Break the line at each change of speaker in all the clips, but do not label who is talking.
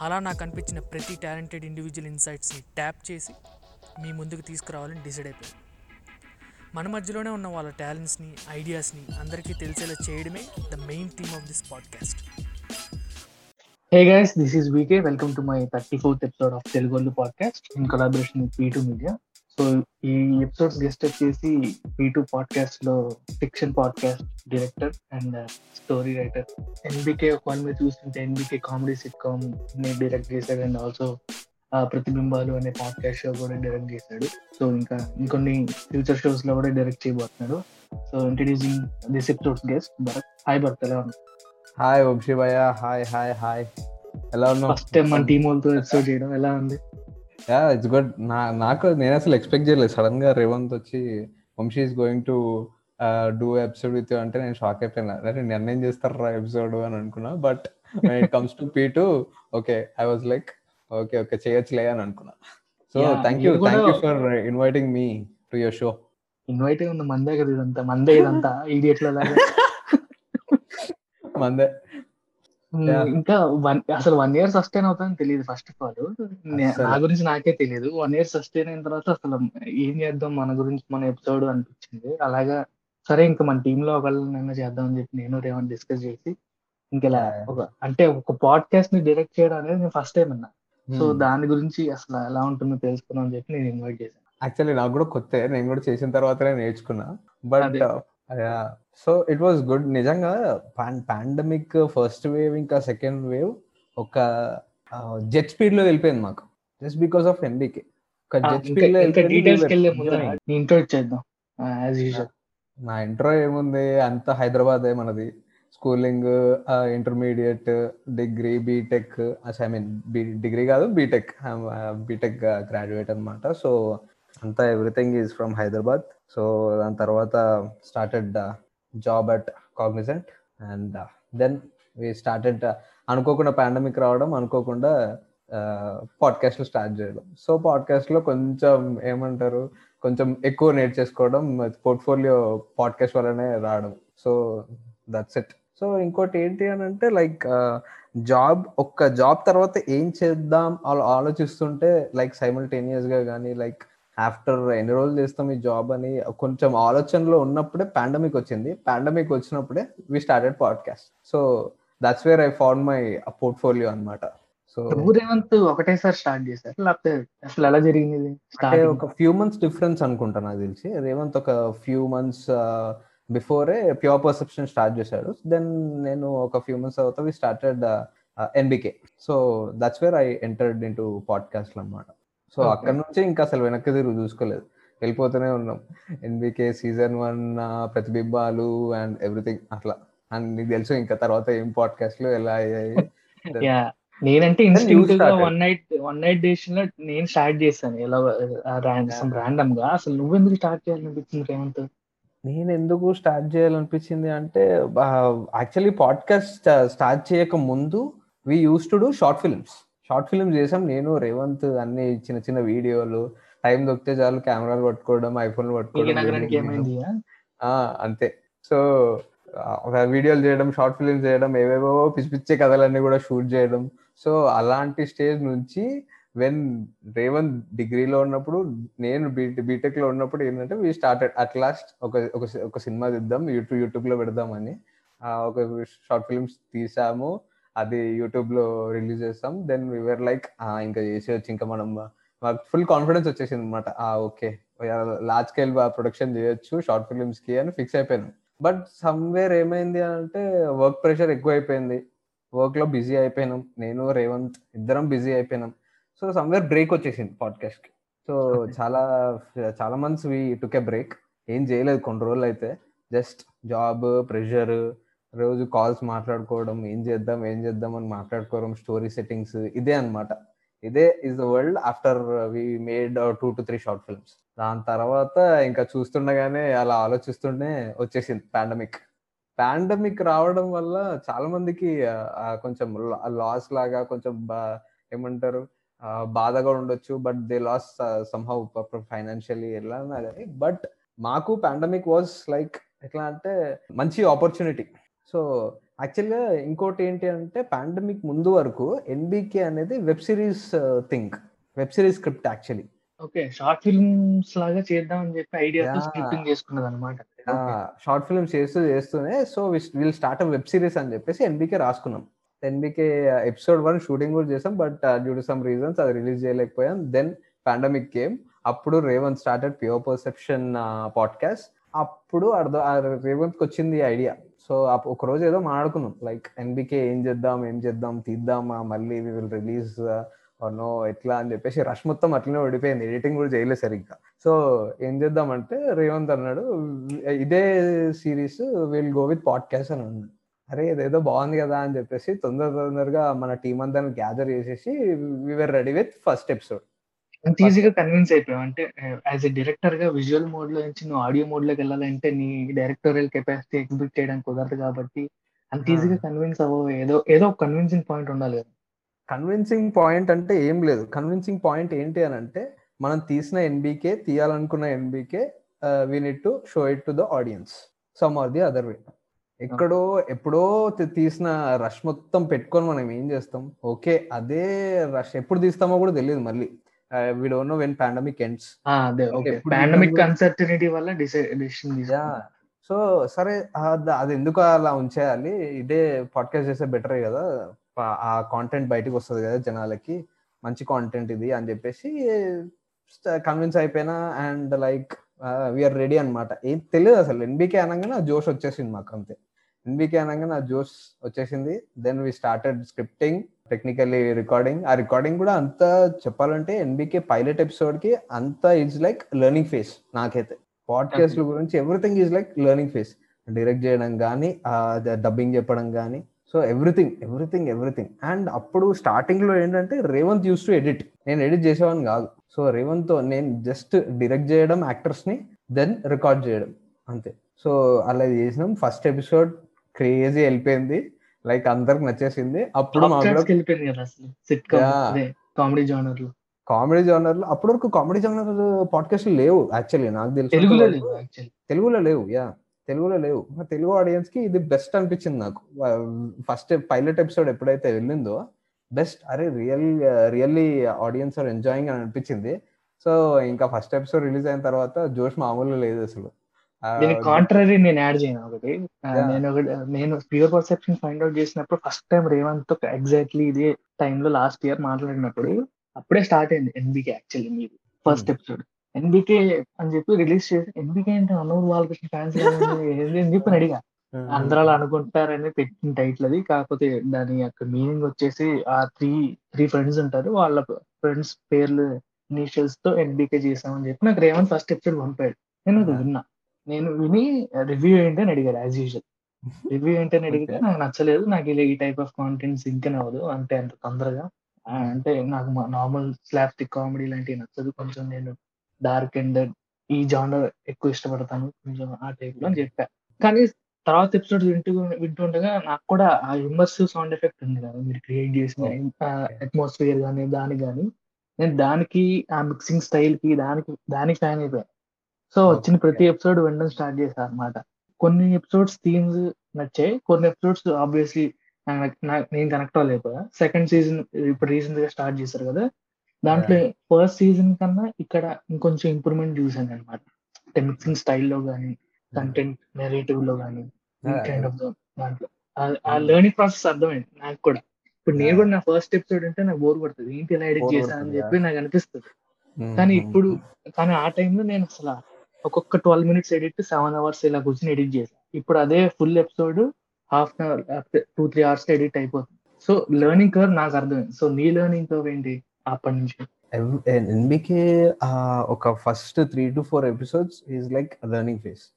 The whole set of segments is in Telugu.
అలా నాకు అనిపించిన ప్రతి టాలెంటెడ్ ఇండివిజువల్ ఇన్సైట్స్ని ట్యాప్ చేసి మీ ముందుకు తీసుకురావాలని డిసైడ్ అయిపోయింది మన మధ్యలోనే ఉన్న వాళ్ళ టాలెంట్స్ని ఐడియాస్ని అందరికీ తెలిసేలా చేయడమే the main theme of this podcast.
Hey guys this is VK welcome to my thirty fourth episode of Telugu podcast in collaboration with P two media so ఈ ఎపిసోడ్స్ గెస్ట్ వచ్చేసి పీ2 పాడ్కాస్ట్లో fiction podcast director and story writer NBK ఒక వన్ మీద చూస్తుంటే ఎన్బికే కామెడీ సిట్ కామ్ని డైరెక్ట్ చేశాడు అండ్ ఆల్సో ప్రతిబింబాలు అనే పాడ్కాస్ట్ షో కూడా డైరెక్ట్ చేశాడు. సో ఇంకా ఇంకొన్ని ఫ్యూచర్ షోస్లో కూడా డైరెక్ట్ చేయబోతున్నాడు. So introducing this episodes guest Bharat hi Bharat ఎలా
హాయ్ వంశీ భయ్య హాయ్ హాయ్ హాయ్ ఎలా ఉన్నావు?
ఫస్ట్ టైం మన టీమ్ వాళ్ళతో ఎపిసోడ్ చేయడం ఎలా ఉంది?
యా ఇట్స్ గుడ్ నా నాకు నేను అసలు ఎక్స్పెక్ట్ చేయలేదు. సడన్గా రేవంత్ వచ్చి Vamshi is going to do episode with అంటే నేను షాక్ అయిపోయినా. అంటే నిర్ణయం చేస్తారా ఎపిసోడ్ అని అనుకున్నా. But it comes to P two okay I was like okay okay చేయొచ్చులే అని అనుకున్నా. So
thank you
thank you for inviting me to your show
invite ఉంది మందే కదా ఇదంతా. మందే ఇదంతా. ఈడియట్ల లాగా.
మందే.
ఇంకా వన్ అసలు వన్ ఇయర్ సస్టైన్ అవుతుందని తెలియదు ఫస్ట్ ఆఫ్ ఆల్. నా గురించి నాకే తెలియదు. వన్ ఇయర్ సస్టైన్ అయిన తర్వాత అసలు ఏం చేద్దాం? మన గురించి మన ఎపిసోడ్ అనిపించింది. అలాగా సరే ఇంకా మన టీమ్లో ఒకళ్ళనైనా చేద్దాం అని చెప్పి నేను రేవంత్ డిస్కస్ చేసి ఇంకా ఇలా
Yeah.
ఒక అంటే ఒక పాడ్కాస్ట్ని డైరెక్ట్ చేయడం అనేది నేను ఫస్ట్ టైం అన్నా. సో. దాని గురించి అసలు ఎలా ఉంటుందో తెలుసుకుందాం అని చెప్పి నేను ఇన్వైట్ చేశాను.
యాక్చువల్లీ నాకు కూడా కొత్త నేను కూడా చేసిన తర్వాతనే నేర్చుకున్నా.
But.
So it was good. నిజంగా పాండమిక్ ఫస్ట్ వేవ్ ఇంకా సెకండ్ వేవ్ ఒక జెట్ స్పీడ్లో వెళ్ళిపోయింది మాకు. జస్ట్ బికాస్ ఆఫ్ ఎంబీకే ఒక జెట్ స్పీడ్లో.
నీ ఇంట్రో ఇచ్చేద్దాం. యాజ్ యూజువల్
నా ఇంట్రో ఏముంది? అంత హైదరాబాదే మనది. Schooling intermediate degree BTech I mean degree కాదు బీటెక్ బీటెక్ గ్రాడ్యుయేట్ అన్నమాట. సో అంతా everything is from Hyderabad so దాని తర్వాత started job at Cognizant and then we started అనుకోకుండా పాండమిక్ రావడం అనుకోకుండా uh, పాడ్కాస్ట్లు స్టార్ట్ చేయడం. సో పాడ్కాస్ట్లో కొంచెం ఏమంటారు కొంచెం ఎక్కువ నేర్చేసుకోవడం పోర్ట్ఫోలియో పాడ్కాస్ట్ వల్లనే రావడం. సో దట్స్ ఇట్ సో ఇంకోటి ఏంటి అని అంటే లైక్ జాబ్ uh, ఒక్క జాబ్ తర్వాత ఏం చేద్దాం ఆలోచిస్తుంటే లైక్ సైమల్టేనియస్గా కానీ లైక్ ఆఫ్టర్ ఎన్ని రోజులు చేస్తాం ఈ జాబ్ అని కొంచెం ఆలోచనలో ఉన్నప్పుడే పాండమిక్ వచ్చింది. పాండమిక్ వచ్చినప్పుడే we started podcast so that's where I found my portfolio అన్నమాట. సో
రేవంత్ ఒకటేసారి స్టార్ట్ చేశారు? లేకపోతే అసలు ఎలా జరిగింది
అంటే ఒక ఫ్యూ మంత్స్ డిఫరెన్స్ అనుకుంటా నాకు తెలిసి. రేవంత్ ఒక few months before pure perception start చేశాడు. దెన్ నేను ఒక ఫ్యూ మంత్స్ తర్వాత we started NBK so that's where I entered into podcast అనమాట సో. అక్కడ నుంచి ఇంకా అసలు వెనక్కి తిరుగు చూసుకోలేదు. వెళ్ళిపోతూనే ఉన్నాం. NBK season one ప్రతిబింబాలు and everything అట్లా. అండ్ నీకు తెలుసు ఇంకా తర్వాత ఏం పాడ్కాస్ట్లు ఎలా అయ్యాయి.
నేనంటే
started.
One night one night డేషన్లో నేను స్టార్ట్ చేశాను. ఎలా రాండమ్గా. అసలు నువ్వెందుకు స్టార్ట్ చేయాలనిపించింది రేవంత్?
నేను ఎందుకు స్టార్ట్ చేయాలనిపించింది అంటే యాక్చువల్లీ పాడ్కాస్ట్ స్టార్ట్ చేయక ముందు we use to do short films short films చేసాం నేను రేవంత్ అన్ని చిన్న చిన్న వీడియోలు టైం దొరికితే చాలు కెమెరాలు పట్టుకోవడం ఐఫోన్
నీకు నగరానికి
పట్టుకోవడం అంతే. సో వీడియోలు చేయడం షార్ట్ ఫిల్మ్స్ చేయడం ఏవేవో పిచ్చి పిచ్చే కథలన్నీ కూడా షూట్ చేయడం. సో అలాంటి స్టేజ్ నుంచి వెన్ రేవంత్ డిగ్రీలో ఉన్నప్పుడు నేను బీటెక్లో ఉన్నప్పుడు ఏంటంటే వీ స్టార్టెడ్ అట్ లాస్ట్ ఒక ఒక సినిమా తీద్దాం యూట్యూబ్ యూట్యూబ్లో పెడదామని ఒక షార్ట్ ఫిల్మ్స్ తీసాము. అది యూట్యూబ్లో రిలీజ్ చేస్తాం. దెన్ వీఆర్ లైక్ ఇంకా చేసేయచ్చు ఇంకా మనం మాకు ఫుల్ కాన్ఫిడెన్స్ వచ్చేసింది అనమాట ఓకే లార్జ్ స్కేల్ ప్రొడక్షన్ చేయొచ్చు షార్ట్ ఫిల్మ్స్కి అని ఫిక్స్ అయిపోయాను. బట్ సమ్వేర్ ఏమైంది అంటే వర్క్ ప్రెషర్ ఎక్కువ అయిపోయింది వర్క్లో బిజీ అయిపోయినాం. నేను రేవంత్ ఇద్దరం బిజీ అయిపోయినాం. సో సమ్వేర్ బ్రేక్ వచ్చేసింది పాడ్కాస్ట్కి. సో. చాలా చాలా months we took a break ఏం చేయలేదు కొన్ని రోజులు అయితే. జస్ట్ జాబ్ ప్రెషర్ రోజు కాల్స్ మాట్లాడుకోవడం ఏం చేద్దాం ఏం చేద్దాం అని మాట్లాడుకోవడం స్టోరీ సెట్టింగ్స్ ఇదే అన్నమాట. ఇదే is the world after we made two to three short films దాని తర్వాత ఇంకా చూస్తుండగానే అలా ఆలోచిస్తుండే వచ్చేసింది పాండమిక్ పాండమిక్ రావడం వల్ల చాలా మందికి కొంచెం లాస్ లాగా కొంచెం బా- ఏమంటారు బాధగా ఉండొచ్చు but they loss somehow financially ఎలా అన్నా కానీ బట్ మాకు పాండమిక్ వాజ్ లైక్ ఎట్లా అంటే మంచి ఆపర్చునిటీ సో యాక్చువల్గా ఇంకోటి ఏంటి అంటే పాండమిక్ ముందు వరకు ఎన్బికే అనేది web series think. Web series script actually.
Okay short films లాగా చేద్దాం అని చెప్పి
Yeah.
స్క్రిప్టింగ్ చేసుకున్నది అనమాట
షార్ట్ ఫిల్మ్స్ చేస్తూ చేస్తూనే so will start web series అని చెప్పేసి ఎన్బికే రాసుకున్నాం. ఎన్బికే ఎపిసోడ్ వన్ షూటింగ్ కూడా చేసాం but due to some reasons అది రిలీజ్ చేయలేకపోయాం. దెన్ పాండమిక్ గేమ్ అప్పుడు Revanth started pure perception podcast. అప్పుడు అర్థం రేవంత్కి వచ్చింది ఐడియా. సో ఒక రోజు ఏదో మాట్లాడుకున్నాం లైక్ ఎన్బికే ఏం చేద్దాం ఏం చేద్దాం తీద్దామా మళ్ళీ వి విల్ రిలీజ్ నో ఎట్లా అని చెప్పేసి రష్ మొత్తం అట్లనే ఓడిపోయింది. ఎడిటింగ్ కూడా చేయలేదు సరిగ్గా. సో ఏం చేద్దామంటే రేవంత్ అన్నాడు ఇదే series will go with podcast అని అన్నాడు. అరే ఇదేదో బాగుంది కదా అని చెప్పేసి తొందర తొందరగా మన టీం అంతా గ్యాదర్ చేసేసి we're ready with first episode
అంత ఈజీగా కన్విన్స్ అయిపోయావు. అంటే యాజ్ ఎ డైరెక్టర్గా విజువల్ మోడ్లో నుంచి నువ్వు ఆడియో మోడ్లోకి వెళ్ళాలంటే నీ డైరెక్టోరియల్ కెపాసిటీ ఎగ్జిబిట్ చేయడానికి కుదరదు కాబట్టి అంత. ఈజీగా కన్విన్స్ అవ్వవు. ఏదో ఏదో ఒక కన్విన్సింగ్ పాయింట్ ఉండాలి కదా.
కన్విన్సింగ్ పాయింట్ అంటే ఏం లేదు. కన్విన్సింగ్ పాయింట్ ఏంటి అని అంటే మనం తీసిన NBK తీయాలనుకున్న NBK we need to show it to the audience some or the other way ఎక్కడో ఎప్పుడో తీసిన రష్ మొత్తం పెట్టుకొని మనం ఏం చేస్తాం? ఓకే అదే రష్ ఎప్పుడు తీస్తామో కూడా తెలియదు మళ్ళీ. We don't know when pandemic
ends అదే ఓకే పాండమిక్? అన్సర్టనిటీ వల్ల డిసిషన్
సో సరే అది ఎందుకు అలా ఉంచేయాలి? ఇదే పాడ్కాస్ట్ చేస్తే బెటరే కదా. ఆ కాంటెంట్ బయటకు వస్తుంది కదా జనాలకి. మంచి కాంటెంట్ ఇది అని చెప్పేసి కన్విన్స్ అయిపోయినా అండ్ లైక్ వీఆర్ రెడీ అనమాట ఏం తెలియదు అసలు. ఎన్బికే అనగానే ఆ జోష్ వచ్చేసింది మాకు అంతే. ఎన్బికే అనగానే ఆ జోష్ వచ్చేసింది. Then we started scripting technically recording ఆ రికార్డింగ్ కూడా అంత చెప్పాలంటే ఎన్బికే పైలట్ ఎపిసోడ్కి అంత ఇట్స్ లైక్ లెర్నింగ్ ఫేస్ నాకైతే. పాడ్కాస్ట్ల గురించి everything is like learning phase direct చేయడం కానీ డబ్బింగ్ చెప్పడం కానీ so everything everything everything and అప్పుడు స్టార్టింగ్లో ఏంటంటే రేవంత్ యూస్ టు ఎడిట్ నేను ఎడిట్ చేసేవాడిని కాదు. సో రేవంత్తో నేను జస్ట్ డైరెక్ట్ చేయడం యాక్టర్స్ని దెన్ రికార్డ్ చేయడం. అంతే. సో అలా చేసినాం. ఫస్ట్ ఎపిసోడ్ క్రేజీ వెళ్ళిపోయింది. లైక్ అందరికి నచ్చేసింది. అప్పుడు
కామెడీ జానర్లో.
కామెడీ జోనర్లో అప్పటి వరకు కామెడీ జోనర్ పాడ్కాస్ట్ లేవు యాక్చువల్లీ నాకు తెలిసి
తెలుగులో
లేవు యా తెలుగులో లేవు తెలుగు ఆడియన్స్కి ఇది బెస్ట్ అనిపించింది నాకు. ఫస్ట్ పైలట్ ఎపిసోడ్ ఎప్పుడైతే వెళ్ళిందో బెస్ట్ అరే real really audience are enjoying అని అనిపించింది. సో ఇంకా ఫస్ట్ ఎపిసోడ్ రిలీజ్ అయిన తర్వాత జోష్ మామూలుగా లేదు అసలు.
దీనికి కాంట్రరీ నేను యాడ్ చేయను. ఒకటి. నేను ఒకటి నేను ప్యూర్ పర్సెప్షన్ ఫైండ్ అవుట్ చేసినప్పుడు ఫస్ట్ టైం రేవంత్తో ఎగ్జాక్ట్లీ ఇదే టైంలో లాస్ట్ ఇయర్ మాట్లాడినప్పుడు అప్పుడే స్టార్ట్ అయింది ఎన్బికే యాక్చువల్లీ మీరు ఫస్ట్ ఎపిసోడ్ ఎన్బికే అని చెప్పి రిలీజ్ చేసి ఎన్బికే అంటే అనూర్ బాలకృష్ణ ఫ్యాన్స్ అని చెప్పి అడిగా. అందరూ అలా అనుకుంటారని పెట్టిన టైటిల్ అది. కాకపోతే దాని యొక్క మీనింగ్ వచ్చేసి ఆ త్రీ త్రీ ఫ్రెండ్స్ ఉంటారు. వాళ్ళ ఫ్రెండ్స్ పేర్లు ఇనిషియల్స్తో ఎన్బికే చేసామని చెప్పి నాకు రేవంత్ ఫస్ట్ ఎపిసోడ్ పంపాడు. నేను అది
Yeah.
విన్నా. నేను విని రివ్యూ ఏంటి అని అడిగాడు యాజ్ యూజువల్ రివ్యూ ఏంటి అని అడిగితే. నాకు నచ్చలేదు నాకు ఇలా ఈ టైప్ ఆఫ్ కాంటెంట్ సింక్ అవ్వదు అంటే అంత తొందరగా. అంటే నాకు నార్మల్ స్లాప్స్టిక్ కామెడీ లాంటివి నచ్చదు కొంచెం నేను డార్క్ అండ్ ఈ జానర్ ఎక్కువ ఇష్టపడతాను కొంచెం ఆ టైప్లో అని చెప్పా. కానీ తర్వాత ఎపిసోడ్ వింటూ వింటుండగా నాకు కూడా ఆ ఇమర్సివ్ సౌండ్ ఎఫెక్ట్ ఉంది కదా మీరు క్రియేట్ చేసిన అట్మాస్ఫియర్ కానీ దానికి కానీ నేను దానికి ఆ మిక్సింగ్ స్టైల్కి దానికి దానికి ఫ్యాన్ అయిపోయాను సో వచ్చిన ప్రతి ఎపిసోడ్ వినడం స్టార్ట్ చేశాను అనమాట కొన్ని ఎపిసోడ్స్ థీమ్స్ నచ్చాయి కొన్ని ఎపిసోడ్స్ ఆబ్వియస్లీ నేను కనెక్ట్ అవ్వలేకపోయా. సెకండ్ సీజన్ ఇప్పుడు రీసెంట్గా స్టార్ట్ చేశారు కదా దాంట్లో ఫస్ట్ సీజన్ కన్నా ఇక్కడ ఇంకొంచెం ఇంప్రూవ్మెంట్ చూసాను అనమాట అంటే మిక్సింగ్ స్టైల్లో కానీ కంటెంట్ నెరేటివ్లో కానీ కైండ్ ఆఫ్ దాంట్లో. ఆ- లెర్నింగ్ ప్రాసెస్ అర్థమైంది నాకు కూడా. ఇప్పుడు నేను కూడా నా ఫస్ట్ ఎపిసోడ్ అంటే నాకు బోర్ కొడుతుంది. ఏంటి ఇలా ఎడిట్
Bore
చేశా అని
కొడుతుంది,
చెప్పి నాకు అనిపిస్తుంది. కానీ ఇప్పుడు కానీ ఆ టైంలో నేను అసలు ఒక్కొక్క twelve minutes edit seven hours ఇలా కూర్చొని ఎడిట్ చేశాను ఇప్పుడు అదే full episode half an hour two three hours edit అయిపోతుంది. సో లెర్నింగ్ కర్వ్ నాకు అర్థమైంది. సో నీ లెర్నింగ్ కర్వ్ ఏంటి అప్పటి నుంచి?
ఎన్బికే ఒక first three to four episodes is like learning phase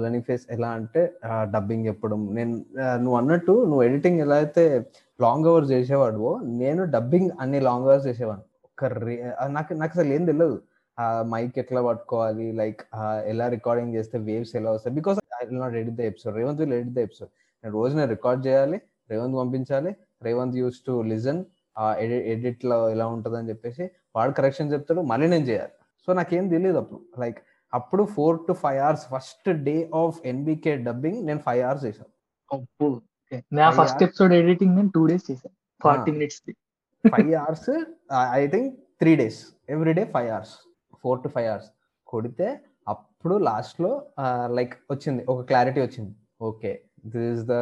learning phase ఎలా అంటే డబ్బింగ్ చెప్పడం. నేను నువ్వు అన్నట్టు నువ్వు ఎడిటింగ్ ఎలా అయితే లాంగ్ అవర్స్ చేసేవాడువో నేను డబ్బింగ్ అన్ని లాంగ్ అవర్స్ చేసేవాడిని. ఒక రే- నాకు నాకు అసలు ఏం తెలియదు ఆ మైక్ ఎట్లా పట్టుకోవాలి? లైక్ ఎలా రికార్డింగ్ చేస్తే వేవ్స్ ఎలా వస్తాయి? Because I not edit the episode Revanth will edit the episode నేను రోజు నేను రికార్డ్ చేయాలి రేవంత్ పంపించాలి. రేవంత్ యూస్ టు లిజన్ ఎడిట్లో ఎలా ఉంటుంది అని చెప్పేసి వాడు కరెక్షన్ చెప్తాడు. మళ్ళీ నేను చేయాలి. సో నాకేం తెలియదు అప్పుడు. లైక్ అప్పుడు four to five hours first day of NBK dubbing నేను ఫైవ్ అవర్స్ చేశాను.
నా ఫస్ట్? ఎపిసోడ్ ఎడిటింగ్ నేను టూ డేస్ చేశాను.
Forty.
Minutes
five hours I think three days every day five hours four to five hours కొడితే అప్పుడు లాస్ట్లో లైక్ వచ్చింది ఒక క్లారిటీ వచ్చింది. Okay this is the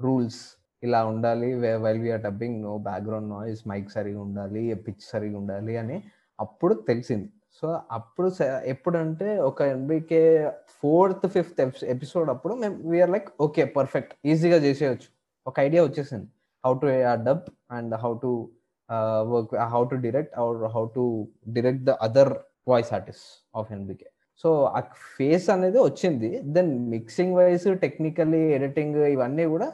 rules. ఇలా ఉండాలి while we're dubbing no background noise mic సరిగా ఉండాలి పిచ్ సరిగా ఉండాలి అని అప్పుడు తెలిసింది. సో అప్పుడు స- ఎప్పుడంటే ఒక ఎన్బికే ఫోర్త్ ఫిఫ్త్ ఎపిసోడ్ అప్పుడు మేము వీఆర్ లైక్ ఓకే పర్ఫెక్ట్ ఈజీగా చేసేయచ్చు. ఒక ఐడియా వచ్చేసింది. How to dub and how to work how to direct or how to direct the other voice artist of NBK so ఆ ఫేస్ అనేది వచ్చింది. Then mixing wise technically editing ఇవన్నీ కూడా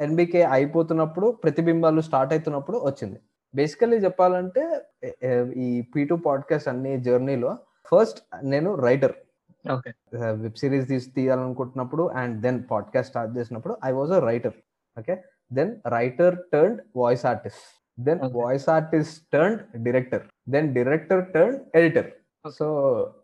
ఎన్బికే అయిపోతున్నప్పుడు ప్రతిబింబాలు స్టార్ట్ అవుతున్నప్పుడు వచ్చింది. బేసికల్లీ చెప్పాలంటే ఈ పీ టూ పాడ్కాస్ట్ అన్ని జర్నీలో ఫస్ట్ నేను రైటర్
ఓకే.
వెబ్ సిరీస్ తీసి తీయాలనుకుంటున్నప్పుడు అండ్ దెన్ పాడ్కాస్ట్ స్టార్ట్ చేసినప్పుడు I was a writer okay then writer turn voice artist
then.
Voice artist turn director then director turn editor so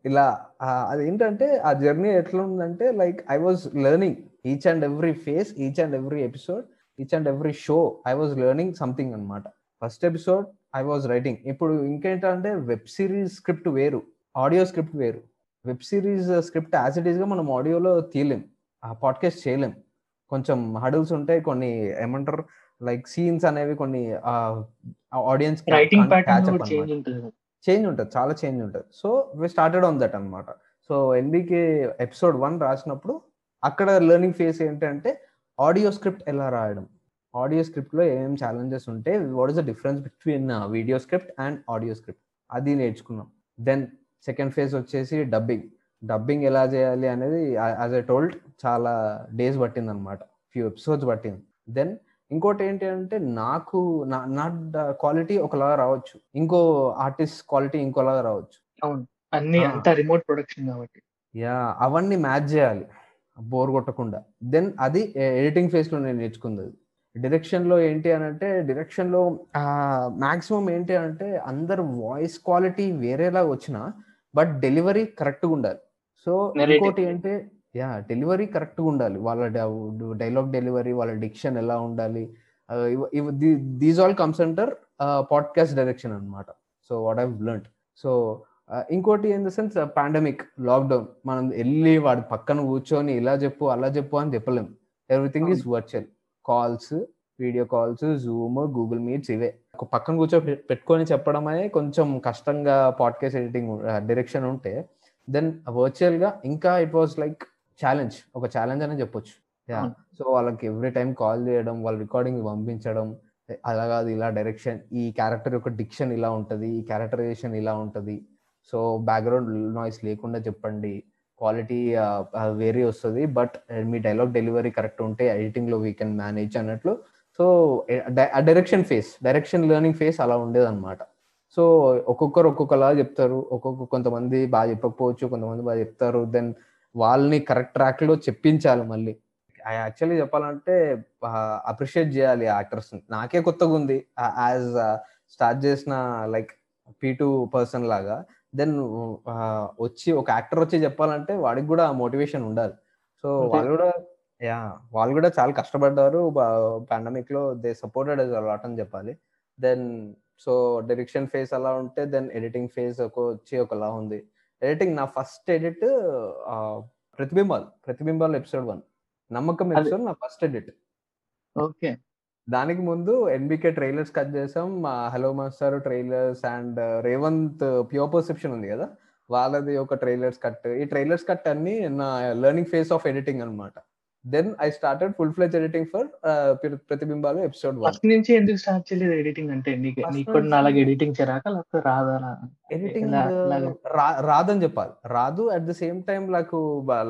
ఇలా అది ఏంటంటే ఆ జర్నీ ఎట్లా ఉందంటే like I was learning each and every phase each and every episode each and every show I was learning something అనమాట first episode I was writing ఇప్పుడు ఇంకేంటంటే వెబ్ సిరీస్ స్క్రిప్ట్ వేరు ఆడియో స్క్రిప్ట్ వేరు. Web series script as it ఈస్గా మనం ఆడియోలో తీయలేం ఆ పాడ్కాస్ట్ చేయలేం. కొంచెం హడల్స్ ఉంటాయి కొన్ని ఏమంటారు లైక్ సీన్స్ అనేవి కొన్ని ఆడియన్స్
రైటింగ్ ప్యాటర్న్ కూడా చేంజ్ ఉంటుంది కదా.
చేంజ్ ఉంటుంది చాలా చేంజ్ ఉంటుంది. So we started on that అనమాట సో ఎన్బికే ఎపిసోడ్ వన్ రాసినప్పుడు అక్కడ లెర్నింగ్ ఫేస్ ఏంటంటే ఆడియో స్క్రిప్ట్ ఎలా రాయడం. ఆడియో స్క్రిప్ట్లో ఏమేమి ఛాలెంజెస్ ఉంటే what is the difference between video script and audio script అది నేర్చుకున్నాం. దెన్ సెకండ్ ఫేజ్ వచ్చేసి డబ్బింగ్ డబ్బింగ్ ఎలా చేయాలి అనేది యాజ్ ఎ టోల్డ్ చాలా డేస్ పట్టింది అనమాట ఫ్యూ ఎపిసోడ్స్ పట్టింది. దెన్ ఇంకోటి ఏంటి అంటే నాకు నా నా క్వాలిటీ ఒకలాగా రావచ్చు. ఇంకో ఆర్టిస్ట్ క్వాలిటీ ఇంకోలాగా రావచ్చు.
అవును. అన్ని. అంతా రిమోట్ ప్రొడక్షన్ కాబట్టి.
యా అవన్నీ మ్యాచ్ చేయాలి. బోర్ కొట్టకుండా. దెన్ అది ఎడిటింగ్ ఫేస్లో నేను నేర్చుకుంది డైరెక్షన్లో ఏంటి అని అంటే డైరెక్షన్లో మాక్సిమం ఏంటి అంటే అందరు వాయిస్ క్వాలిటీ వేరేలా వచ్చినా బట్ డెలివరీ కరెక్ట్గా ఉండాలి. సో. ఇంకోటి ఏంటి యా డెలివరీ కరెక్ట్గా ఉండాలి. వాళ్ళ డైలాగ్ డెలివరీ వాళ్ళ డిక్షన్ ఎలా ఉండాలి. These all comes under podcast direction అన్నమాట. So what I learn so ఇంకోటి in the sense pandemic lockdown మనం వెళ్ళి వాడి పక్కన కూర్చొని ఇలా చెప్పు అలా చెప్పు అని చెప్పలేం. Everything is virtual. Calls video calls Zoom Google Meets ఇవే. ఒక పక్కన కూర్చో పెట్టుకొని చెప్పడం అనేది కొంచెం కష్టంగా పాడ్కాస్ట్ ఎడిటింగ్ డైరెక్షన్ ఉంటే దెన్ వర్చువల్గా ఇంకా ఇట్ వాస్ లైక్ ఛాలెంజ్ ఒక ఛాలెంజ్ అనే చెప్పొచ్చు. సో వాళ్ళకి ఎవ్రీ టైం కాల్ చేయడం వాళ్ళ రికార్డింగ్ పంపించడం అలా కాదు ఇలా డైరెక్షన్ ఈ క్యారెక్టర్ యొక్క డిక్షన్ ఇలా ఉంటది ఈ క్యారెక్టరైజేషన్ ఇలా ఉంటది. సో బ్యాక్గ్రౌండ్ నాయిస్ లేకుండా చెప్పండి. క్వాలిటీ వేరే వస్తుంది బట్ మీ డైలాగ్ డెలివరీ కరెక్ట్ ఉంటే ఎడిటింగ్లో వీ కెన్ మేనేజ్ అన్నట్లు. So direction phase direction learning phase అలా ఉండేది అనమాట సో ఒక్కొక్కరు ఒక్కొక్కలా చెప్తారు ఒక్కొక్క కొంతమంది బాగా చెప్పకపోవచ్చు కొంతమంది బాగా చెప్తారు దెన్ వాళ్ళని కరెక్ట్ ట్రాక్లో చెప్పించాలి మళ్ళీ. యాక్చువల్లీ చెప్పాలంటే అప్రిషియేట్ చేయాలి యాక్టర్స్ నాకే కొత్తగా ఉంది. యాజ్ స్టార్ట్ చేసిన లైక్ పీ టూ పర్సన్ లాగా దెన్ వచ్చి ఒక యాక్టర్ వచ్చి చెప్పాలంటే వాడికి కూడా మోటివేషన్ ఉండాలి. సో. వాళ్ళు కూడా యా వాళ్ళు కూడా చాలా కష్టపడ్డారు. పాండమిక్లో దే సపోర్టెడ్ అలాట్ అని చెప్పాలి. దెన్ సో డైరెక్షన్ ఫేస్ అలా ఉంటే దెన్ ఎడిటింగ్ ఫేస్ ఒక వచ్చి ఒకలా ఉంది. ఎడిటింగ్ నా ఫస్ట్ ఎడిట్ ప్రతిబింబాలు ప్రతిబింబాలు ఎపిసోడ్ వన్. నమ్మకం ఎపిసోడ్ నా ఫస్ట్ ఎడిట్.
ఓకే.
దానికి ముందు ఎన్బికే ట్రైలర్స్ కట్ చేసాం. Hello master trailers and Revanth pure perception ఉంది కదా? వాళ్ళది ఒక ట్రైలర్స్ కట్. ఈ ట్రైలర్స్ కట్ అన్ని నా లెర్నింగ్ ఫేస్ ఆఫ్ ఎడిటింగ్ అన్నమాట. Then I started full fledge editing for ప్రతిబింబాలు episode
first నుంచి ఎందుకు స్టార్ట్ చేయలేదు ఎడిటింగ్ అంటే నీకు కూడా నాలాగా ఎడిటింగ్ చేయరాక లేకపోతే రాదా
ఎడిటింగ్? రాదని చెప్పాలి. రాదు అట్ ద సేమ్ టైం నాకు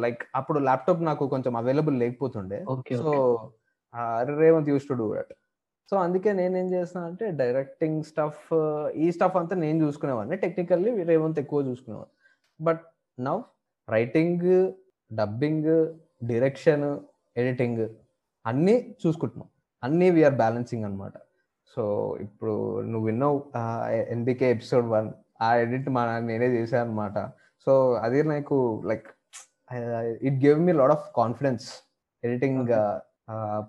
లైక్ అప్పుడు ల్యాప్టాప్ నాకు కొంచెం available లేకపోతుండే.
Okay
so Revanth use to do that so అందుకే నేనేం చేస్తున్నా అంటే డైరెక్టింగ్ స్టఫ్ ఈ స్టఫ్ అంతా నేను చూసుకునేవాడిని టెక్నికల్లీ రేవంత్ ఎక్కువ చూసుకునేవాడిని but now writing dubbing direction editing అన్నీ చూసుకుంటున్నాం. అన్నీ వీఆర్ బ్యాలెన్సింగ్ అనమాట సో ఇప్పుడు నువ్వు విన్నావు ఎన్బికే ఎపిసోడ్ వన్ ఆ ఎడిట్ మా నేనే చేశాను అనమాట సో అది నాకు like it give me lot of confidence editing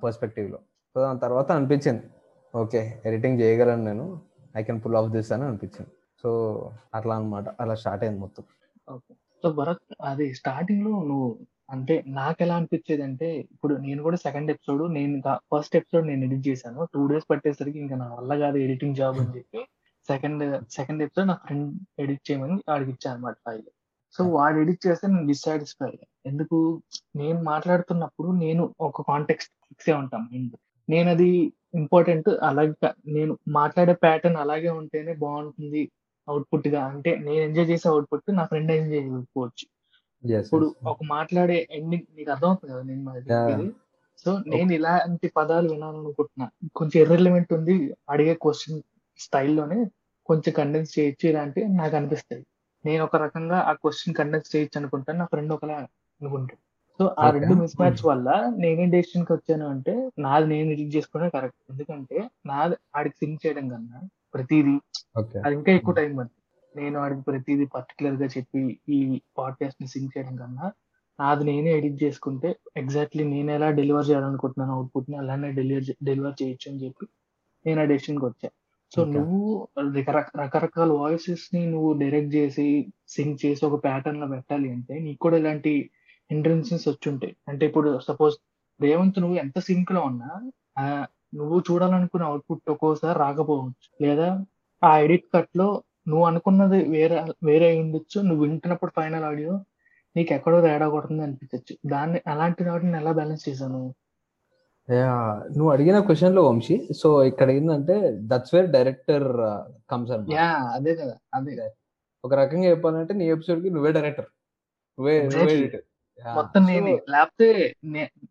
పర్స్పెక్టివ్లో. So దాని తర్వాత అనిపించింది ఓకే ఎడిటింగ్ చేయగలను నేను I can pull off this అని అనిపించింది. సో అట్లా అన్నమాట అలా స్టార్ట్ అయింది మొత్తం.
ఓకే సో భరత్ అది స్టార్టింగ్లో నువ్వు అంటే నాకు ఎలా అనిపించేది అంటే ఇప్పుడు నేను కూడా సెకండ్ ఎపిసోడ్ నేను ఫస్ట్ ఎపిసోడ్ నేను ఎడిట్ చేశాను. టూ డేస్ పట్టేసరికి ఇంకా నా వల్ల కాదు ఎడిటింగ్ జాబ్ అని చెప్పి సెకండ్ సెకండ్ ఎపిసోడ్ నా ఫ్రెండ్ ఎడిట్ చేయమని వాడికి ఇచ్చాను అనమాట ఫైల్ సో వాడు ఎడిట్ చేస్తే నేను డిస్సాటిస్ఫై ఎందుకు? నేను మాట్లాడుతున్నప్పుడు నేను ఒక కాంటెక్స్ట్ ఫిక్స్ అయి ఉంటాను మైండ్ నేను అది ఇంపార్టెంట్ అలాగే కా- నేను మాట్లాడే ప్యాటర్న్ అలాగే ఉంటేనే బాగుంటుంది అవుట్పుట్గా. అంటే నేను ఎంజాయ్ చేసే అవుట్పుట్ నా ఫ్రెండ్ ఎంజాయ్ చేయకపోవచ్చు. ఇప్పుడు ఒక మాట్లాడే ఎండింగ్ నీకు అర్థమవుతుంది కదా నేను. చెప్పేది? సో నేను ఇలాంటి పదాలు వినాలనుకుంటున్నా. కొంచెం ఇర్రెలివెంట్ ఉంది అడిగే క్వశ్చన్ స్టైల్లోనే కొంచెం కండెన్స్ చేయొచ్చు ఇలాంటి నాకు అనిపిస్తుంది నేను ఒక రకంగా ఆ క్వశ్చన్ కండెన్స్ చేయొచ్చు అనుకుంటాను నా ఫ్రెండ్ ఒకలా అనుకుంటాను సో ఆ. రెండు మిస్ మ్యాచ్ వల్ల నేనేం డెసిషన్కి వచ్చాను అంటే నాది నేను ఎడిట్ చేసుకునే కరెక్ట్ ఎందుకంటే నాది ఆడికి సింక్ చేయడం కన్నా ప్రతిదీ అది ఇంకా ఎక్కువ టైం పడుతుంది. నేను వాడికి ప్రతిదీ పర్టికులర్గా చెప్పి ఈ పాడ్కాస్ట్ని సింక్ చేయడం కన్నా నాది నేనే ఎడిట్ చేసుకుంటే ఎగ్జాక్ట్లీ నేను ఎలా డెలివర్ చేయాలనుకుంటున్నాను అవుట్పుట్ని అలానే డెలివర్ డెలివర్ చేయొచ్చు అని చెప్పి నేను ఆ డెసిషన్కి వచ్చా. సో. నువ్వు రకరక- రకరకాల వాయిసెస్ని నువ్వు డైరెక్ట్ చేసి సింక్ చేసి ఒక ప్యాటర్న్లో పెట్టాలి అంటే నీకు కూడా ఇలాంటి హిండ్రెన్సెస్ వచ్చి ఉంటాయి అంటే ఇప్పుడు సపోజ్ రేవంత్ నువ్వు ఎంత సింక్లో ఉన్నా నువ్వు చూడాలనుకున్న అవుట్పుట్ ఒక్కోసారి రాకపోవచ్చు. లేదా ఆ ఎడిట్ కట్లో నువ్వు అనుకున్నది వేరే వేరే ఉండొచ్చు. నువ్వు వింటున్నప్పుడు ఫైనల్ ఆడియో నీకు ఎక్కడో తేడా కొడుతుంది అనిపించచ్చు. దాన్ని అలాంటి వాటిని ఎలా బ్యాలెన్స్ చేశాను
నువ్వు? అడిగిన క్వశ్చన్లో వంశీ. సో ఇక్కడ ఏంటంటే that's where director comes
yeah అదే కదా అదే.
ఒక రకంగా చెప్పాలంటే నీ ఎపిసోడ్కి నువ్వే డైరెక్టర్ నువ్వే నువ్వే. Yeah.
మొత్తం నేనే. లేకపోతే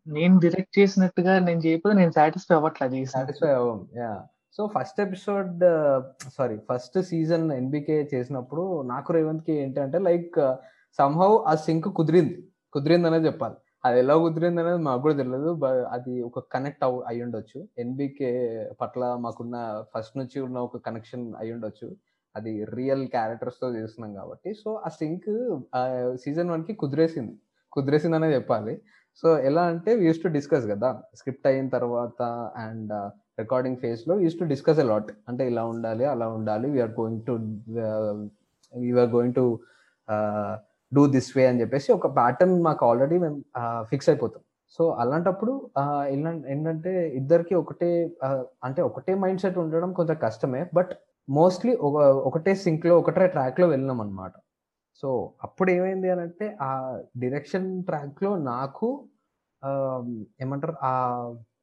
నేను డైరెక్ట్ చేసినట్టుగా నేను చేయకపోతే నేను సాటిస్ఫై అవ్వట్లా చేసిన
satisfy అవ్వం. Yeah so first episode sorry first season NBK చేసినప్పుడు నాకు రేవంత్కి ఏంటంటే లైక్ సంహౌ ఆ సింక్ కుదిరింది. కుదిరింది అనేది చెప్పాలి. అది ఎలా కుదిరింది అనేది మాకు కూడా తెలియదు అది ఒక కనెక్ట్ అవ్ అయి ఉండొచ్చు ఎన్బికే పట్ల మాకున్న ఫస్ట్ నుంచి ఉన్న ఒక కనెక్షన్ అయి ఉండొచ్చు అది రియల్ క్యారెక్టర్స్తో చేస్తున్నాం కాబట్టి. సో ఆ సింక్ సీజన్ వన్కి కుదిరేసింది కుదిరేసింది. అనేది చెప్పాలి. సో ఎలా అంటే యూస్ టు డిస్కస్ కదా స్క్రిప్ట్ అయిన తర్వాత అండ్ రికార్డింగ్ ఫేజ్లో used to discuss a lot అంటే ఇలా ఉండాలి అలా ఉండాలి we're going to we're going to do this way అని చెప్పేసి ఒక ప్యాటర్న్ మాకు ఆల్రెడీ మేము uh, ఫిక్స్ అయిపోతాం. సో అలాంటప్పుడు uh, ఏంటంటే ఇద్దరికి ఒకటే uh, అంటే ఒకటే మైండ్ సెట్ ఉండడం కొంచెం కష్టమే బట్ మోస్ట్లీ ఒక ఒకటే సింక్లో ఒకటే ట్రాక్లో వెళ్ళినాం అనమాట సో అప్పుడు ఏమైంది అని అంటే ఆ డిరెక్షన్ ట్రాక్లో నాకు um, ఏమంటారు ఆ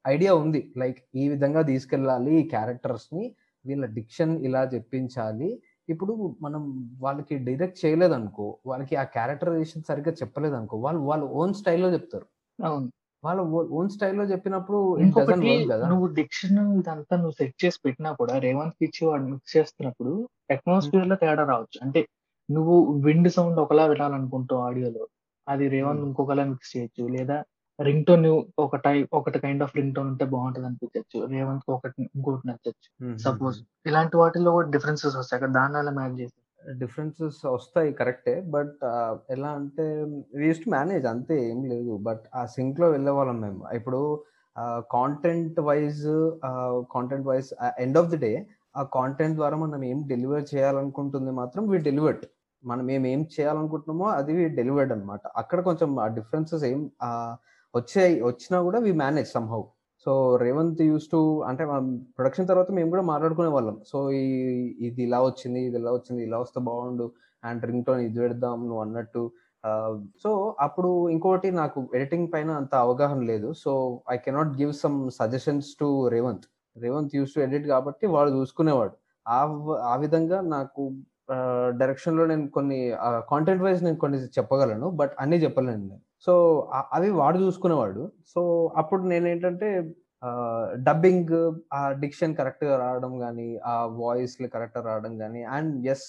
ఐడియా ఉంది. లైక్ ఈ విధంగా తీసుకెళ్ళాలి ఈ క్యారెక్టర్స్ని వీళ్ళ డిక్షన్ ఇలా చెప్పించాలి. ఇప్పుడు మనం వాళ్ళకి డైరెక్ట్ చేయలేదనుకో వాళ్ళకి ఆ క్యారెక్టరైజేషన్ సరిగ్గా చెప్పలేదనుకో వాళ్ళు వాళ్ళ ఓన్ స్టైల్లో చెప్తారు.
అవును.
వాళ్ళ ఓన్ స్టైల్లో చెప్పినప్పుడు
నువ్వు డిక్షన్ ఇదంతా నువ్వు సెట్ చేసి పెట్టినా కూడా రేవంత్ ఇచ్చి వాడు మిక్స్ చేస్తున్నప్పుడు అట్మాస్ఫియర్లో తేడా రావచ్చు. అంటే నువ్వు విండ్ సౌండ్ ఒకలా వినాలనుకుంటావు ఆడియోలో. అది రేవంత్
Hmm.
ఇంకొకలా మిక్స్ చేయొచ్చు. లేదా రింగ్ టోన్ ఒక టైప్ ఒకటి కైండ్ ఆఫ్ రింగ్ టోన్ ఉంటే బాగుంటది అనిపించచ్చు రేవంత్ ఒకటి ఇంకోటి నచ్చచ్చు. సపోజ్ ఇలాంటి వాటిలో కూడా డిఫరెన్సెస్ వస్తాయి. కదా దాని వల్ల మ్యాచ్ చేసి
డిఫరెన్సెస్ వస్తాయి కరెక్టే బట్ ఎలా అంటే యూస్ టు మేనేజ్ అంతే ఏం లేదు. బట్ ఆ సింక్లో వెళ్ళే వాళ్ళం మేము. ఇప్పుడు content wise content wise end of the day ఆ కాంటెంట్ ద్వారా మనం ఏం డెలివర్ చేయాలనుకుంటుంది మాత్రం వీ డెలివర్డ్ మనం ఏం ఏం చేయాలనుకుంటున్నామో అది డెలివర్డ్ అన్నమాట. అక్కడ కొంచెం ఆ డిఫరెన్సెస్ ఏం వచ్చాయి వచ్చినా కూడా we manage somehow so Revanth used to అంటే ప్రొడక్షన్ తర్వాత మేము కూడా మాట్లాడుకునే వాళ్ళం. సో ఈ ఇది ఇలా వచ్చింది ఇది ఇలా వచ్చింది ఇలా వస్తే బాగుండు అండ్ రింగ్ టోన్ ఇది పెడదాం నువ్వు అన్నట్టు. సో అప్పుడు ఇంకోటి నాకు ఎడిటింగ్ పైన అంత అవగాహన లేదు. So I cannot give some suggestions to Revanth Revanth used to edit కాబట్టి వాడు చూసుకునేవాడు. ఆ ఆ విధంగా నాకు డైరెక్షన్లో నేను కొన్ని కాంటెంట్ వైజ్ నేను కొన్ని చెప్పగలను బట్ అన్ని చెప్పలేను నేను. సో అవి వాడు చూసుకునేవాడు. సో అప్పుడు నేనేంటంటే డబ్బింగ్ ఆ డిక్షన్ కరెక్ట్గా రావడం కానీ ఆ వాయిస్లు కరెక్ట్గా రావడం కానీ and as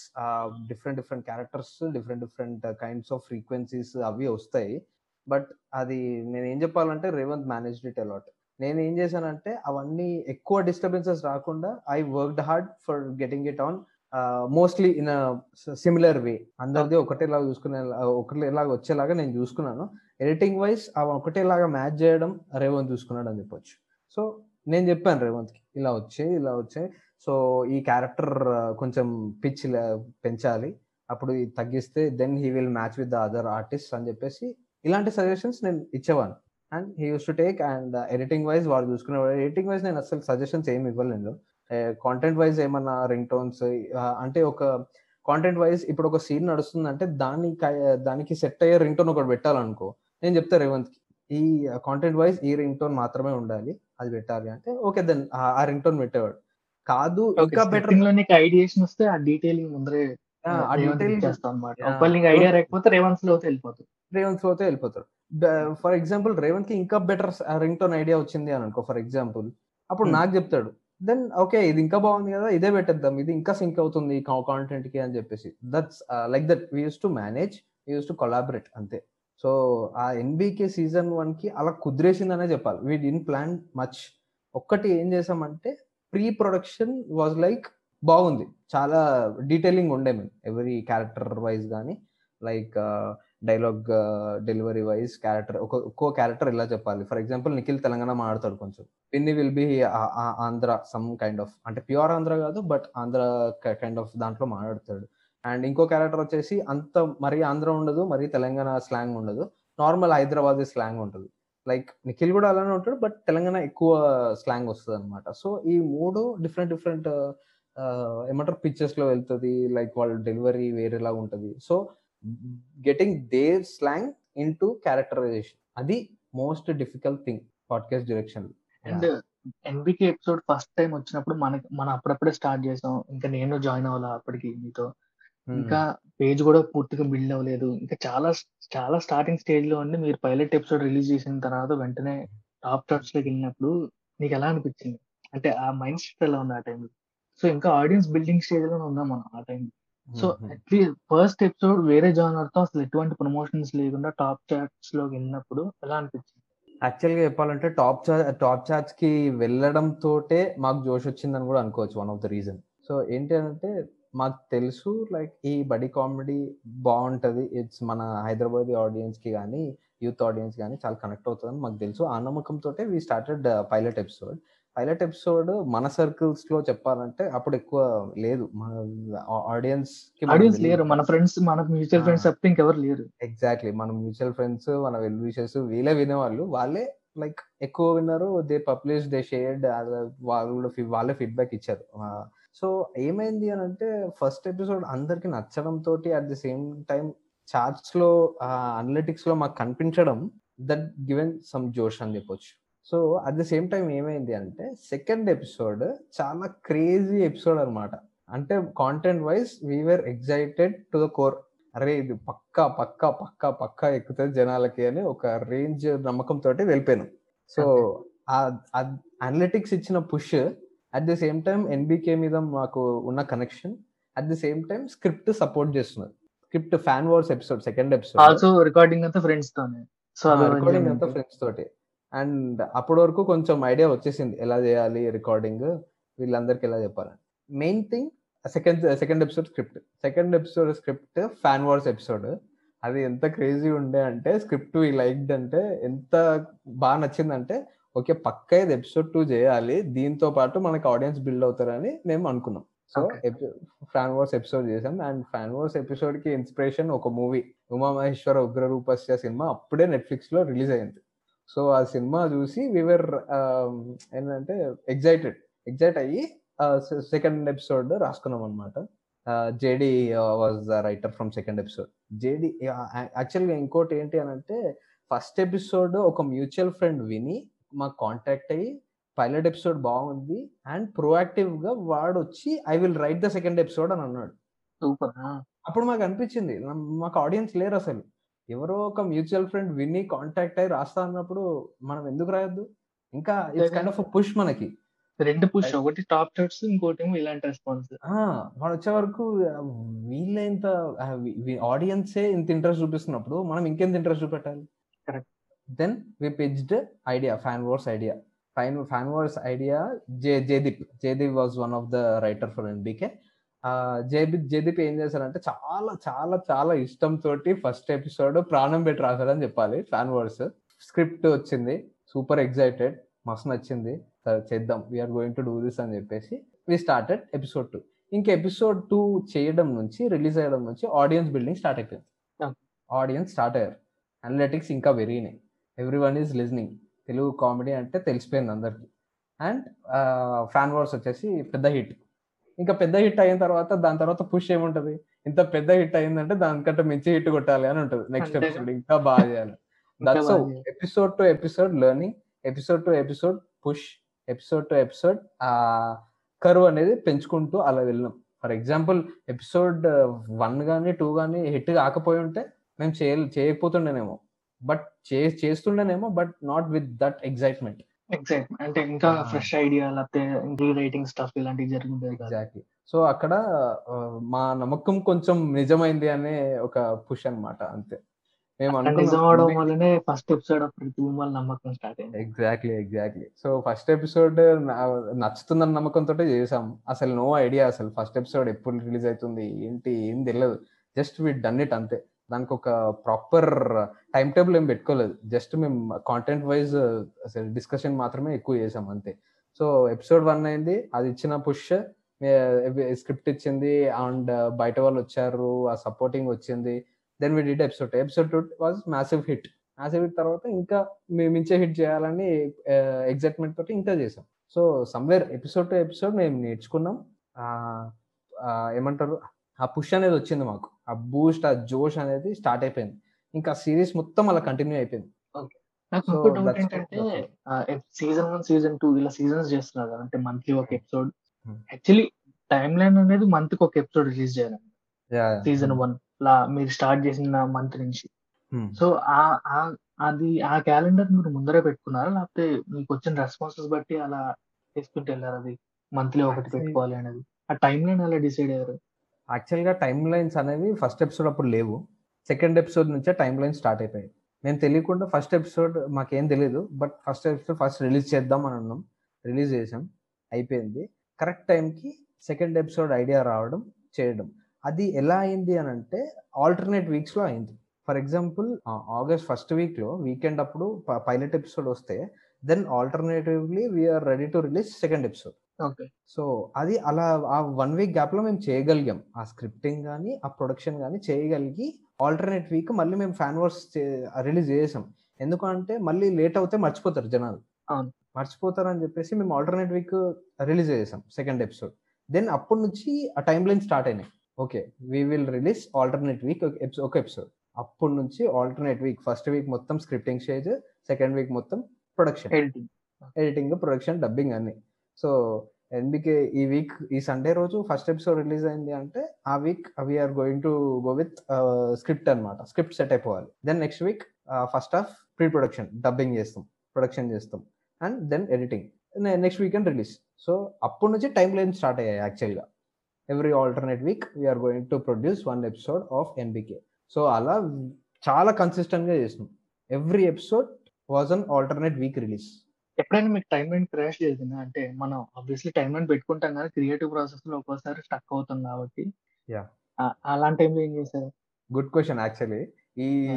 different different characters different different kinds of frequencies అవి వస్తాయి. బట్ అది నేను ఏం చెప్పాలంటే రేవంత్ మేనేజ్డ్ ఇట్ అలాట్ నేను ఏం చేశానంటే అవన్నీ ఎక్కువ డిస్టర్బెన్సెస్ రాకుండా I worked hard for getting it on mostly in similar way అందరిది ఒకటేలాగా చూసుకునే ఒకటేలాగా వచ్చేలాగా నేను చూసుకున్నాను. ఎడిటింగ్ వైజ్ అవి ఒకటేలాగా మ్యాచ్ చేయడం రేవంత్ చూసుకున్నాడు అని చెప్పొచ్చు. సో నేను చెప్పాను రేవంత్కి ఇలా వచ్చాయి ఇలా వచ్చాయి. సో ఈ క్యారెక్టర్ కొంచెం పిచ్ పెంచాలి. అప్పుడు ఇది తగ్గిస్తే then he will match with the other artist అని చెప్పేసి ఇలాంటి సజెషన్స్ నేను ఇచ్చేవాను and he used to take and editing wise వాడు చూసుకునేవాడు. ఎడిటింగ్ వైజ్ నేను అసలు సజెషన్స్ ఏమి ఇవ్వలేను. కాంటెంట్ వైజ్ ఏమన్నా రింగ్ టోన్స్ అంటే ఒక కాంటెంట్ వైజ్ ఇప్పుడు ఒక సీన్ నడుస్తుందంటే దాని దానికి సెట్ అయ్యే రింగ్ టోన్ ఒకటి పెట్టాలనుకో నేను చెప్తా రేవంత్కి ఈ కాంటెంట్ వైజ్ ఈ రింగ్ టోన్ మాత్రమే ఉండాలి అది పెట్టాలి అంటే ఓకే దెన్ ఆ రింగ్ టోన్ పెట్టేవాడు. కాదు ఇంకా
బెటర్లో ఐడియేషన్ వస్తే ఆ డీటెయిలింగ్ ముందరే
ఆ
చేస్తాం అనమాట ఐడియా రాకపోతే రేవంత్లో వెళ్ళిపోతుంది
రేవంత్ ఫ్లోతో వెళ్ళిపోతారు ఫర్ ఎగ్జాంపుల్ రేవంత్కి ఇంకా బెటర్ రింగ్ టోన్ ఐడియా వచ్చింది అని అనుకో ఫర్ ఎగ్జాంపుల్ అప్పుడు
Hmm.
నాకు చెప్తాడు దెన్ ఓకే ఇది ఇంకా బాగుంది కదా ఇదే పెట్టేద్దాం ఇది ఇంకా సింక్ అవుతుంది కాంటెంట్కి అని చెప్పేసి. That's like that we used to manage we used to collaborate అంతే. సో ఆ ఎన్బీకే సీజన్ వన్కి అలా కుదిరేసిందనే చెప్పాలి. వీ డిన్ ప్లాన్ మచ్ ఒక్కటి ఏం చేసామంటే ప్రీ ప్రొడక్షన్ వాజ్ లైక్ బాగుంది. చాలా డీటెయిలింగ్ ఉండే మేము ఎవరీ క్యారెక్టర్ వైజ్ కానీ like dialogue delivery wise character ఒక ఒక్కో క్యారెక్టర్ ఇలా చెప్పాలి. ఫర్ ఎగ్జాంపుల్ నిఖిల్ తెలంగాణ మాట్లాడతాడు కొంచెం. పిన్ని will be Andhra some kind of అంటే ప్యూర్ ఆంధ్ర కాదు బట్ ఆంధ్ర కైండ్ ఆఫ్ దాంట్లో మాట్లాడతాడు. అండ్ ఇంకో క్యారెక్టర్ వచ్చేసి అంత మరీ ఆంధ్ర ఉండదు మరీ తెలంగాణ స్లాంగ్ ఉండదు. నార్మల్ హైదరాబాద్ స్లాంగ్ ఉంటుంది. లైక్ నిఖిల్ కూడా అలానే ఉంటాడు బట్ తెలంగాణ ఎక్కువ స్లాంగ్ వస్తుంది అనమాట సో ఈ మూడు డిఫరెంట్ డిఫరెంట్ ఏమంటారు పిక్చర్స్లో వెళ్తుంది లైక్ వాళ్ళ డెలివరీ వేరేలా ఉంటుంది. So getting there slang into characterization అది most difficult thing podcast direction
and NBK episode first time వచ్చినప్పుడు మనకి మనం అప్పుడప్పుడే స్టార్ట్ చేసాం. ఇంకా నేను జాయిన్ అవ్వాలా అప్పటికి మీతో. ఇంకా పేజ్ కూడా పూర్తిగా బిల్డ్ అవ్వలేదు. ఇంకా చాలా చాలా స్టార్టింగ్ స్టేజ్లో ఉండి మీరు పైలట్ ఎపిసోడ్ రిలీజ్ చేసిన తర్వాత వెంటనే టాప్ చార్ట్స్లోకి వెళ్ళినప్పుడు నీకు ఎలా అనిపించింది? అంటే ఆ మైండ్ సెట్ ఎలా ఉంది ఆ టైంలో? సో ఇంకా ఆడియన్స్ బిల్డింగ్ స్టేజ్లో ఉన్నాం మనం ఆ time so at least first episode వేరే జానర్తో అసలు ఎటువంటి ప్రమోషన్స్ లేకుండా టాప్ చార్ట్స్లోకి వెళ్ళినప్పుడు ఎలా అనిపించింది?
యాక్చువల్గా చెప్పాలంటే టాప్ చార్జ్ టాప్ చార్జ్కి వెళ్ళడం తోటే మాకు జోష్ వచ్చిందని కూడా అనుకోవచ్చు one of the reason. So ఏంటి అంటే మాకు తెలుసు లైక్ ఈ బడి కామెడీ బాగుంటుంది ఇట్స్ మన హైదరాబాద్ ఆడియన్స్కి కానీ యూత్ ఆడియన్స్ కానీ చాలా కనెక్ట్ అవుతుందని మాకు తెలుసు. ఆ నమ్మకంతో we started pilot episode pilot episode మన సర్కిల్స్లో చెప్పాలంటే అప్పుడు ఎక్కువ లేదు. మన ఆడియన్స్
ఆడియన్స్ లేరు. మన ఫ్రెండ్స్ మన మ్యూచువల్ ఫ్రెండ్స్ తప్ప ఇంకెవరు లేరు.
ఎగ్జాక్ట్లీ. మన మ్యూచువల్ ఫ్రెండ్స్ మన వెల్ విషెస్ వీళ్ళే వినేవాళ్ళు. వాళ్ళే లైక్ ఎక్కువ విన్నారు. దే పబ్లిష్ దే షేర్డ్ వాళ్ళు కూడా వాళ్ళే ఫీడ్బ్యాక్ ఇచ్చారు. సో ఏమైంది అని అంటే ఫస్ట్ ఎపిసోడ్ అందరికి నచ్చడం తోటి అట్ ది సేమ్ టైం చార్ట్స్లో అనలిటిక్స్లో మాకు కనిపించడం దట్ గివెన్ సమ్ జోష్ అని చెప్పొచ్చు. So at the same time ఏమైంది అంటే సెకండ్ ఎపిసోడ్ చాలా క్రేజీ ఎపిసోడ్ అనమాట అంటే content wise we're excited to the core అరే ఇది పక్కా పక్కా పక్కా పక్కా ఎక్కుతుంది జనాలకి అని ఒక రేంజ్ నమ్మకంతో వెళ్ళిపోయాను. సో అనలిటిక్స్ ఇచ్చిన push at the same time NBK మీద మాకు ఉన్న connection at the same time script support చేస్తున్నారు. Script fan wars episode second episode
also recording అంతా ఫ్రెండ్స్ తోనే. సో
రికార్డింగ్ అంతా ఫ్రెండ్స్ తోటి. అండ్ అప్పటి వరకు కొంచెం ఐడియా వచ్చేసింది. ఎలా చేయాలి రికార్డింగ్ వీళ్ళందరికి ఎలా చెప్పాలి main thing second second episode script second episode script fan wars episode అది ఎంత క్రేజీ ఉండే అంటే స్క్రిప్ట్ ఈ లైక్డ్ అంటే ఎంత బాగా నచ్చిందంటే ఓకే పక్క ఇది ఎపిసోడ్ టూ చేయాలి. దీంతో పాటు మనకి ఆడియన్స్ బిల్డ్ అవుతారని మేము అనుకున్నాం. సో ఫ్యాన్ వార్స్ ఎపిసోడ్ చేసాం అండ్ ఫ్యాన్ వార్స్ ఎపిసోడ్కి ఇన్స్పిరేషన్ ఒక మూవీ ఉమామహేశ్వర ఉగ్ర రూపస్య సినిమా అప్పుడే నెట్ఫ్లిక్స్లో రిలీజ్ అయింది. సో ఆ సినిమా చూసి వివర్ ఏంటంటే ఎగ్జైటెడ్ ఎగ్జైట్ అయ్యి సెకండ్ ఎపిసోడ్ రాసుకున్నాం అనమాట JD was the writer from second episode JD యాక్చువల్గా ఇంకోటి ఏంటి అని అంటే ఫస్ట్ ఎపిసోడ్ ఒక మ్యూచువల్ ఫ్రెండ్ విని మాకు కాంటాక్ట్ అయ్యి పైలట్ ఎపిసోడ్ బాగుంది అండ్ ప్రోయాక్టివ్గా వాడు వచ్చి I will write the second episode అని అన్నాడు.
సూపర్
అప్పుడు మాకు అనిపించింది మాకు ఆడియన్స్ లేరు అసలు. ఎవరో ఒక మ్యూచువల్ ఫ్రెండ్ విని కాంటాక్ట్ అయ్యి రాస్తా అన్నప్పుడు మనం ఎందుకు రాయొద్దు? ఇంకా ఇట్స్ కైండ్ ఆఫ్ పుష్ మనకి.
రెండు పుష్ ఒకటి టాప్ థర్డ్స్ ఇంకోటి ఇలాంటి రెస్పాన్స్
వాడు వచ్చే వరకు ఆ, వీళ్ళే ఇంత ఆడియన్సే ఇంత ఇంట్రెస్ట్ చూపిస్తున్నప్పుడు మనం ఇంకెంత ఇంట్రెస్ట్ చూపెట్టాలి. Then we pitched idea fan wars idea fan fan wars idea J Jaideep Jaideep was one of the writer for NBK Jaideep Jaideep ఏం చేశారంటే చాలా చాలా చాలా ఇష్టం తోటి ఫస్ట్ ఎపిసోడ్ ప్రాణం పెట్టి రాశారని చెప్పాలి ఫ్యాన్ వార్స్ స్క్రిప్ట్ వచ్చింది సూపర్ ఎక్సైటెడ్ మస్తు నచ్చింది. చేద్దాం we're going to do this అని చెప్పేసి వి స్టార్టెడ్ ఎపిసోడ్ టూ ఇంకా ఎపిసోడ్ టూ చేయడం నుంచి రిలీజ్ అయ్యడం నుంచి ఆడియన్స్ బిల్డింగ్ స్టార్ట్ అయిపోయింది. ఆడియన్స్ స్టార్ట్ అయ్యారు. అనలిటిక్స్ ఇంకా పెరిగినాయి. Everyone is listening Telugu comedy అంటే తెలిసిపోయింది అందరికి. అండ్ ఫ్యాన్ వార్స్ వచ్చేసి పెద్ద హిట్ ఇంకా పెద్ద హిట్ అయిన తర్వాత దాని తర్వాత పుష్ ఏముంటది? ఇంత పెద్ద హిట్ అయిందంటే దానికంటే మించి హిట్ కొట్టాలి అని ఉంటుంది. నెక్స్ట్. ఎపిసోడ్ ఇంకా బాగా చేయాలి.
That's.
Episode to episode learning episode to episode push episode to episode ఆ కర్వ్ అనేది పెంచుకుంటూ అలా వెళ్ళినాం. ఫర్ ఎగ్జాంపుల్ ఎపిసోడ్ వన్ కానీ టూ కానీ హిట్ కాకపోయి ఉంటే మేము చేయ చేయకపోతుండేనేమో. బట్ చే చేస్తుండేనేమో but not with that excitement
exact అంటే ఇంకా. ఫ్రెష్ ఐడియా లేకపోతే రీరైటింగ్ స్టఫ్ ఇలాంటివి జరుగుతుంది
ఎగ్జాక్ట్లీ సో అక్కడ మా నమ్మకం కొంచెం నిజమైంది అనే ఒక పుష్ అన్నమాట అంతే.
నిజం వల్లనే ఫస్ట్ ఎపిసోడ్ ఆఫ్ వాళ్ళ నమ్మకం స్టార్ట్ అయింది.
Exactly exactly so first episode నచ్చుతుందన్న నమ్మకంతో చేసాం. అసలు నో ఐడియా అసలు ఫస్ట్ ఎపిసోడ్ ఎప్పుడు రిలీజ్ అవుతుంది? ఏంటి? ఏం తెలియదు జస్ట్ వి డన్ ఇట్ అంతే. దానికి ఒక ప్రాపర్ టైం టేబుల్ ఏం పెట్టుకోలేదు. జస్ట్ మేము కాంటెంట్ వైజ్ అసలు డిస్కషన్ మాత్రమే ఎక్కువ చేసాం అంతే. సో ఎపిసోడ్ వన్ అయింది. అది ఇచ్చిన పుష్ స్క్రిప్ట్ ఇచ్చింది అండ్ బయట వాళ్ళు వచ్చారు ఆ సపోర్టింగ్ వచ్చింది. Then we did episode episode two was massive hit massive hit తర్వాత ఇంకా మేము మించే హిట్ చేయాలని ఎగ్జైట్మెంట్ తోటి ఇంకా చేసాం. So somewhere episode to episode మేము నేర్చుకున్నాం. ఏమంటారు? ఆ పుష్ అనేది వచ్చింది మాకు. ఆ బూస్ట్ ఆ జోష్ అనేది స్టార్ట్ అయిపోయింది. ఇంకా సిరీస్ మొత్తం అలా కంటిన్యూ అయిపోయింది.
నాకు ఇంకో డౌట్ ఏంటంటే సీజన్ వన్ సీజన్ టూ ఇలా సీజన్స్ చేస్తున్నారు కదా అంటే మంత్లీ ఒక episode
Hmm.
Actually time line అనేది మంత్కి ఒక ఎపిసోడ్ రిలీజ్ చేయాలి. సీజన్ వన్ లా మీరు స్టార్ట్ చేసిన మంత్ నుంచి. సో ఆ ఆ- అది ఆ క్యాలెండర్ మీరు ముందరే పెట్టుకున్నారా? లేకపోతే మీకు వచ్చిన రెస్పాన్సెస్ బట్టి అలా చేసుకుంటూ వెళ్ళారు అది? మంత్లీ ఒకటి పెట్టుకోవాలి అనేది. ఆ టైం లైన్ అలా డిసైడ్ అయ్యారు?
యాక్చువల్గా టైం లైన్స్ అనేవి ఫస్ట్ ఎపిసోడ్ అప్పుడు లేవు. సెకండ్ ఎపిసోడ్ నుంచే టైం లైన్ స్టార్ట్ అయిపోయాయి మేము తెలియకుండా ఫస్ట్ ఎపిసోడ్ మాకేం తెలియదు but first episode first release చేద్దాం అని అన్నాం. రిలీజ్ చేసాం అయిపోయింది. కరెక్ట్ టైంకి సెకండ్ ఎపిసోడ్ ఐడియా రావడం చేయడం. అది ఎలా అయింది అని అంటే ఆల్టర్నేట్ వీక్స్లో అయింది. ఫర్ ఎగ్జాంపుల్ ఆగస్ట్ ఫస్ట్ వీక్లో వీకెండ్ అప్పుడు పైలట్ ఎపిసోడ్ వస్తే then alternatively we're ready to release second
episode
so అది అలా ఆ వన్ వీక్ గ్యాప్లో మేము చేయగలిగాం. ఆ స్క్రిప్టింగ్ కానీ ఆ ప్రొడక్షన్ కానీ చేయగలిగి ఆల్టర్నేట్ వీక్ మళ్ళీ మేము ఫ్యాన్ వర్స్ రిలీజ్ చేసాం. ఎందుకంటే మళ్ళీ లేట్ అవుతే మర్చిపోతారు జనాలు. మర్చిపోతారు అని చెప్పేసి మేము ఆల్టర్నేట్ వీక్ రిలీజ్ చేసాం సెకండ్ ఎపిసోడ్. దెన్ అప్పటి నుంచి ఆ టైం లైన్ స్టార్ట్ అయినాయి. Okay we will release alternate week ఒక ఎపిసోడ్. అప్పటి నుంచి ఆల్టర్నేట్ వీక్ ఫస్ట్ వీక్ మొత్తం స్క్రిప్టింగ్ స్టేజ్ సెకండ్ వీక్ మొత్తం production.
Editing.
Editing production dubbing అన్ని. సో ఎన్బికే ఈ వీక్ ఈ సండే రోజు ఫస్ట్ ఎపిసోడ్ రిలీజ్ అయింది అంటే ఆ week we're going to go with script అన్నమాట. స్క్రిప్ట్ సెట్ అయిపోవాలి. Then next week first half pre production dubbing చేస్తాం ప్రొడక్షన్ చేస్తాం. And then editing next weekend release so అప్పటి నుంచి టైం లైన్ స్టార్ట్ అయ్యాయి యాక్చువల్గా every alternate week we're going to produce one episode of NBK so అలా చాలా కన్సిస్టెంట్గా చేసినాం every episode was on alternate week release
ఎప్పుడైనా మీకు టైం లైన్ క్రాష్ చేసిందా? అంటే మనం ఆబ్వియస్లీ టైం లైన్ పెట్టుకుంటాం కానీ క్రియేటివ్ ప్రాసెస్లో ఒక్కోసారి స్టక్ అవుతాం కాబట్టి. ఆ- అలాంటి టైంలో ఏం చేశారు?
గుడ్ క్వశ్చన్ యాక్చువల్లీ ఈ.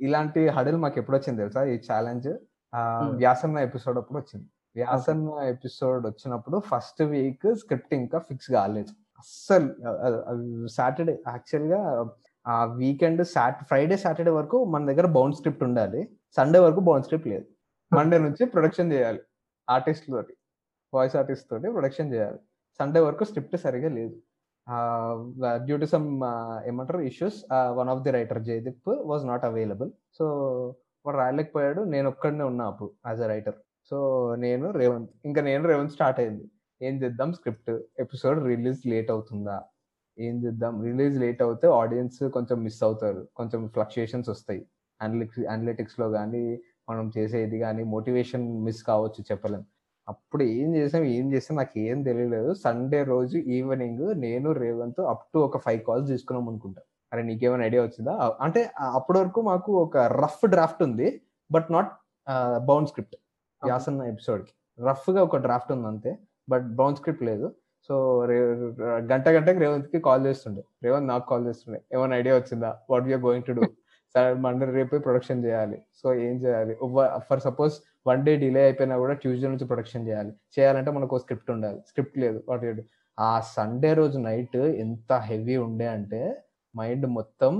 ఇలాంటి హడిల్ మాకు ఎప్పుడు వచ్చింది తెలుసా? ఈ ఛాలెంజ్
Hmm.
వ్యాసన్న ఎపిసోడ్ అప్పుడు వచ్చింది. వ్యాసన్న ఎపిసోడ్ వచ్చినప్పుడు ఫస్ట్ వీక్ స్క్రిప్ట్ ఇంకా ఫిక్స్ కాలేదు. అస్సలు సాటర్డే యాక్చువల్గా ఆ వీకెండ్ సాట్ ఫ్రైడే సాటర్డే వరకు మన దగ్గర బౌండ్ స్క్రిప్ట్ ఉండాలి. సండే వరకు బౌండ్ స్క్రిప్ట్ లేదు. మండే నుంచి ప్రొడక్షన్ చేయాలి. ఆర్టిస్ట్ తోటి వాయిస్ ఆర్టిస్ట్ తోటి ప్రొడక్షన్ చేయాలి. సండే వరకు స్క్రిప్ట్ సరిగా లేదు. డ్యూ టు సమ్ ఏమంటారు issues one of the writer Jayadeep was not available so వాడు రాయలేకపోయాడు. నేను ఒక్కడనే ఉన్నా అప్పుడు యాజ్ అ రైటర్ సో నేను రేవంత్ ఇంకా నేను రేవంత్ స్టార్ట్ అయింది. ఏం చేద్దాం? స్క్రిప్ట్ ఎపిసోడ్ రిలీజ్ లేట్ అవుతుందా? ఏం చేద్దాం? రిలీజ్ లేట్ అవుతే ఆడియన్స్ కొంచెం మిస్ అవుతారు. కొంచెం ఫ్లక్చుయేషన్స్ వస్తాయి. అనలిటిక్స్ అనలిటిక్స్లో కానీ మనం చేసేది కానీ మోటివేషన్ మిస్ కావచ్చు చెప్పలేం. అప్పుడు ఏం చేసాం ఏం చేసాం నాకు ఏం తెలియలేదు. సండే రోజు ఈవినింగ్ నేను రేవంత్ అప్ టు ఒక ఫైవ్ కాల్స్ తీసుకున్నాం అనుకుంటా. అరే నీకేమైనా ఐడియా వచ్చిందా? అంటే అప్పటి వరకు మాకు ఒక రఫ్ డ్రాఫ్ట్ ఉంది బట్ నాట్ బౌండ్ స్క్రిప్ట్. వ్యాసన్న ఎపిసోడ్కి రఫ్గా ఒక డ్రాఫ్ట్ ఉంది అంతే బట్ బౌండ్ స్క్రిప్ట్ లేదు. సో రే గంట గంటకి రేవంత్కి కాల్ చేస్తుండే. రేవంత్ నాకు కాల్ చేస్తుండే. ఏమైనా ఐడియా వచ్చిందా? What you're going to do? Monday రేపు ప్రొడక్షన్ చేయాలి. సో ఏం చేయాలి? For suppose one day delay అయిపోయినా కూడా ట్యూస్డే నుంచి ప్రొడక్షన్ చేయాలి. చేయాలంటే మనకు స్క్రిప్ట్ ఉండాలి. స్క్రిప్ట్ లేదు. వాట్ ఆ సండే రోజు నైట్ ఎంత హెవీ ఉండే అంటే మైండ్ మొత్తం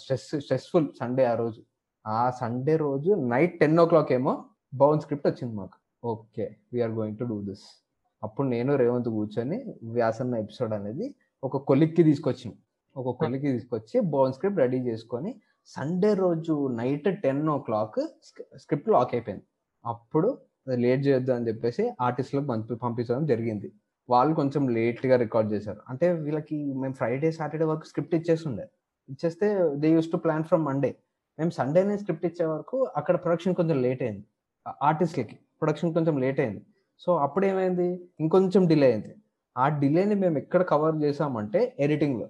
స్ట్రెస్ స్ట్రెస్ఫుల్ సండే ఆ రోజు. ఆ సండే రోజు నైట్ టెన్ ఓ క్లాక్ ఏమో బౌన్ స్క్రిప్ట్ వచ్చింది మాకు. Okay we're going to do this అప్పుడు నేను రేవంత్ కూర్చొని వ్యాసన్న ఎపిసోడ్ అనేది ఒక కొలిక్కి తీసుకొచ్చింది ఒక కొలిక్కి తీసుకొచ్చి బౌన్ స్క్రిప్ట్ రెడీ చేసుకొని సండే రోజు night ten o'clock script lock అయిపోయింది. అప్పుడు లేట్ చేయొద్దు అని చెప్పేసి ఆర్టిస్ట్లకు పంపి పంపించడం జరిగింది. వాళ్ళు కొంచెం లేట్గా రికార్డ్ చేశారు. అంటే వీళ్ళకి మేము ఫ్రైడే సాటర్డే వరకు స్క్రిప్ట్ ఇచ్చేస్తుండే. ఇచ్చేస్తే they used to plan from Monday. మేము సండేనే స్క్రిప్ట్ ఇచ్చే వరకు అక్కడ ప్రొడక్షన్ కొంచెం లేట్ అయింది. ఆర్టిస్ట్లకి ప్రొడక్షన్ కొంచెం లేట్ అయింది. సో అప్పుడు ఏమైంది ఇంకొంచెం డిలే అయింది. ఆ డిలేని మేము ఎక్కడ కవర్ చేసామంటే ఎడిటింగ్లో.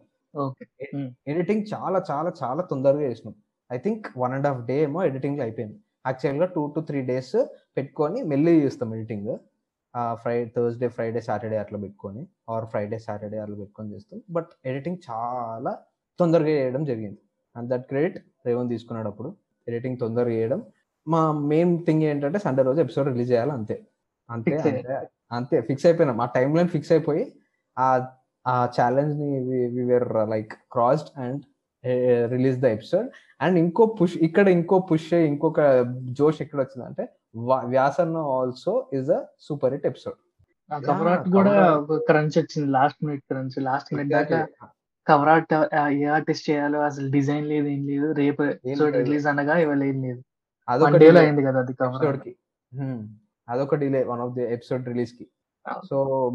ఎడిటింగ్ చాలా చాలా చాలా తొందరగా చేసినాం. I think one and half day ఏమో ఎడిటింగ్ అయిపోయింది. యాక్చువల్గా టూ టు త్రీ డేస్ పెట్టుకొని మెల్లి చేస్తాం editing. Fry Thursday Friday Saturday అట్లా పెట్టుకొని ఆర్ ఫ్రైడే సాటర్డే అట్లా పెట్టుకొని చేస్తాం. బట్ ఎడిటింగ్ చాలా తొందరగా చేయడం జరిగింది. అండ్ దట్ క్రెడిట్ రేవన్ తీసుకున్నాడు అప్పుడు ఎడిటింగ్ తొందరగా చేయడం. మా మెయిన్ థింగ్ ఏంటంటే సండే రోజు ఎపిసోడ్ రిలీజ్ చేయాలి అంతే. అంతే అంతే ఫిక్స్ అయిపోయినాం. ఆ టైం లైన్ ఫిక్స్ అయిపోయి ఆ ఆ ఛాలెంజ్ని we were like crossed and release the episode and ఇంకో పుష్ ఇక్కడ ఇంకో పుష్ ఇంకొక జోష్ ఎక్కడ వచ్చిందంటే వ్యాసన్న also is a super hit episode
కవరాట్ కూడా క్రంచ్ వచ్చింది last minute crunch last minute దాకా కవరాట్ ఏ ఆర్టిస్ట్ చేయాలో అసలు డిజైన్ లేదు ఏం లేదు రేపు ఎపిసోడ్. రిలీజ్ అనగా ఇవాళ ఏం లేదు.
అదొక
డేలో అయింది కదా అది కవరాట్.
కి. Hmm. అదొక delay one of the episode
రిలీజ్కి.
So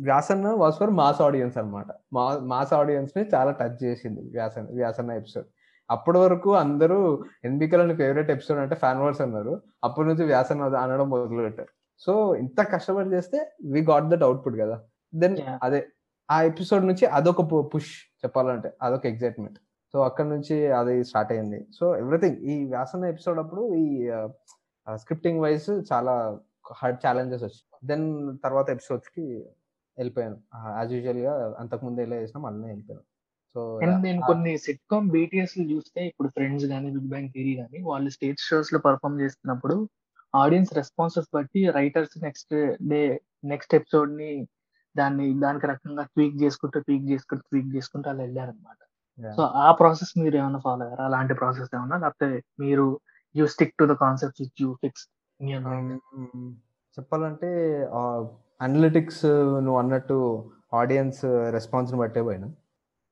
వ్యాసన్న was for mass audience అనమాట మా మాస్ ఆడియన్స్ని చాలా టచ్ చేసింది వ్యాసన్న వ్యాసన్న ఎపిసోడ్ అప్పటి వరకు అందరూ ఎన్బికలని ఫేవరెట్ ఎపిసోడ్ అంటే ఫ్యాన్ వర్స్ అన్నారు. అప్పటి నుంచి వ్యాసన్న అనడం మొదలు పెట్టారు సో ఇంత కష్టపడి చేస్తే వి గాట్ దట్ అవుట్పుట్ కదా. దెన్. అదే ఆ ఎపిసోడ్ నుంచి అదొక పుష్ చెప్పాలంటే అదొక ఎగ్జైట్మెంట్ సో అక్కడ నుంచి అది స్టార్ట్ అయింది. సో ఎవ్రీథింగ్ ఈ వ్యాసన్న ఎపిసోడ్ అప్పుడు ఈ స్క్రిప్టింగ్ వైజ్ చాలా హార్డ్ ఛాలెంజెస్ వచ్చాయి దెన్ తర్వాత ఎపిసోడ్స్కి వెళ్ళిపోయాను. యాజ్ యూజువల్గా అంతకు ముందు ఎలా చేసినా మళ్ళీ వెళ్ళిపోయాను. సో
నేను కొన్ని సిట్కామ్ బీటీఎస్ చూస్తే ఇప్పుడు ఫ్రెండ్స్ కానీ బిగ్ బ్యాంగ్ థియరీ కానీ వాళ్ళు స్టేజ్ షోస్లో పర్ఫామ్ చేస్తున్నప్పుడు ఆడియన్స్ రెస్పాన్సెస్ బట్టి రైటర్స్ నెక్స్ట్ డే నెక్స్ట్ ఎపిసోడ్ని దాన్ని దానికి రకంగా ట్వీక్ చేసుకుంటూ ట్వీక్ చేసుకుంటూ ట్వీక్ చేసుకుంటూ అలా వెళ్ళారనమాట సో ఆ ప్రాసెస్ మీరు ఏమైనా ఫాలో అయ్యారా? అలాంటి ప్రాసెస్ ఏమన్నా? లేకపోతే మీరు you stick to the concept you fix
చెప్పాలంటే అనలిటిక్స్ నువ్వు అన్నట్టు ఆడియన్స్ రెస్పాన్స్ బట్టే పోయినా.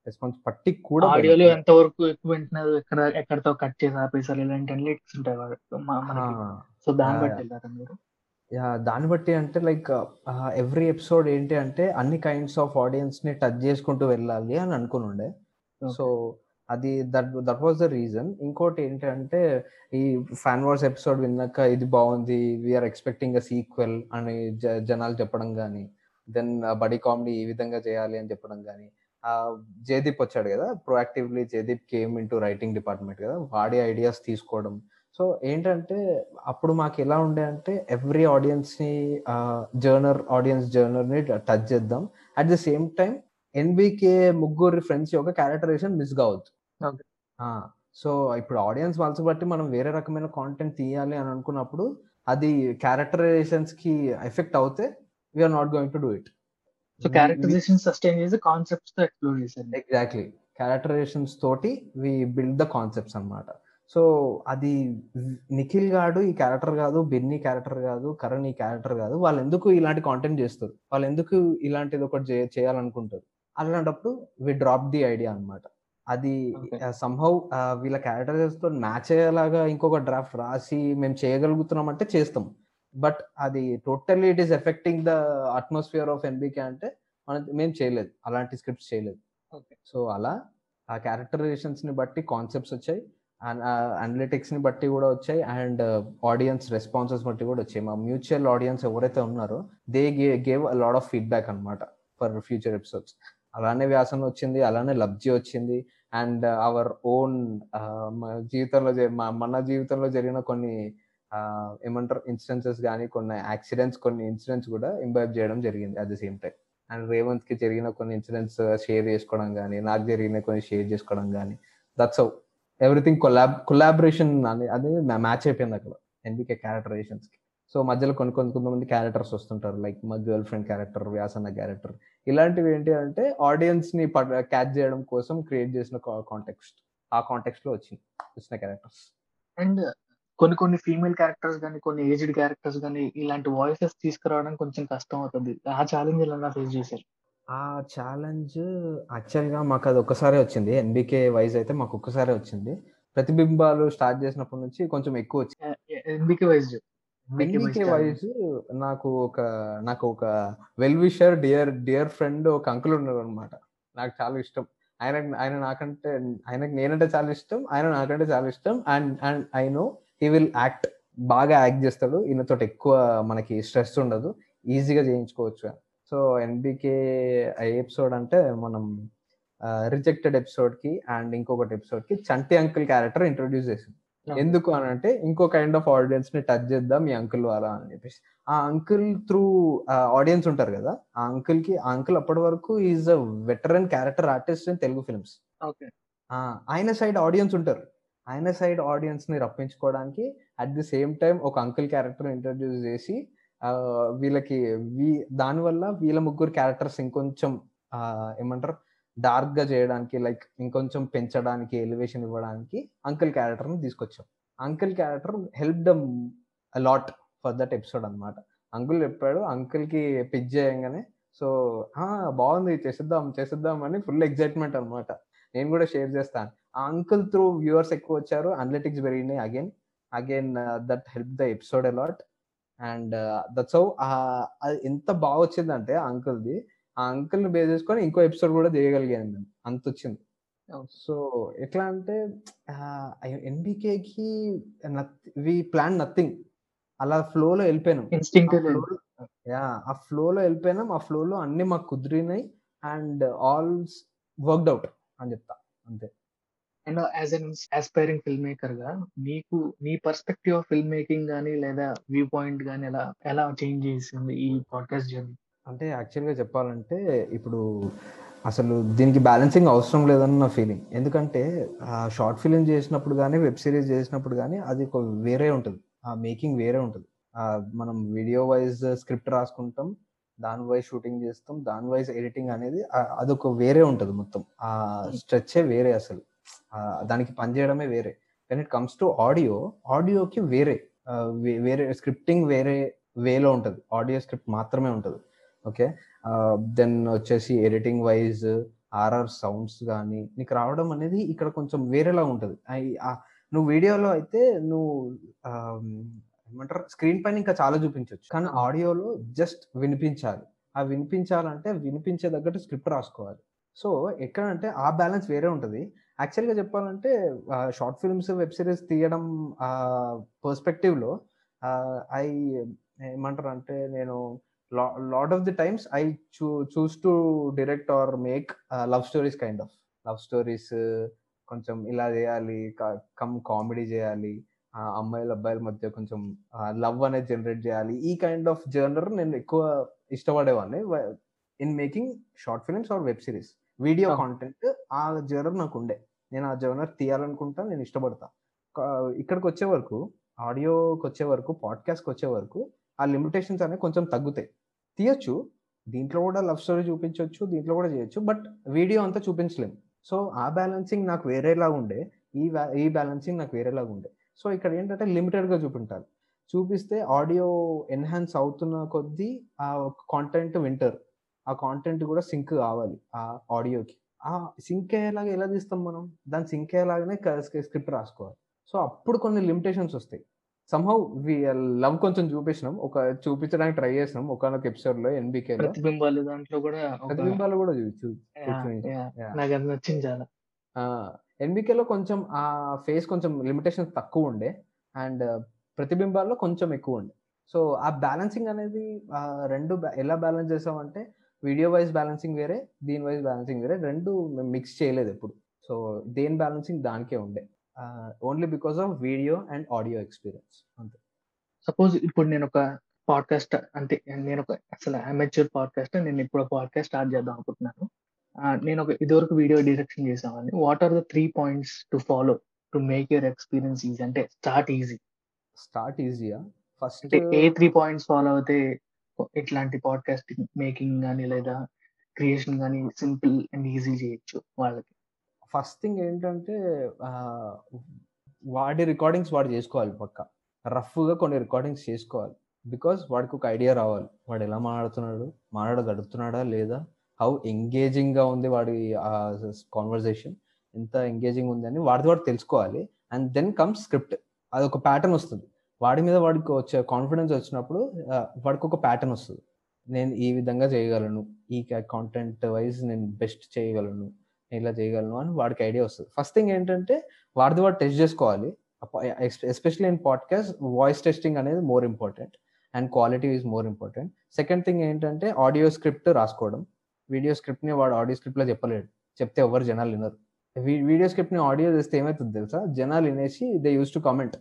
రెస్పాన్స్ పట్టి కూడా
ఆడియోలో ఎంత వరకు ఎక్కువ వింటున్నారు ఎక్కడ ఎక్కడితో కట్ చేసి ఆపేసారు ఇలాంటి అనలిటిక్స్ ఉంటాయి వాళ్ళకి, మ- మనకి. సో దాన్ని బట్టి
yeah.
వెళ్ళారా మీరు?
యా దాన్ని బట్టి అంటే లైక్ ఎవ్రీ ఎపిసోడ్ ఏంటి అంటే అన్ని కైండ్స్ ఆఫ్ ఆడియన్స్ని టచ్ చేసుకుంటూ వెళ్ళాలి అని అనుకుని ఉండే.
Okay.
అది that that was the reason. ఇంకోటి ఏంటంటే ఈ ఫ్యాన్ వార్స్ ఎపిసోడ్ విన్నాక ఇది బాగుంది వీఆర్ ఎక్స్పెక్టింగ్ అ సీక్వెల్ అని జ- జనాలు చెప్పడం కానీ దెన్ బడీ కామెడీ ఈ విధంగా చేయాలి అని చెప్పడం కానీ జయదీప్ వచ్చాడు కదా proactively Jaydeep came into writing department కదా వాడి ఐడియాస్ తీసుకోవడం. సో ఏంటంటే అప్పుడు మాకు ఎలా ఉండే అంటే ఎవ్రీ ఆడియన్స్ని జర్నర్ ఆడియన్స్ జర్నర్ని టచ్ చేద్దాం. At the same time NBK ముగ్గురు ఫ్రెండ్స్ యొక్క క్యారెక్టరేషన్ మిస్ కావద్దు. సో ఇప్పుడు ఆడియన్స్ మనసు బట్టి మనం వేరే రకమైన కాంటెంట్ తీయాలి అని అనుకున్నప్పుడు అది క్యారెక్టరైజేషన్స్కి ఎఫెక్ట్ అవుతే we're not going to do it
so characterisation sustain చేసి కాన్సెప్ట్స్తో ఎక్స్ప్లోర్ చేశారు
ఎగ్జాక్ట్లీ క్యారెక్టరైజేషన్స్ తోటి వి బిల్డ్ ద కాన్సెప్ట్స్ అన్నమాట. సో అది నిఖిల్ గాడు ఈ క్యారెక్టర్ కాదు బెన్నీ క్యారెక్టర్ కాదు కరణ్ ఈ క్యారెక్టర్ కాదు వాళ్ళు ఎందుకు ఇలాంటి కాంటెంట్ చేస్తారు? వాళ్ళు ఎందుకు ఇలాంటిది ఒకటి చేయాలనుకుంటారు? అలాంటప్పుడు వి డ్రాప్ ది ఐడియా అన్నమాట. అది. సంహౌ వీళ్ళ క్యారెక్టర్స్తో మ్యాచ్ అయ్యేలాగా ఇంకొక డ్రాఫ్ట్ రాసి మేము చేయగలుగుతున్నాం అంటే చేస్తాం. బట్ అది totally it is affecting the atmosphere of NBK అంటే మనం మేము చేయలేదు. అలాంటి స్క్రిప్ట్స్ చేయలేదు.
ఓకే.
సో అలా ఆ క్యారెక్టరైజేషన్స్ని బట్టి కాన్సెప్ట్స్ వచ్చాయి. అండ్ అనలిటిక్స్ని బట్టి కూడా వచ్చాయి. అండ్ ఆడియన్స్ రెస్పాన్సెస్ బట్టి కూడా వచ్చాయి. మా మ్యూచువల్ ఆడియన్స్ ఎవరైతే ఉన్నారో they gave a lot of feedback అనమాట ఫర్ ఫ్యూచర్ ఎపిసోడ్స్ అలానే వ్యాసం వచ్చింది. అలానే లబ్జీ వచ్చింది. అండ్ అవర్ ఓన్ జీవితంలో మన జీవితంలో జరిగిన కొన్ని ఏమంటారు ఇన్సిడెన్సెస్ కానీ కొన్ని యాక్సిడెంట్స్ కొన్ని ఇన్సిడెంట్స్ కూడా ఇంబైబ్ చేయడం జరిగింది at the same time and రేవంత్కి జరిగిన కొన్ని ఇన్సిడెంట్స్ షేర్ చేసుకోవడం కానీ నాకు జరిగిన కొన్ని షేర్ చేసుకోవడం కానీ దట్స్ ఎవ్రీథింగ్ కొలాబ్ కొలాబరేషన్ అనేది అది మ్యాచ్ అయిపోయింది అక్కడ. ఎన్బికే క్యారెక్టరైజేషన్స్కి. సో మధ్యలో కొన్ని కొన్ని కొంతమంది క్యారెక్టర్స్ వస్తుంటారు. లైక్ మా గర్ల్ ఫ్రెండ్ క్యారెక్టర్ వ్యాసన్న క్యారెక్టర్ ఇలాంటివి ఏంటి అంటే ఆడియన్స్ని క్యాచ్ చేయడం కోసం క్రియేట్ చేసిన కాంటెక్స్ట్ ఆ కాంటెక్స్ట్లో వచ్చింది వచ్చిన క్యారెక్టర్స్
అండ్ కొన్ని కొన్ని ఫీమేల్ క్యారెక్టర్స్ కానీ కొన్ని ఏజ్డ్ క్యారెక్టర్స్ కానీ ఇలాంటి వాయిసెస్ తీసుకురావడం కొంచెం కష్టం అవుతుంది. ఆ ఛాలెంజ్ ఎలా ఫేస్ చేశారు?
ఆ ఛాలెంజ్ యాక్చువల్గా మాకు అది ఒక్కసారే వచ్చింది. ఎన్బికే వైజ్ అయితే మాకు ఒక్కసారే వచ్చింది. ప్రతిబింబాలు స్టార్ట్ చేసినప్పటి నుంచి కొంచెం ఎక్కువ వచ్చింది
ఎన్బికే వైజ్
వైజ్ నాకు ఒక నాకు ఒక well wisher dear dear friend ఒక అంకుల్ ఉన్నారు అనమాట నాకు చాలా ఇష్టం. ఆయన ఆయన నాకంటే ఆయనకు నేనంటే చాలా ఇష్టం ఆయన నాకంటే చాలా ఇష్టం and and I know he will act బాగా యాక్ట్ చేస్తాడు. ఈయనతో ఎక్కువ మనకి స్ట్రెస్ ఉండదు. ఈజీగా చేయించుకోవచ్చు. సో ఎన్బికే ఎపిసోడ్ అంటే మనం రిజెక్టెడ్ ఎపిసోడ్కి అండ్ ఇంకొకటి ఎపిసోడ్కి చంటి అంకుల్ క్యారెక్టర్ ఇంట్రొడ్యూస్ చేసింది ఎందుకు అని అంటే ఇంకో కైండ్ ఆఫ్ ఆడియన్స్ని టచ్ చేద్దాం ఈ అంకుల్ అలా అని చెప్పేసి. ఆ అంకుల్ త్రూ ఆడియన్స్ ఉంటారు కదా ఆ అంకుల్కి ఆ అంకుల్ అప్పటి వరకు is a veteran character artist in Telugu
films
ఆయన సైడ్ ఆడియన్స్ ఉంటారు. ఆయన సైడ్ ఆడియన్స్ని రప్పించుకోవడానికి అట్ ది సేమ్ టైం ఒక అంకుల్ క్యారెక్టర్ ఇంట్రడ్యూస్ చేసి ఆ, వీళ్ళకి వీ దానివల్ల వీళ్ళ ముగ్గురు క్యారెక్టర్స్ ఇంకొంచెం ఏమంటారు డార్క్గా చేయడానికి లైక్ ఇంకొంచెం పెంచడానికి ఎలివేషన్ ఇవ్వడానికి అంకుల్ క్యారెక్టర్ని తీసుకొచ్చాం. Uncle character help them a lot for that episode అన్నమాట. అంకుల్ చెప్పాడు అంకుల్కి పిచ్ చేయంగానే సో బాగుంది చేసేద్దాం చేసేద్దాం అని ఫుల్ ఎక్సైట్మెంట్ అన్నమాట. నేను కూడా షేర్ చేస్తాను. ఆ అంకుల్ త్రూ వ్యూవర్స్ ఎక్కువ వచ్చారు. అనలిటిక్స్ పెరిగినాయి again again that help the episode a lot and that's how ఎంత బాగా వచ్చిందంటే ఆ అంకుల్ది ఆ అంకుల్ని బేస్ చేసుకొని ఇంకో ఎపిసోడ్ కూడా చేయగలిగాను నేను. అంత వచ్చింది సో ఎట్లా అంటే ఎన్బికేకి వి ప్లాన్ నథింగ్ అలా ఫ్లోలో వెళ్ళిపోయినాం.
ఇన్స్టింక్టివ్
యా ఆ ఫ్లోలో వెళ్ళిపోయినాం. ఆ ఫ్లోలో అన్ని మాకు కుదిరినాయి. అండ్ ఆల్ వర్క్డ్ అవుట్ అని చెప్తా. అంతే.
And as an aspiring film మేకర్గా నీకు నీ పర్స్పెక్టివ్ ఆఫ్ ఫిల్మ్ మేకింగ్ కానీ లేదా వ్యూ పాయింట్ కానీ ఎలా ఎలా చేంజ్ చేసింది ఈ పాడ్కాస్ట్ జర్నీ
అంటే యాక్చువల్గా చెప్పాలంటే ఇప్పుడు అసలు దీనికి బ్యాలెన్సింగ్ అవసరం లేదని నా ఫీలింగ్. ఎందుకంటే షార్ట్ ఫిలిం చేసినప్పుడు కానీ వెబ్ సిరీస్ చేసినప్పుడు కానీ అది ఒక వేరే ఉంటుంది. ఆ మేకింగ్ వేరే ఉంటుంది. మనం వీడియో వైజ్ స్క్రిప్ట్ రాసుకుంటాం దాని వైజ్ షూటింగ్ చేస్తాం దాని వైజ్ ఎడిటింగ్ అనేది అదొక వేరే ఉంటుంది మొత్తం. ఆ స్ట్రెచ్చే వేరే అసలు. దానికి పనిచేయడమే వేరే. When it comes to audio ఆడియోకి వేరే. వే- వేరే స్క్రిప్టింగ్ వేరే వేలో ఉంటుంది. ఆడియో స్క్రిప్ట్ మాత్రమే ఉంటుంది. ఓకే? దెన్ వచ్చేసి ఎడిటింగ్ వైజ్ ఆర్ఆర్ సౌండ్స్ కానీ నీకు రావడం అనేది ఇక్కడ కొంచెం వేరేలా ఉంటుంది. నువ్వు వీడియోలో అయితే నువ్వు ఏమంటారు స్క్రీన్ పైన ఇంకా చాలా చూపించవచ్చు కానీ ఆడియోలో జస్ట్ వినిపించాలి. ఆ వినిపించాలంటే వినిపించే తగ్గట్టు స్క్రిప్ట్ రాసుకోవాలి. సో ఎక్కడంటే ఆ బ్యాలెన్స్ వేరే ఉంటుంది. యాక్చువల్గా చెప్పాలంటే షార్ట్ ఫిల్మ్స్ వెబ్ సిరీస్ తీయడం పర్స్పెక్టివ్లో ఐ ఏమంటారు అంటే నేను lot of the times I chew choose to direct or make love stories kind of love stories కొంచెం ఇలా చేయాలి కమ్ కామెడీ చేయాలి అమ్మాయిల అబ్బాయిల మధ్య కొంచెం లవ్ అనేది జనరేట్ చేయాలి. ఈ కైండ్ ఆఫ్ జర్నర్ నేను ఎక్కువ ఇష్టపడేవాడిని in making short films or web series
video.
Content ఆ జర్నర్ నాకు ఉండే. నేను ఆ జర్నర్ తీయాలనుకుంటా నేను ఇష్టపడతా. ఇక్కడికి వచ్చే వరకు ఆడియోకి వచ్చే వరకు పాడ్కాస్ట్కి వచ్చే వరకు ఆ లిమిటేషన్స్ అనేవి కొంచెం తగ్గుతాయి. తీయచ్చు. దీంట్లో కూడా లవ్ స్టోరీ చూపించవచ్చు దీంట్లో కూడా చేయొచ్చు బట్ వీడియో అంతా చూపించలేము సో ఆ బ్యాలెన్సింగ్ నాకు వేరేలా ఉండే. ఈ ఈ బ్యాలెన్సింగ్ నాకు వేరేలాగా ఉండే. సో ఇక్కడ ఏంటంటే లిమిటెడ్గా చూపించాలి. చూపిస్తే ఆడియో ఎన్హాన్స్ అవుతున్న కొద్దీ ఆ కాంటెంట్ వింటారు. ఆ కాంటెంట్ కూడా సింక్ కావాలి ఆ ఆడియోకి. ఆ సింక్ అయ్యేలాగా ఎలా తీస్తాం మనం? దాన్ని సింక్ అయ్యేలాగానే స్క్రిప్ట్ రాసుకోవాలి. సో అప్పుడు కొన్ని లిమిటేషన్స్ వస్తాయి. సంహౌ వి లవ్ కొంచెం చూపించినాం ఒక చూపించడానికి ట్రై చేసినాం. ఒకనొక ఎపిసోడ్లో ఎన్బికే లో
ప్రతిబింబాలు దాంట్లో కూడా
ప్రతిబింబాలు కూడా.
నాకు అది నచ్చింది చాలా.
ఎన్బికేలో కొంచెం ఆ ఫేస్ కొంచెం లిమిటేషన్స్ తక్కువ ఉండే. అండ్ ప్రతిబింబాల్లో కొంచెం ఎక్కువ ఉండే. సో ఆ బ్యాలెన్సింగ్ అనేది రెండు ఎలా బ్యాలెన్స్ చేసామంటే వీడియో వైజ్ బ్యాలెన్సింగ్ వేరే దీని వైజ్ బ్యాలెన్సింగ్ వేరే. రెండు మిక్స్ చేయలేదు ఎప్పుడు. సో దేని బ్యాలెన్సింగ్ దానికే ఉండే. Only because of video and audio experience అంతే.
సపోజ్ ఇప్పుడు నేను ఒక పాడ్కాస్ట్ అంటే నేను ఒక అసలు అమెచ్యూర్ పాడ్కాస్ట్ నేను ఇప్పుడు పాడ్కాస్ట్ స్టార్ట్ చేద్దాం అనుకుంటున్నాను. నేను ఒక ఇదివరకు వీడియో డైరెక్షన్ చేసామని what are the three points to follow to make your experience easy అంటే స్టార్ట్ ఈజీ
స్టార్ట్ ఈజీయా ఫస్ట్
అంటే ఏ త్రీ పాయింట్స్ ఫాలో అయితే ఇట్లాంటి పాడ్కాస్ట్ మేకింగ్ కానీ లేదా క్రియేషన్ కానీ సింపుల్ అండ్ ఈజీ చేయొచ్చు వాళ్ళకి.
ఫస్ట్ థింగ్ ఏంటంటే వాడి రికార్డింగ్స్ వాడు చేసుకోవాలి పక్క. రఫ్గా కొన్ని రికార్డింగ్స్ చేసుకోవాలి. బికాస్ వాడికి ఒక ఐడియా రావాలి. వాడు ఎలా మాట్లాడుతున్నాడు? మాట్లాడ గడుపుతున్నాడా లేదా? హౌ ఎంగేజింగ్గా ఉంది వాడి కాన్వర్జేషన్ ఎంత ఎంగేజింగ్ ఉంది అని వాడిది వాడు తెలుసుకోవాలి. And then comes script. అది ఒక ప్యాటర్న్ వస్తుంది. వాడి మీద వాడికి వచ్చే కాన్ఫిడెన్స్ వచ్చినప్పుడు వాడికి ఒక ప్యాటర్న్ వస్తుంది. నేను ఈ విధంగా చేయగలను. ఈ కాంటెంట్ వైజ్ నేను బెస్ట్ చేయగలను. నేను ఇలా చేయగలను అని వాడికి ఐడియా వస్తుంది. ఫస్ట్ థింగ్ ఏంటంటే వాడిది వాడు టెస్ట్ చేసుకోవాలి. Especially in podcast voice testing అనేది more important and quality is more important second thing ఏంటంటే ఆడియో స్క్రిప్ట్ రాసుకోవడం. వీడియో స్క్రిప్ట్ని వాడు ఆడియో స్క్రిప్ట్లో చెప్పలేడు. చెప్తే ఎవరు జనాలు వినరు. వీడియో స్క్రిప్ట్ని ఆడియో చేస్తే ఏమవుతుంది తెలుసా? జనాలు వినేసి దే యూస్ టు కామెంట్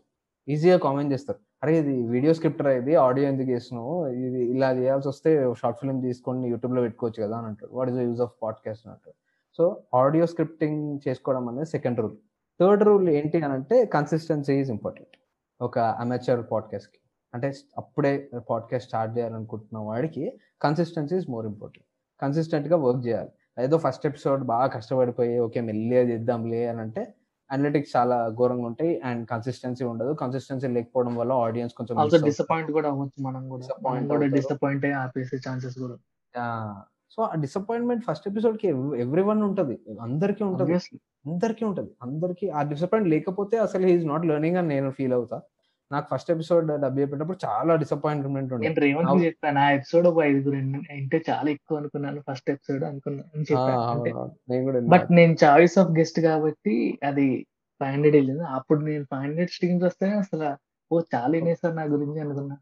ఈజీగా కామెంట్ చేస్తారు. అరే ఇది వీడియో స్క్రిప్ట్ రా ఇది? ఆడియో ఎందుకు చేస్తున్నావు? ఇది ఇలా చేయాల్సి వస్తే షార్ట్ ఫిల్మ్ తీసుకొని యూట్యూబ్లో పెట్టుకోవచ్చు కదా అని అంటారు. What is the use of podcast అని అంటారు. సో ఆడియో స్క్రిప్టింగ్ చేసుకోవడం అనేది సెకండ్ రూల్. థర్డ్ రూల్ ఏంటి అని అంటే కన్సిస్టెన్సీ ఈజ్ ఇంపార్టెంట్ ఒక అమెచర్ పాడ్కాస్ట్కి అంటే అప్పుడే పాడ్కాస్ట్ స్టార్ట్ చేయాలనుకుంటున్న వాడికి కన్సిస్టెన్సీ ఈజ్ మోర్ ఇంపార్టెంట్ కన్సిస్టెంట్గా వర్క్ చేయాలి. ఏదో ఫస్ట్ ఎపిసోడ్ బాగా కష్టపడిపోయి ఓకే మెల్లిగా చేద్దాంలే అని అంటే అనలిటిక్స్ చాలా ఘోరంగా ఉంటాయి అండ్ కన్సిస్టెన్సీ ఉండదు. కన్సిస్టెన్సీ లేకపోవడం వల్ల ఆడియన్స్ కొంచెం.
డిసప్పాయింట్ కూడా అవ్వచ్చు మనం కూడా. డిసప్పాయింట్ అయ్యి ఆపేసే ఛాన్సెస్ కూడా.
సో ఆ డిసప్పాయింట్మెంట్ ఫస్ట్ ఎపిసోడ్కి ఎవ్రీ వన్ ఉంటది. అందరికీ ఉంటది. అందరికీ ఉంటది. అందరికీ ఆ డిసప్పాయింట్ లేకపోతే అసలు హీఈస్ నాట్ లెర్నింగ్ అని నేను ఫీల్ అవుతా. నాకు ఫస్ట్ ఎపిసోడ్ డబ్బు చెప్పేటప్పుడు చాలా డిసప్పాయింట్మెంట్ ఉండే.
నేను రేవంత్
Now-
చెప్పాను ఆ ఎపిసోడ్ ఒక ఐదుగురు అంటే చాలా ఎక్కువ అనుకున్నాను ఫస్ట్ ఎపిసోడ్ అనుకున్నాను బట్ నేను చాయిస్ ఆఫ్ గెస్ట్ కాబట్టి అది ఫైవ్ హండ్రెడ్ వెళ్ళింది. అప్పుడు నేను ఫైవ్ హండ్రెడ్ స్ట్రీమ్స్ వస్తే అసలు ఓ చాలా వినేసారు నా గురించి అనుకున్నా.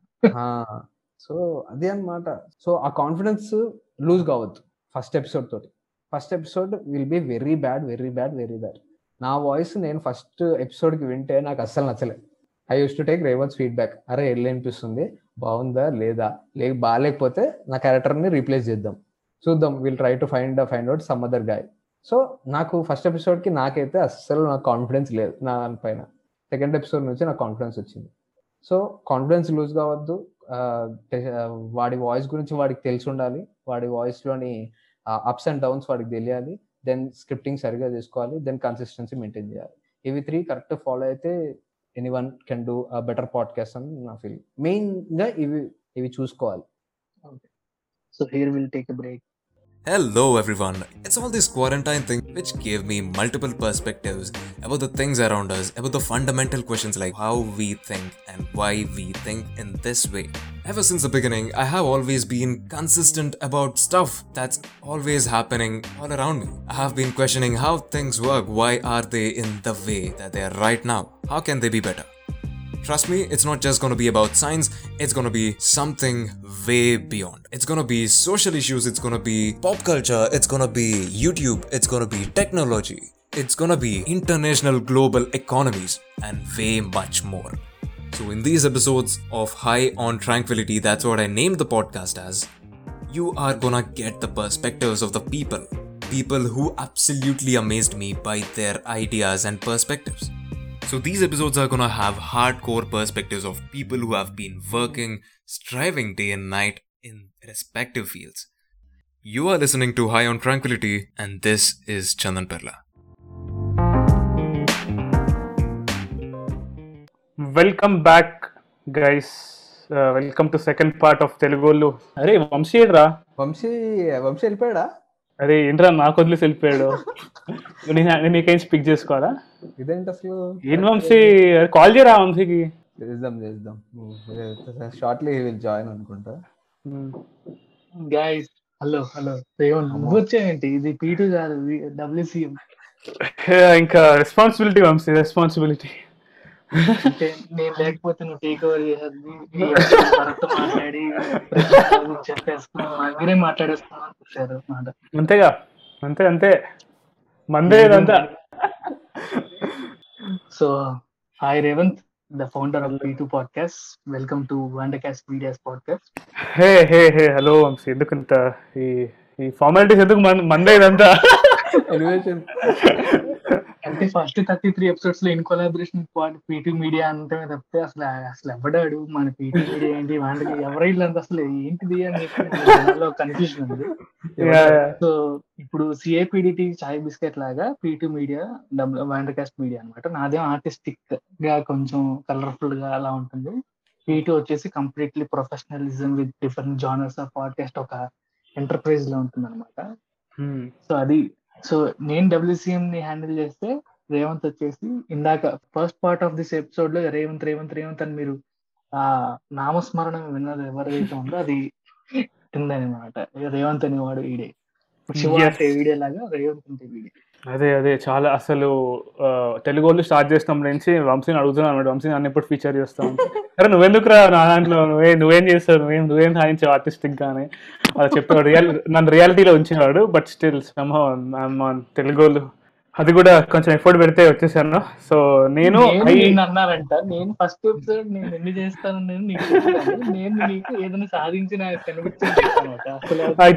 సో అదే అన్నమాట. సో ఆ కాన్ఫిడెన్స్ లూజ్ కావద్దు ఫస్ట్ ఎపిసోడ్ తోటి. First episode will be very bad very bad very bad నా వాయిస్ నేను ఫస్ట్ ఎపిసోడ్కి వింటే నాకు అస్సలు నచ్చలేదు ఐ యూస్ టు టేక్ రేవన్స్ ఫీడ్బ్యాక్ అరే ఎల్లు అనిపిస్తుంది బాగుందా? లేదా? లేక బాగాలేకపోతే నా క్యారెక్టర్ని రీప్లేస్ చేద్దాం. చూద్దాం. Will try to find find out some other guy so నాకు ఫస్ట్ ఎపిసోడ్కి నాకైతే అస్సలు నాకు కాన్ఫిడెన్స్ లేదు నా పైన. సెకండ్ ఎపిసోడ్ నుంచి నాకు కాన్ఫిడెన్స్ వచ్చింది. సో కాన్ఫిడెన్స్ లూజ్ కావద్దు. వాడి వాయిస్ గురించి వాడికి తెలిసి ఉండాలి వాడి వాయిస్లోని అప్స్ అండ్ డౌన్స్ వాడికి తెలియాలి. దెన్ స్క్రిప్టింగ్ సరిగా చేసుకోవాలి. దెన్ కన్సిస్టెన్సీ మెయింటైన్ చేయాలి. ఇవి త్రీ కరెక్ట్ ఫాలో అయితే any one can do better podcast అని నా ఫీల్ మెయిన్గా ఇవి ఇవి చూసుకోవాలి.
So here will take break
Hello everyone. It's all this quarantine thing which gave me multiple perspectives about the things around us, about the fundamental questions like how we think and why we think in this way. Ever since the beginning, I have always been consistent about stuff that's always happening all around me. I have been questioning how things work, why are they in the way that they are right now? How can they be better? Trust me, it's not just gonna be about science, it's gonna be something way beyond. It's gonna be social issues, it's gonna be pop culture, it's gonna be YouTube, it's gonna be technology, it's gonna be international global economies, and way much more. So, in these episodes of High on Tranquility, that's what I named the podcast as, you are gonna get the perspectives of the people. People who absolutely amazed me by their ideas and perspectives. So these episodes are gonna have hardcore perspectives of people who have been working, striving day and night in respective fields. You are listening to High on Tranquility, and this is Chandan Perla.
Welcome back guys welcome to second part of తెలుగోళ్ళు అరే వంశీ రా
వంశీ వంశీ వెళ్ళిపోయాడా
అరే ఏంట్రా నాకు వదిలేసి వెళ్ళిపోయాడు. నేను నీకేం స్పీక్ చేసుకోవాలా?
ఇదేంటి అసలు?
ఏం వంశీ? కాల్ చేయరా వంశీకి?
చేద్దాం చేద్దాం. షార్ట్లీ విల్ జాయిన్ అనుకుంటా.
గైస్ హలో హలో రేవంత్ నువ్వు వచ్చావేంటి ఇది పీటు కాదు డబ్ల్యూసీఎం
ఇంకా రెస్పాన్సిబిలిటీ వంశీ రెస్పాన్సిబిలిటీ
అంటే నేను లేకపోతే నువ్వు టేక్ ఓవర్ చేసేది మాట్లాడి చెప్పేస్తున్నావు మీరే మాట్లాడేస్తున్నావు అనిపించారు
అంతేగా. అంతే అంతే. మందే ఇదంతా.
So hi Revanth the founder of P two podcast welcome to Wandercast media's podcast
hey hey hey hello Vamshi. ఎందుకు ఇంత ఈ ఈ ఫార్మాలిటీస్ ఎందుకు మందే ఇదంతా?
ఎలివేషన్
అంటే ఫస్ట్ థర్టీ త్రీ ఎపిసోడ్స్లో ఇన్ కొలాబరేషన్ పీటీ మీడియా అంటే తప్పితే అసలు అసలు ఎవడాడు మన పీటీ మీడియా ఏంటి వాళ్ళకి ఎవరైనా అసలు ఏంటిది అని కన్ఫ్యూజన్ ఉంది. సో ఇప్పుడు సిఏపిడిటి చాయ్ బిస్కెట్ లాగా PT media W Wandercast media అన్నమాట. నాదేం ఆర్టిస్టిక్గా కొంచెం కలర్ఫుల్గా అలా ఉంటుంది. పీటీ వచ్చేసి completely professionalism with different genres of podcast ఒక ఎంటర్ప్రైజ్లో ఉంటుంది అనమాట
Hmm.
సో అది సో నేను డబ్ల్యూసీఎం ని హ్యాండిల్ చేస్తే రేవంత్ వచ్చేసి ఇందాక ఫస్ట్ పార్ట్ ఆఫ్ దిస్ ఎపిసోడ్లో రేవంత్ రేవంత్ రేవంత్ అని మీరు ఆ నామస్మరణం విన్నది ఎవరైతే ఉందో అది ఉందన్నమాట రేవంత్ అనేవాడు ఈడే. శివ
Yes.
అంటే వీడే లాగా రేవంత్ అంటే వీడే.
అదే అదే. చాలా అసలు తెలుగు వాళ్ళు స్టార్ట్ చేసినప్పటి నుంచి వంశీని అడుగుతున్నాను అనమాట వంశీ నన్ను ఎప్పుడు ఫీచర్ చేస్తాం అరే నువ్వెందుకు రా నా దాంట్లో? నువ్వే నువ్వేం చేస్తావు? నువ్వేం నువ్వేం సాధించావు ఆర్టిస్టిక్ గానే అలా చెప్పేవాడు. రియల్ నన్ను రియాలిటీలో ఉంచేవాడు బట్ స్టిల్ సమ్హౌ తెలుగు వాళ్ళు అది కూడా కొంచెం ఎఫర్ట్ పెడితే వచ్చేసాను. సో నేను
అన్నారంట. నేను ఫస్ట్ ఎపిసోడ్ నేను ఎన్ని చేస్తాను నేను. నేను నీకు ఏదైనా సాధించిన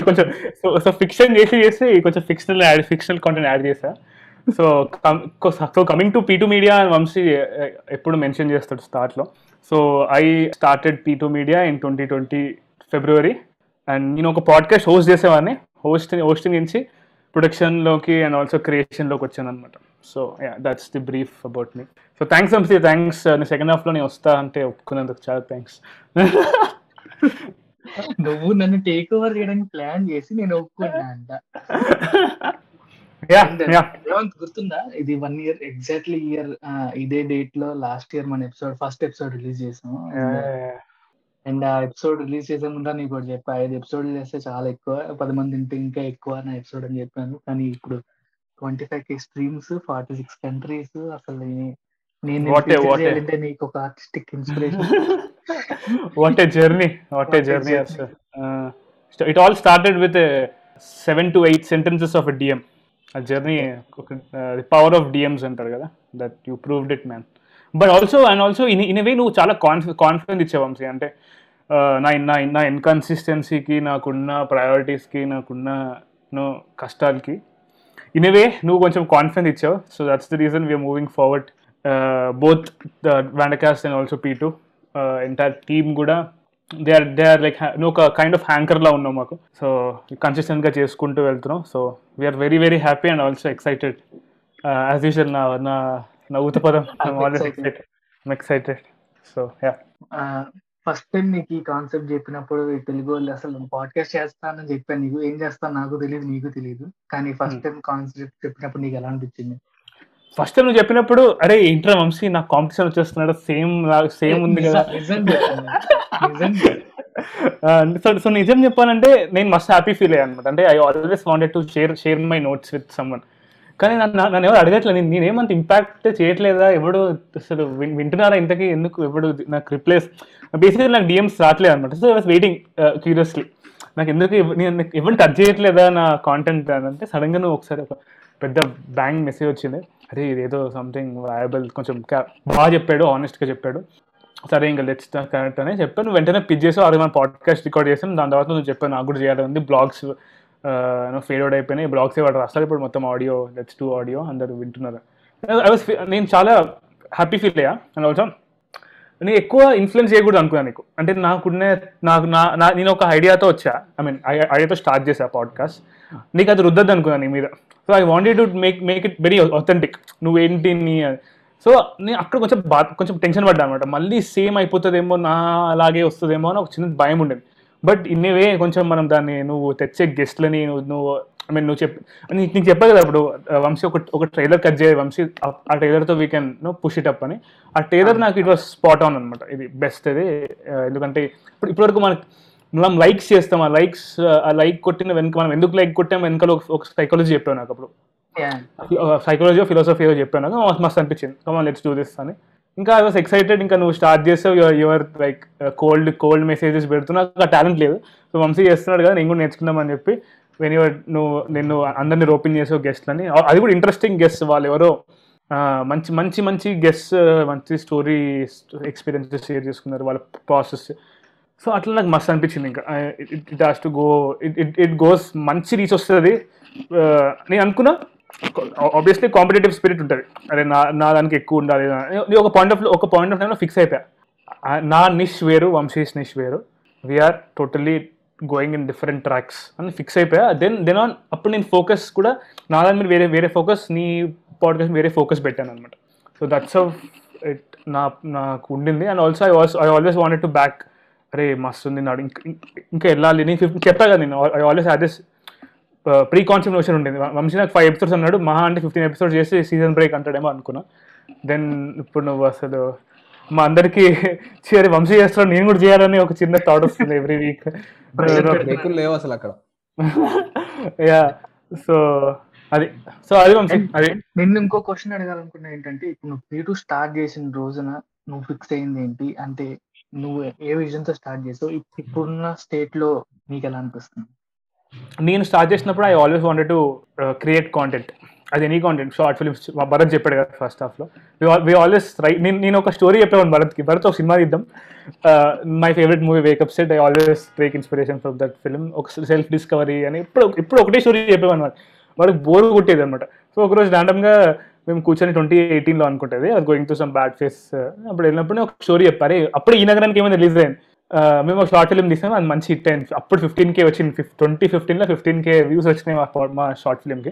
కొంచెం సో సో ఫిక్షన్ చేసి చేసి కొంచెం fictional add fictional content add చేసా so so coming to P two media Vamshi ఎప్పుడు మెన్షన్ చేస్తాడు స్టార్ట్లో so I started P two media in twenty twenty February and నేను ఒక పాడ్కాస్ట్ హోస్ట్ చేసేవాడిని. హోస్ట్ హోస్టింగ్ నుంచి ప్రొడక్షన్లోకి అండ్ ఆల్సో క్రియేషన్లోకి వచ్చాను అనమాట so yeah that's the brief about me so thanks Vamshi thanks నేను సెకండ్ హాఫ్లో నేను వస్తా అంటే ఒప్పుకున్నందుకు చాలా థ్యాంక్స్
నువ్వు నన్ను టేక్ ఓవర్ చేయడానికి ప్లాన్ చేసి నేను ఒప్పుకున్నా అంట. రేవంత్ గుర్తుందా? ఇది వన్ ఇయర్ ఎగ్జాక్ట్లీ ఇయర్ ఇదే డేట్లో లాస్ట్ ఇయర్ మన ఎపిసోడ్ ఫస్ట్ ఎపిసోడ్ రిలీజ్ చేసాం అండ్ ఆ ఎపిసోడ్ రిలీజ్ చేసే ముందు నీకు కూడా చెప్పా. ఐదు ఎపిసోడ్ చేస్తే చాలా ఎక్కువ పది మంది తింటే ఇంకా ఎక్కువ నా ఎపిసోడ్ అని చెప్పాను. కానీ ఇప్పుడు twenty five K streams forty six countries అసలు నేను అంటే నీకు ఒక artistic inspiration
what a journey what a journey it all started with seven to eight sentences DM ఆ జర్నీ పవర్ ఆఫ్ డిఎంస్ అంటారు కదా that you proved it man but also and also in in way నువ్వు చాలా కాన్ఫి కాన్ఫిడెన్స్ ఇచ్చే వంశీ. అంటే నా నా నా ఇన్కన్సిస్టెన్సీకి నాకున్న ప్రయారిటీస్కి నాకున్న నో కష్టాలకి ఇన్ వే నువ్వు కొంచెం కాన్ఫిడెన్స్ ఇచ్చావు. So that's the reason we're moving forward both the Wandercast and also P two entire team కూడా they are they are like నువ్వు ఒక కైండ్ ఆఫ్ హ్యాంకర్లా ఉన్నావు మాకు. సో కన్సిస్టెంట్గా చేసుకుంటూ వెళ్తున్నాం so we're very very happy and also excited as usual నా నా నా ఊత పదం.
Excited
so yeah
first time నీకు ఈ కాన్సెప్ట్ చెప్పినప్పుడు తెలుగు వాళ్ళు అసలు పాడ్కాస్ట్ చేస్తానని చెప్పాను. నీకు ఏం చేస్తాను నాకు తెలియదు నీకు తెలియదు కానీ ఫస్ట్ టైం కాన్సెప్ట్ చెప్పినప్పుడు నీకు ఎలా అనిపించింది?
ఫస్ట్ టైం నువ్వు చెప్పినప్పుడు అరే ఇంటర్ వంశీ నాకు కాంపిటీషన్ వచ్చేస్తున్నాడు. సేమ్ సేమ్ ఉంది కదా. సో సో నిజం చెప్పాలంటే నేను మస్తు హ్యాపీ ఫీల్ అయ్యాను అనమాట. అంటే I always wanted to share share my notes with someone కానీ నన్ను నన్ను ఎవరు అడగట్లేదు. నేను నేనేమంత ఇంపాక్ట్ చేయట్లేదా? ఎవడు అసలు వింటున్నారా ఇంతకీ? ఎందుకు ఎవడు నాకు రిప్లేస్ బేసిక్గా నాకు డిఎమ్స్ రావట్లేదు అనమాట so I was waiting curiously నాకు ఎందుకు నేను ఎవరిని టచ్ చేయట్లేదా నా కాంటెంట్ అని అంటే సడన్గా నువ్వు ఒకసారి ఒక పెద్ద బ్యాంక్ మెసేజ్ వచ్చింది. అరే ఇదేదో సంథింగ్ వయబుల్ కొంచెం బాగా చెప్పాడు ఆనెస్ట్గా చెప్పాడు. సరే ఇంకా లెట్స్ కరెక్ట్ అని చెప్పాను. వెంటనే పిచ్ చేసి అది మన పాడ్కాస్ట్ రికార్డ్ చేసాను దాని తర్వాత నువ్వు చెప్పాను నాకు కూడా చేయాలి ఉంది బ్లాగ్స్ ఫేడ్ అవుట్ అయిపోయినాయి. బ్లాగ్స్ వాడు రాస్తారు ఇప్పుడు మొత్తం ఆడియో లెట్స్ టూ ఆడియో అందరు వింటున్నారు. ఐ వాస్ నేను చాలా హ్యాపీ ఫీల్ అయ్యా. అండ్ ఆల్సో నేను ఎక్కువ ఇన్ఫ్లుయెన్స్ చేయకూడదు అనుకున్నాను నీకు. అంటే నాకున్న నాకు నా నా- నేను ఒక ఐడియాతో వచ్చా. ఐ మీన్ ఐడియాతో స్టార్ట్ చేసా పాడ్కాస్ట్ నీకు అది రుద్దద్దు అనుకున్నాను నీ మీద. So I wanted to make make it very authentic నువ్వేంటి నీ సో నేను అక్కడ కొంచెం బా కొంచెం టెన్షన్ పడ్డా అనమాట మళ్ళీ సేమ్ అయిపోతుందేమో నా అలాగే వస్తుందేమో అని ఒక చిన్న భయం ఉండేది. బట్ ఇన్నివే కొంచెం మనం దాన్ని నువ్వు తెచ్చే గెస్ట్లని నువ్వు నువ్వు ఐ మీన్ నువ్వు చెప్ నీకు చెప్పాను కదా ఇప్పుడు వంశీ ఒక ఒక ట్రైలర్ కట్ చేయాలి వంశీ ఆ- ట్రైలర్తో we can no push it up అని. ఆ ట్రైలర్ నాకు ఇట్ వాస్ స్పాట్ ఆన్ అనమాట ఇది బెస్ట్ ఇది ఆ, ఎందుకంటే ఇప్పుడు ఇప్పటివరకు మనకి మనం లైక్స్ చేస్తాం ఆ లైక్స్ ఆ లైక్ కొట్టిన వెనక మనం ఎందుకు లైక్ కొట్టాం వెనకాల ఒక- సైకాలజీ చెప్పాను నాకు అప్పుడు. సైకాలజీ ఫిలాసఫీ ఏదో చెప్పాను నాకు మస్తు అనిపించింది. కమా లెట్స్ డూ దిస్ అని. ఇంకా ఐ వాస్ ఎక్సైటెడ్ ఇంకా నువ్వు స్టార్ట్ చేసావు. Your like cold cold messages పెడుతున్నా. నాకు ఆ టాలెంట్ లేదు. సో వంశీ చేస్తున్నాడు కదా నేను కూడా నేర్చుకుందామని చెప్పి వెన్ యువర్ నువ్వు నేను అందరిని రోపింగ్ చేసావు గెస్ట్లని అది కూడా ఇంట్రెస్టింగ్ గెస్ట్ వాళ్ళు ఎవరో. మంచి మంచి మంచి గెస్ట్ uh, మంచి స్టోరీ ఎక్స్పీరియన్సెస్ షేర్ చేసుకున్నారు వాళ్ళ ప్రాసెస్ సో అట్లా నాకు మస్తు అనిపించింది ఇంకా. It has to go it it goes మంచి రీచ్ వస్తుంది. Uh, నేను అనుకున్నా ఆబ్వియస్లీ కాంపిటేటివ్ స్పిరిట్ ఉంటుంది. అరే నా నా దానికి ఎక్కువ ఉండాలి నేను ఒక పాయింట్ ఆఫ్ ఒక పాయింట్ ఆఫ్ టైంలో ఫిక్స్ అయిపోయా. నా నిష్ వేరు వంశీష్ నిష్ వేరు. We're totally going in different tracks అని ఫిక్స్ అయిపోయా. దెన్ దెన్ ఆన్ అప్పుడు నేను ఫోకస్ కూడా నా దాని మీద వేరే వేరే ఫోకస్ నీ పాడ్కాస్ట్ వేరే ఫోకస్ పెట్టాను అనమాట సో దట్స్ ఇట్ నా నాకు ఉండింది. And also I was I always wanted to back అరే మస్తు ఉంది నాడు. ఇంకా ఇంకా వెళ్ళాలి. నేను ఫిఫ్టీన్ చెప్పా కదా నేను I always had this pre concept notion ఉండేది. వంశీ నాకు ఫైవ్ ఎపిసోడ్స్ అన్నాడు. మహా అంటే ఫిఫ్టీన్ ఎపిసోడ్స్ చేసి సీజన్ బ్రేక్ అంటాడేమో అనుకున్నా. దెన్ ఇప్పుడు నువ్వు అసలు మా అందరికి చేరి వంశీ చేస్తున్నాడు నేను కూడా చేయాలని ఒక చిన్న థాట్ వస్తుంది ఎవ్రీ వీక్
లేవు అసలు అక్కడ.
యా సో అది సో అది వంశీ అది.
నిన్ను ఇంకో క్వశ్చన్ అడగాలనుకున్నా ఏంటంటే ఇప్పుడు నువ్వు పీ టూ స్టార్ట్ చేసిన రోజున నువ్వు ఫిక్స్ అయింది ఏంటి? అంటే నువ్వు ఏ విజన్తో స్టార్ట్ చేసావు? ఇప్- ఇప్పుడున్న స్టేట్లో నీకు ఎలా అనిపిస్తుంది?
నేను స్టార్ట్ చేసినప్పుడు I always wanted to create content అది any content short films Bharat చెప్పాడు కదా ఫస్ట్ హాఫ్లో వి ఆల్వేస్ రైట్ నేను నేను ఒక స్టోరీ చెప్పాను భరత్కి భరత్ ఒక సినిమా ఇద్దాం my favourite movie Wake Up Sid I always take inspiration from that film ఒక సెల్ఫ్ డిస్కవరీ అని ఇప్పుడు ఇప్పుడు ఒకటే స్టోరీ చెప్పేవాను వాడు. వాడికి బోర్ కొట్టేది అనమాట సో ఒకరోజు ర్యాండమ్గా మేము కూర్చొని ట్వంటీ ఎయిటీన్లో అనుకుంటుంది. అది going to some bad phase అప్పుడు వెళ్ళినప్పుడు ఒక స్టోరీ చెప్పారు అప్పుడు ఈ నగరానికి ఏమైనా రిలీజ్ అయింది. మేము ఒక షార్ట్ ఫిల్మ్ తీసాం అది మంచి హిట్ అయింది. అప్పుడు ఫిఫ్టీన్ కే వచ్చింది. ఫిఫ్ ట్వంటీ ఫిఫ్టీన్లో ఫిఫ్టీన్ కే వ్యూస్ వచ్చినాయి మా మా షార్ట్ ఫిల్మ్కి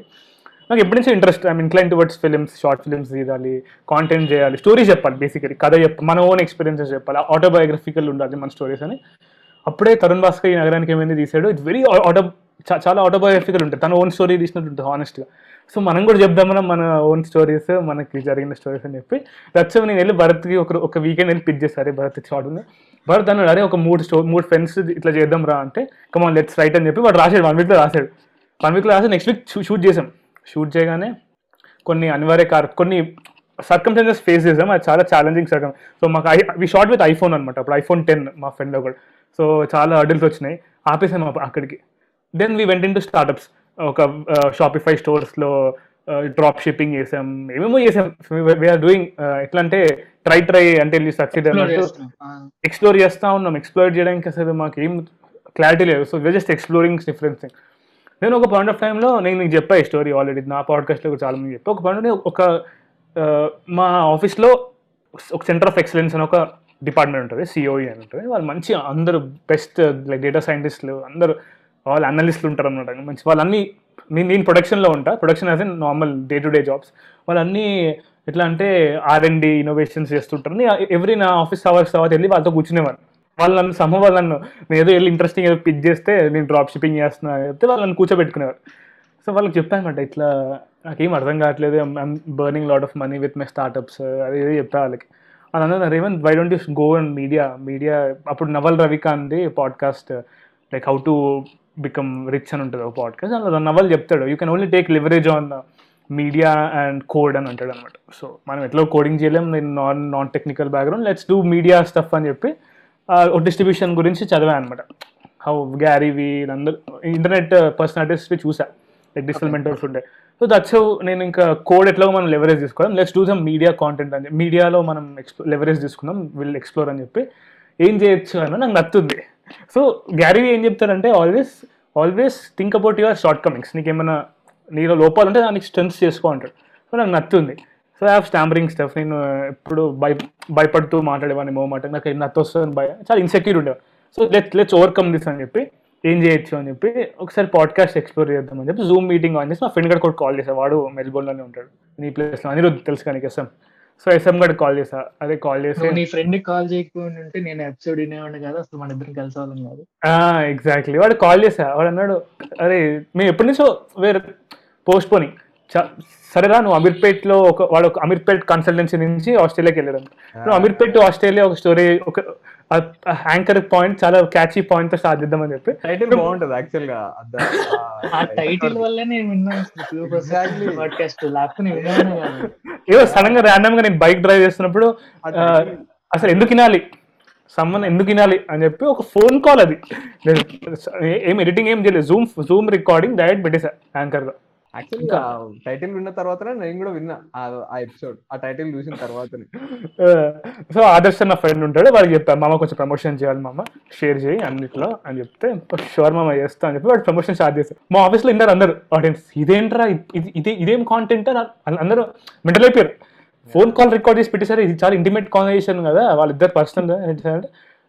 నాకు ఎప్పటి నుంచి interest I'm incline towards films short films తీయాలి కాంటెంట్ చేయాలి స్టోరీ చెప్పాలి బేసికలీ కథ చెప్ప మన ఓన్ ఎక్స్పీరియన్సెస్ చెప్పాలి ఆటోబయోగ్రఫికల్ ఉండాలి మన స్టోరీస్ అని. అప్పుడే తరుణ్ భాస్కర్ ఈ నగరానికి ఏమైంది తీసాడు. ఇట్స్ వెరీ ఆటో చాలా ఆటోబయోగ్రఫికల్ ఉంటుంది. తన ఓన్ స్టోరీ తీసినట్టు ఉంటుంది హానెస్ట్గా సో మనం కూడా చెప్దామన్నా మన ఓన్ స్టోరీస్ మనకి జరిగిన స్టోరీస్ అని చెప్పి దట్స్ నేను వెళ్ళి భరత్కి ఒక ఒక వీకెండ్ వెళ్ళి పిక్ చేశారు. భరత్ షార్ట్ ఉంది. భరత్ అన్నాడు అరే ఒక మూడు స్టో మూడు ఫ్రెండ్స్ ఇట్లా చేద్దాం రా అంటే కమాన్ లెట్స్ రైట్ అని చెప్పి వాడు రాశాడు. వన్ వీక్లో రాశాడు. వన్ వీక్లో రాసి నెక్స్ట్ వీక్ షూట్ చేసాం షూట్ చేయగానే కొన్ని అనివార్య కార్ కొన్ని సర్కమ్స్టెన్సెస్ ఫేస్ చేసాం అది చాలా ఛాలెంజింగ్ సర్కమ్ సో మాకు I we shot with iPhone అనమాట అప్పుడు ఐఫోన్ టెన్ మా ఫ్రెండ్ ఒకటి సో చాలా అడల్స్ వచ్చినాయి. ఆపేసాం అక్కడికి. Then we went into startups ఒక షాపిఫై స్టోర్స్లో డ్రాప్ షిప్పింగ్ చేసాం. ఏమేమో చేసాం. వీఆర్ డూయింగ్ ఎట్లా అంటే ట్రై ట్రై అంటే సక్సెడ్ అన్నట్టు ఎక్స్ప్లోర్ చేస్తా ఉన్నాం. ఎక్స్ప్లోర్ చేయడానికి అసలు మాకు ఏం క్లారిటీ లేదు. So we just exploring difference thing నేను ఒక పాయింట్ ఆఫ్ టైంలో నేను నీకు చెప్పా ఈ స్టోరీ ఆల్రెడీ నా పాడ్కాస్ట్లో చాలా మంది చెప్పా ఒక పాయింట్ ఒక మా ఆఫీస్లో ఒక సెంటర్ ఆఫ్ ఎక్సలెన్స్ అని ఒక డిపార్ట్మెంట్ ఉంటుంది. సిఓఈ అని ఉంటుంది. వాళ్ళు మంచి అందరూ బెస్ట్ లైక్ డేటా సైంటిస్టులు అందరూ వాళ్ళు అనలిస్టులు ఉంటారు అనమాట మంచి వాళ్ళన్నీ నేను నేను ప్రొడక్షన్లో ఉంటా. Production as in normal day to day jobs వాళ్ళన్నీ ఎట్లా అంటే ఆర్ అండ్ డి ఇన్నోవేషన్స్ చేస్తుంటారు. ఎవ్రీ నా ఆఫీస్ అవర్స్ తర్వాత వెళ్ళి వాళ్ళతో కూర్చునేవారు వాళ్ళు నన్ను సమ వాళ్ళు నన్ను నేను ఏదో వెళ్ళి ఇంట్రెస్టింగ్ ఏదో పిక్ చేస్తే నేను డ్రాప్ షిప్పింగ్ చేస్తున్నా చెప్తే వాళ్ళు నన్ను కూర్చోబెట్టుకునేవారు. సో వాళ్ళకి చెప్పానమాట ఇట్లా నాకేం అర్థం కావట్లేదు. I'm burning lot of money with my startups అది ఏదో చెప్పా వాళ్ళకి. అని అన్నారు Revanth why don't you go and media media అప్పుడు Naval Ravikant podcast like how to become rich అని ఉంటుంది ఒక పాడ్కాస్ట్ అందులో నవల్ చెప్తాడు. You can only take leverage on media and code అని అంటాడు అనమాట సో మనం ఎట్లా కోడింగ్ చేయలేం నేను non non technical background let's do media stuff అని చెప్పి డిస్ట్రిబ్యూషన్ గురించి చదివాను అనమాట హౌ గ్యారీ వీ అందరూ ఇంటర్నెట్ పర్సనాలిటీస్ చూసా. లైక్ డిజిటల్ మెంటర్స్ ఉండే. సో దట్స్ నేను ఇంకా కోడ్ ఎట్లా మనం లెవరేజ్ తీసుకోవడం let's do some media content అని మీడియాలో మనం ఎక్స్ప్లో లెవరేజ్ తీసుకుందాం విల్ ఎక్స్ప్లోర్ అని చెప్పి ఏం చేయొచ్చు అని నాకు నచ్చుతుంది. సో గ్యారీ ఏం చెప్తారంటే always always think about your shortcomings నీకు ఏమైనా నీలో లోపాలు ఉంటే దానికి స్ట్రెంగ్స్ చేసుకో అంటాడు. సో నాకు నచ్చుంది. So I have stammering stuff నేను ఎప్పుడు భయ భయపడుతూ మాట్లాడేవాడిని మో మాట నాకు ఏం వస్తుంది భయ. చాలా ఇన్సెక్యూర్ ఉండేవాడు. So let let's overcome this అని చెప్పి ఏం చేయొచ్చు? అని చెప్పి ఒకసారి పాడ్కాస్ట్ ఎక్స్ప్లోర్ చేద్దాం అని చెప్పి జూమ్ మీటింగ్ ఆన్ చేసి మా ఫ్రెండ్ కూడా కాల్ చేశాను వాడు మెల్బోర్న్లోనే ఉంటాడు. నీ ప్లేస్లో అనిరుద్ధ్ తెలుసు కానీ ఎస్ఎం సో ఎస్ఎం గడికి కాల్ చేసా అదే కాల్ చేసి
నీ ఫ్రెండ్ కాల్ చేయకపోయి ఉంటే నేను ఎపిసోడ్ వినేవాడిని కాదు అసలు మన ఇద్దరం కలిసి వాళ్ళం కాదు
ఎగ్జాక్ట్లీ వాడు కాల్ చేసా వాడు అన్నాడు అరే మేము ఎప్పటి నుంచో వేరే పోస్ట్ పోని సరేరా నువ్వు అమీర్పేట్లో ఒక వాడు ఒక అమీర్పేట్ కన్సల్టెన్సీ నుంచి ఆస్ట్రేలియాకి వెళ్ళాడు నువ్వు అమీర్పేట్ టు ఆస్ట్రేలియా ఒక స్టోరీ ఒక యాంకర్ పాయింట్ చాలా క్యాచీ పాయింట్తో స్టార్ట్ చేద్దామని చెప్పి.
టైటిల్ బాగుంటది యాక్చువల్గా.
ఆ టైటిల్ వల్లే నేను విన్నాను. పాడ్కాస్ట్ లేకపోతే
ఏదో సడన్గా ర్యాండమ్గా నేను బైక్ డ్రైవ్ చేస్తున్నప్పుడు అసలు ఎందుకు వినాలి? సమ్మన్ ఎందుకు వినాలి అని చెప్పి ఒక ఫోన్ కాల్ అది. నేను ఏం ఎడిటింగ్ ఏం చేయలేదు. జూమ్ జూమ్ రికార్డింగ్ డైరెక్ట్ పెట్టేసా యాంకర్గా.
యాక్చువల్లీ టైటిల్ విన్న తర్వాతనే నేను కూడా విన్నా ఆ- ఎపిసోడ్ ఆ టైటిల్ చూసిన తర్వాతనే.
సో ఆదర్శ్ నా ఫ్రెండ్ ఉంటాడు వాడికి చెప్పాను మామ కొంచెం ప్రమోషన్ చేయాలి మామ షేర్ చేయి అన్నిట్లో అని చెప్తే షూర్ మామ చేస్తా అని చెప్పి వాడు ప్రమోషన్ స్టార్ట్ చేశారు మా ఆఫీస్లో విన్నారు అందరు ఆడియన్స్ ఇదేంట్రా ఇది ఇది ఇదేం కాంటెంట్ అని అందరూ మెంటల్ అయిపోయారు. ఫోన్ కాల్ రికార్డ్ చేసి పెట్టేసారు ఇది చాలా ఇంటిమేట్ కాన్వర్సేషన్ కదా వాళ్ళిద్దరు personal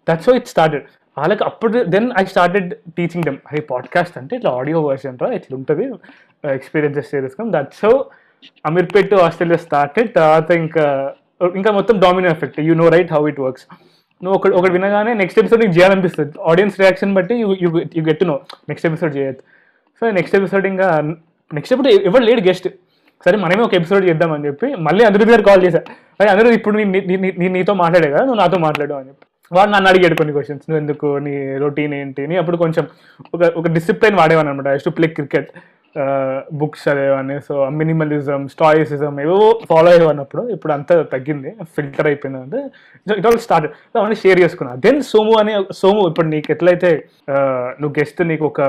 that's so it started వాళ్ళకి అప్పుడు then I started teaching them అరే పాడ్కాస్ట్ అంటే ఇట్లా ఆడియో వర్షన్ రా ఇట్లా ఉంటుంది ఎక్స్పీరియన్సెస్ చేసుకోం that so Ameerpet Australia started తర్వాత ఇంకా ఇంకా మొత్తం domino effect you know right how it works నువ్వు ఒకటి ఒకటి వినగానే నెక్స్ట్ ఎపిసోడ్ నీకు చేయాలనిపిస్తుంది. ఆడియన్స్ రియాక్షన్ బట్టి you you get know next episode చేయొచ్చు సో నెక్స్ట్ ఎపిసోడ్ ఇంకా నెక్స్ట్ ఎప్పుడు ఎవరు లేడు గెస్ట్ సరే మనమే ఒక ఎపిసోడ్ చేద్దామని చెప్పి మళ్ళీ అందరి గారు కాల్ చేశారు అదే అందరూ ఇప్పుడు నీ- నీ- నీతో మాట్లాడే కదా నువ్వు నాతో మాట్లాడు అని చెప్పి. వాడు నన్ను అడిగాడు కొన్ని క్వశ్చన్స్ నువ్వు ఎందుకు? నీ రొటీన్ ఏంటి? అని అప్పుడు కొంచెం ఒక ఒక డిసిప్లిన్ వాడేవాను అనమాట I to play cricket books చదివేవాడిని so minimalism stoicism ఏవో ఫాలో అయ్యేవాడినప్పుడు ఇప్పుడు అంతా తగ్గింది. ఫిల్టర్ అయిపోయింది అంటే ఇట్ ఆల్ స్టార్ట్ అవన్నీ షేర్ చేసుకున్నా. దెన్ సోము అనే సోము ఇప్పుడు నీకు ఎట్లయితే నువ్వు గెస్ట్ నీకు ఒక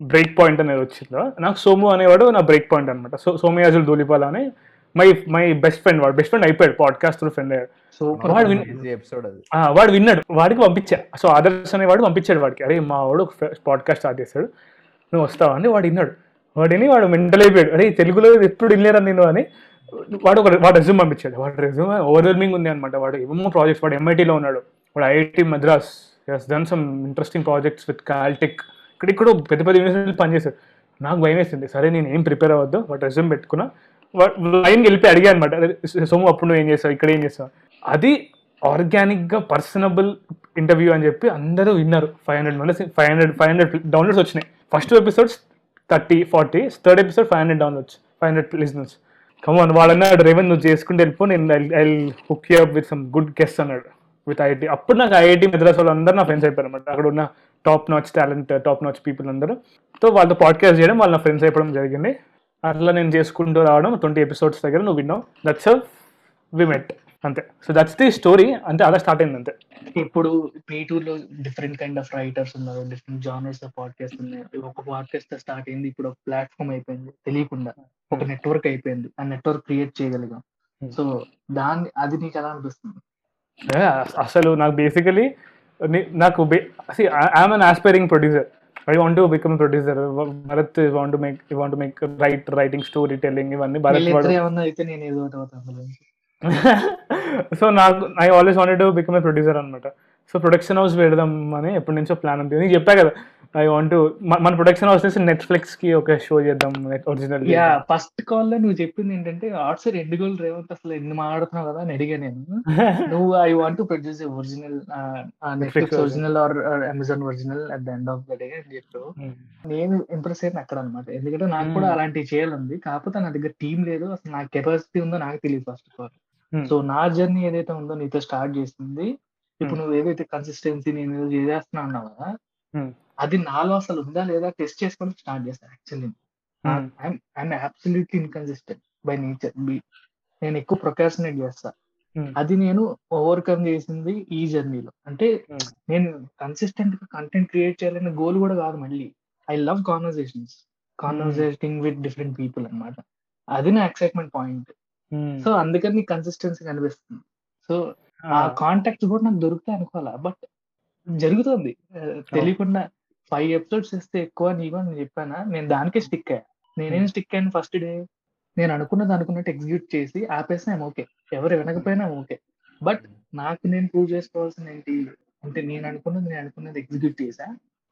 బ్రేక్ పాయింట్ అనేది వచ్చిందో నాకు సోము అనేవాడు నా బ్రేక్ పాయింట్ అనమాట సో సోమయాజుల్ ధూలిపాల అని మై మై బెస్ట్ ఫ్రెండ్ వాడు. బెస్ట్ ఫ్రెండ్ అయిపోయాడు పాడ్కాస్ట్ ఫ్రెండ్ అయ్యాడు. వాడు విన్-
ఎపిసోడ్ అది
ఆ, వాడు విన్నాడు. వాడికి పంపించా. సో ఆదర్శ్ అనేవాడు పంపించాడు వాడికి. అరే మా వాడు పాడ్కాస్ట్ స్టార్ట్ చేశాడు. నువ్వు వస్తావా? అని వాడు విన్నాడు. వాడిని వాడు మెంటల్ అయిపోయాడు. అరే తెలుగులో ఎప్పుడు వినలేరా నేను? అని వాడు ఒక వాడు రెజ్యూమ్ పంపించాడు. వాడు రెజ్యూమ్ ఓవర్వెల్మింగ్ ఉంది అనమాట వాడు ఏమో ప్రాజెక్ట్స్ వాడు ఎంఐటీలో ఉన్నాడు. వాడు IIT Madras has done some interesting projects with Caltech ఇక్కడ ఇక్కడ పెద్ద పెద్ద యూనివర్సిటీలు పనిచేశాడు నాకు భయం వేసింది సరే నేను ఏం ప్రిపేర్ అవ్వద్దు. వాడు రెజ్యూమ్ పెట్టుకున్నా. ఆయనకి వెళ్ళిపోయి అడిగా అనమాట సోము అప్పుడు నువ్వు ఏం చేస్తావు? ఇక్కడ ఏం చేస్తావు? అది ఆర్గానిక్గా పర్సనబుల్ ఇంటర్వ్యూ అని చెప్పి అందరూ విన్నారు. Five hundred members five hundred five hundred downloads వచ్చినాయి. First episodes thirty forty third episode five hundred downloads five hundred listeners. Come on వాళ్ళన్నాడు Revan నువ్వు చేసుకుంటే వెళ్ళిపో నేను I hook you up with some good guest అన్నాడు. విత్ ఐఐటి అప్పుడు నాకు ఐఐటి మద్రాస్ వాళ్ళు అందరూ నా ఫ్రెండ్స్ అయిపోయారు అనమాట అక్కడ ఉన్న top notch talent top notch people అందరూ. సో వాళ్ళతో పాడ్కాస్ట్ చేయడం వాళ్ళ ఫ్రెండ్స్ అయిపోవడం జరిగింది. అట్లా నేను చేసుకుంటూ రావడం ట్వంటీ ఎపిసోడ్స్ దగ్గర నువ్వు విన్నావు. దట్స్ వి మెట్ అంతే. సో దట్స్ ది స్టోరీ అంతే అలా స్టార్ట్ అయింది అంతే
ఇప్పుడు పీ లో డిఫరెంట్ కైండ్ ఆఫ్ రైటర్స్ ఉన్నారు డిఫరెంట్ జానర్స్ ఆఫ్ పాడ్కాస్ట్ ఉన్నాయి. ఒక పాడ్కాస్ట్ స్టార్ట్ అయింది ఇప్పుడు ఒక ప్లాట్ఫామ్ అయిపోయింది. తెలియకుండా ఒక నెట్వర్క్ అయిపోయింది. ఆ నెట్వర్క్ క్రియేట్ చేయగలిగాం.
Hmm.
సో దాన్ని అది నీకు ఎలా అనిపిస్తుంది?
అసలు నాకు బేసికలీ నాకు I'm an aspiring producer I want to become producer Bharat want to make want to make right writing story telling ఇవన్నీ భరత్
అయితే నేను ఏదో అవుతాను.
సో నాకు I always wanted to become a producer అనమాట సో ప్రొడక్షన్ హౌస్ పెడదాం అని ఎప్పటి నుంచో ప్లాన్ ఉంది. నీకు చెప్పా కదా ఐ వాంట్ మన ప్రొడక్షన్ హౌస్ నుంచి నెట్ఫ్లిక్స్కి ఒక షో చేద్దాం ఒరిజినల్
యా ఫస్ట్ కాల్లో నువ్వు చెప్పింది ఏంటంటే ఆర్ట్ సార్ రెండు గోల్ రేవంత్ అసలు ఎన్ని మాట్లాడుతున్నావు కదా అని అడిగా నేను. నువ్వు I want to produce original Netflix original or Amazon original at the end of the day అని చెప్పావు నేను ఇంప్రెస్ అయిన అక్కడ అనమాట ఎందుకంటే నాకు కూడా
Hmm.
అలాంటివి చేయాలంది కాకపోతే నా దగ్గర టీం లేదు. అసలు నా కెపాసిటీ ఉందో నాకు తెలియదు first of all
Hmm.
So నా జర్నీ ఏదైతే ఉందో నీతో స్టార్ట్ చేసింది. ఇప్పుడు
Hmm.
నువ్వు ఏదైతే కన్సిస్టెన్సీ నేను ఏదో చేసేస్తున్నా అన్నావు కదా
Hmm.
అది నాలో అసలు ఉందా లేదా టెస్ట్ చేసుకొని స్టార్ట్ చేస్తాను actually. I'm absolutely inconsistent by nature be నేను ఎక్కువ ప్రొకాసినేట్ చేస్తా.
Hmm.
అది నేను ఓవర్కమ్ చేసింది ఈ జర్నీలో అంటే
Hmm.
నేను కన్సిస్టెంట్గా కంటెంట్ క్రియేట్ చేయాలనే గోల్ కూడా కాదు మళ్ళీ. I love conversations conversating with different people అన్నమాట. అది నా ఎక్సైట్మెంట్ పాయింట్ సో అందుకని కన్సిస్టెన్సీ కనిపిస్తుంది. సో ఆ కాంటాక్ట్స్ కూడా నాకు దొరుకుతాయి అనుకోవాలా. బట్ జరుగుతుంది. తెలియకుండా ఫైవ్ ఎపిసోడ్స్ ఇస్తే ఎక్కువ నీకు నేను చెప్పానా? నేను దానికే స్టిక్ అయ్యా నేనేం స్టిక్ అయ్యాను ఫస్ట్ డే? నేను అనుకున్నది అనుకున్నట్టు ఎగ్జిక్యూట్ చేసి ఆపేసినా ఓకే. ఎవరు వినకపోయినా ఓకే. బట్ నాకు నేను ప్రూవ్ చేసుకోవాల్సింది ఏంటి? అంటే నేను అనుకున్నది నేను అనుకున్నది ఎగ్జిక్యూట్ చేసా.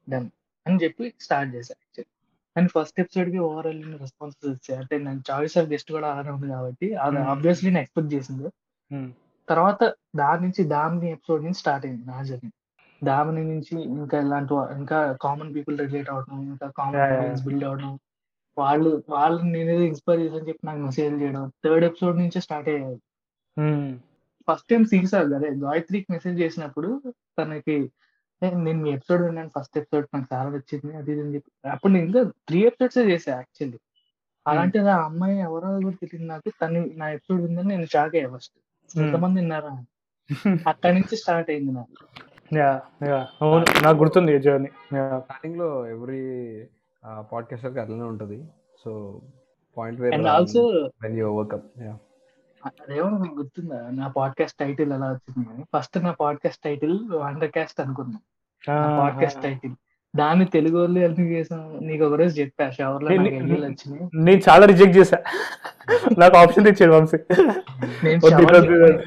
డన్ అని చెప్పి స్టార్ట్ చేశా యాక్చువల్లీ అండ్ ఫస్ట్ ఎపిసోడ్కి ఓవరాల్ రెస్పాన్సెస్ వచ్చాయి అంటే నేను చాయిస్ ఆఫ్ గెస్ట్ కూడా అలానే ఉంది కాబట్టి అది
Hmm.
ఆబ్వియస్లీ నేను ఎక్స్పెక్ట్ చేసింది.
Hmm.
తర్వాత దాని నుంచి దామిని ఎపిసోడ్ నుంచి స్టార్ట్ అయింది నా జర్నీ దామిని నుంచి ఇంకా ఇలాంటి ఇంకా కామన్ పీపుల్ రిలేట్ అవడం ఇంకా కామన్ బిల్డ్ అవడం వాళ్ళు వాళ్ళని నేనేదో ఇన్స్పైర్ చేసి చెప్పి నాకు మెసేజ్ చేయడం. థర్డ్ ఎపిసోడ్ నుంచే స్టార్ట్ అయ్యాయి. ఫస్ట్ టైం సీసార్ అదే గాయత్రికి మెసేజ్ చేసినప్పుడు తనకి "ఏ, నేను మీ ఎపిసోడ్ విన్నాను ఫస్ట్ ఎపిసోడ్ నాకు చాలా నచ్చింది అది ఇది అని చెప్పి. అప్పుడు నేను ఇంకా త్రీ ఎపిసోడ్స్ చేసా యాక్చువల్లీ అలాంటిది ఆ అమ్మాయి ఎవరో కూడా తెలియదు నాకు తను నా ఎపిసోడ్ విందని నేను షాక్ అయ్యా ఫస్ట్ ఎంతమంది విన్నారా. అక్కడి నుంచి స్టార్ట్ అయింది నాకు.
యా యా అవును నాకు గుర్తుంది జర్నీ
స్టార్టింగ్లో ఎవ్రీ పాడ్కాస్టర్కి అట్లనే ఉంటది. So point where
and also
when you overcome yeah
అదేమో మీకు గుర్తుందా? నా పాడ్కాస్ట్ టైటిల్ ఎలా వచ్చింది? అని ఫస్ట్ నా పాడ్కాస్ట్ టైటిల్ వండర్ క్యాస్ట్ అనుకున్నా పాడ్కాస్ట్ టైటిల్ దాన్ని తెలుగు వాళ్ళు ఎందుకు చేసాం నీకు ఒక రోజు చెప్పా షవర్లో వచ్చినాయి.
నేను చాలా రిజెక్ట్ చేశా. నాకు ఆప్షన్ ఇచ్చాడు వంశీ.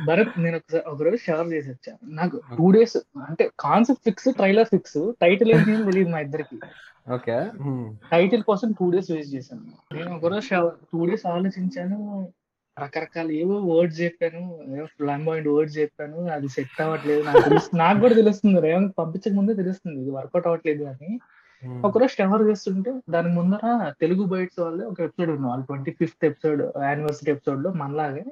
భరత్ నేను ఒకసారి ఒక రోజు షవర్ చేసి వచ్చా. నాకు టూ డేస్ అంటే concept fix trailer fix title ఏంటి తెలియదు మా ఇద్దరికి.
ఓకే.
టైటిల్ కోసం టూ డేస్ వేస్ట్ చేశాను. నేను ఒక రోజు షవర్ టూ డేస్ ఆలోచించాను. రకరకాల ఏవో వర్డ్స్ చెప్పాను ఫ్లాంబాయింట్ వర్డ్స్ చెప్పాను అది సెట్ అవ్వట్లేదు నాకు తెలుసు నాకు కూడా తెలుస్తుంది రేవంత్ పంపించక ముందే తెలుస్తుంది ఇది వర్కౌట్ అవ్వట్లేదు అని. ఒకరోజు షవర్ చేస్తుంటే దాని ముందర తెలుగు బైట్స్ వాళ్ళు ఒక ఎపిసోడ్ ఉంది వాళ్ళు ట్వంటీ ఫిఫ్త్ ఎపిసోడ్ యానివర్సరీ ఎపిసోడ్లో మనలాగే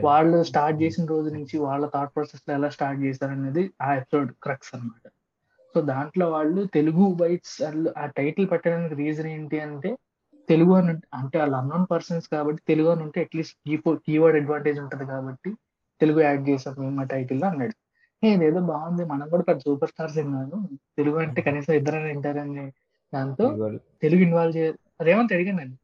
వాళ్ళు స్టార్ట్ చేసిన రోజు నుంచి వాళ్ళ థాట్ ప్రాసెస్లో ఎలా స్టార్ట్ చేశారనేది ఆ ఎపిసోడ్ క్రక్స్ అన్నమాట. సో దాంట్లో వాళ్ళు తెలుగు బైట్స్ ఆ టైటిల్ పెట్టడానికి రీజన్ ఏంటి అంటే తెలుగు అని అంటే వాళ్ళు అన్నోన్ పర్సన్స్ కాబట్టి తెలుగు అని ఉంటే అట్లీస్ట్ కీవర్డ్ అడ్వాంటేజ్ ఉంటది కాబట్టి తెలుగు యాడ్ చేసాం మేము ఆ టైటిల్లో అన్నాడు. "ఏ, ఇదేదో బాగుంది మనం కూడా పెద్ద సూపర్ స్టార్స్ విన్నాను తెలుగు అంటే కనీసం ఇద్దరైనా వింటారని దాంతో తెలుగు ఇన్వాల్వ్ చే రేవంత్ అడిగాను నేను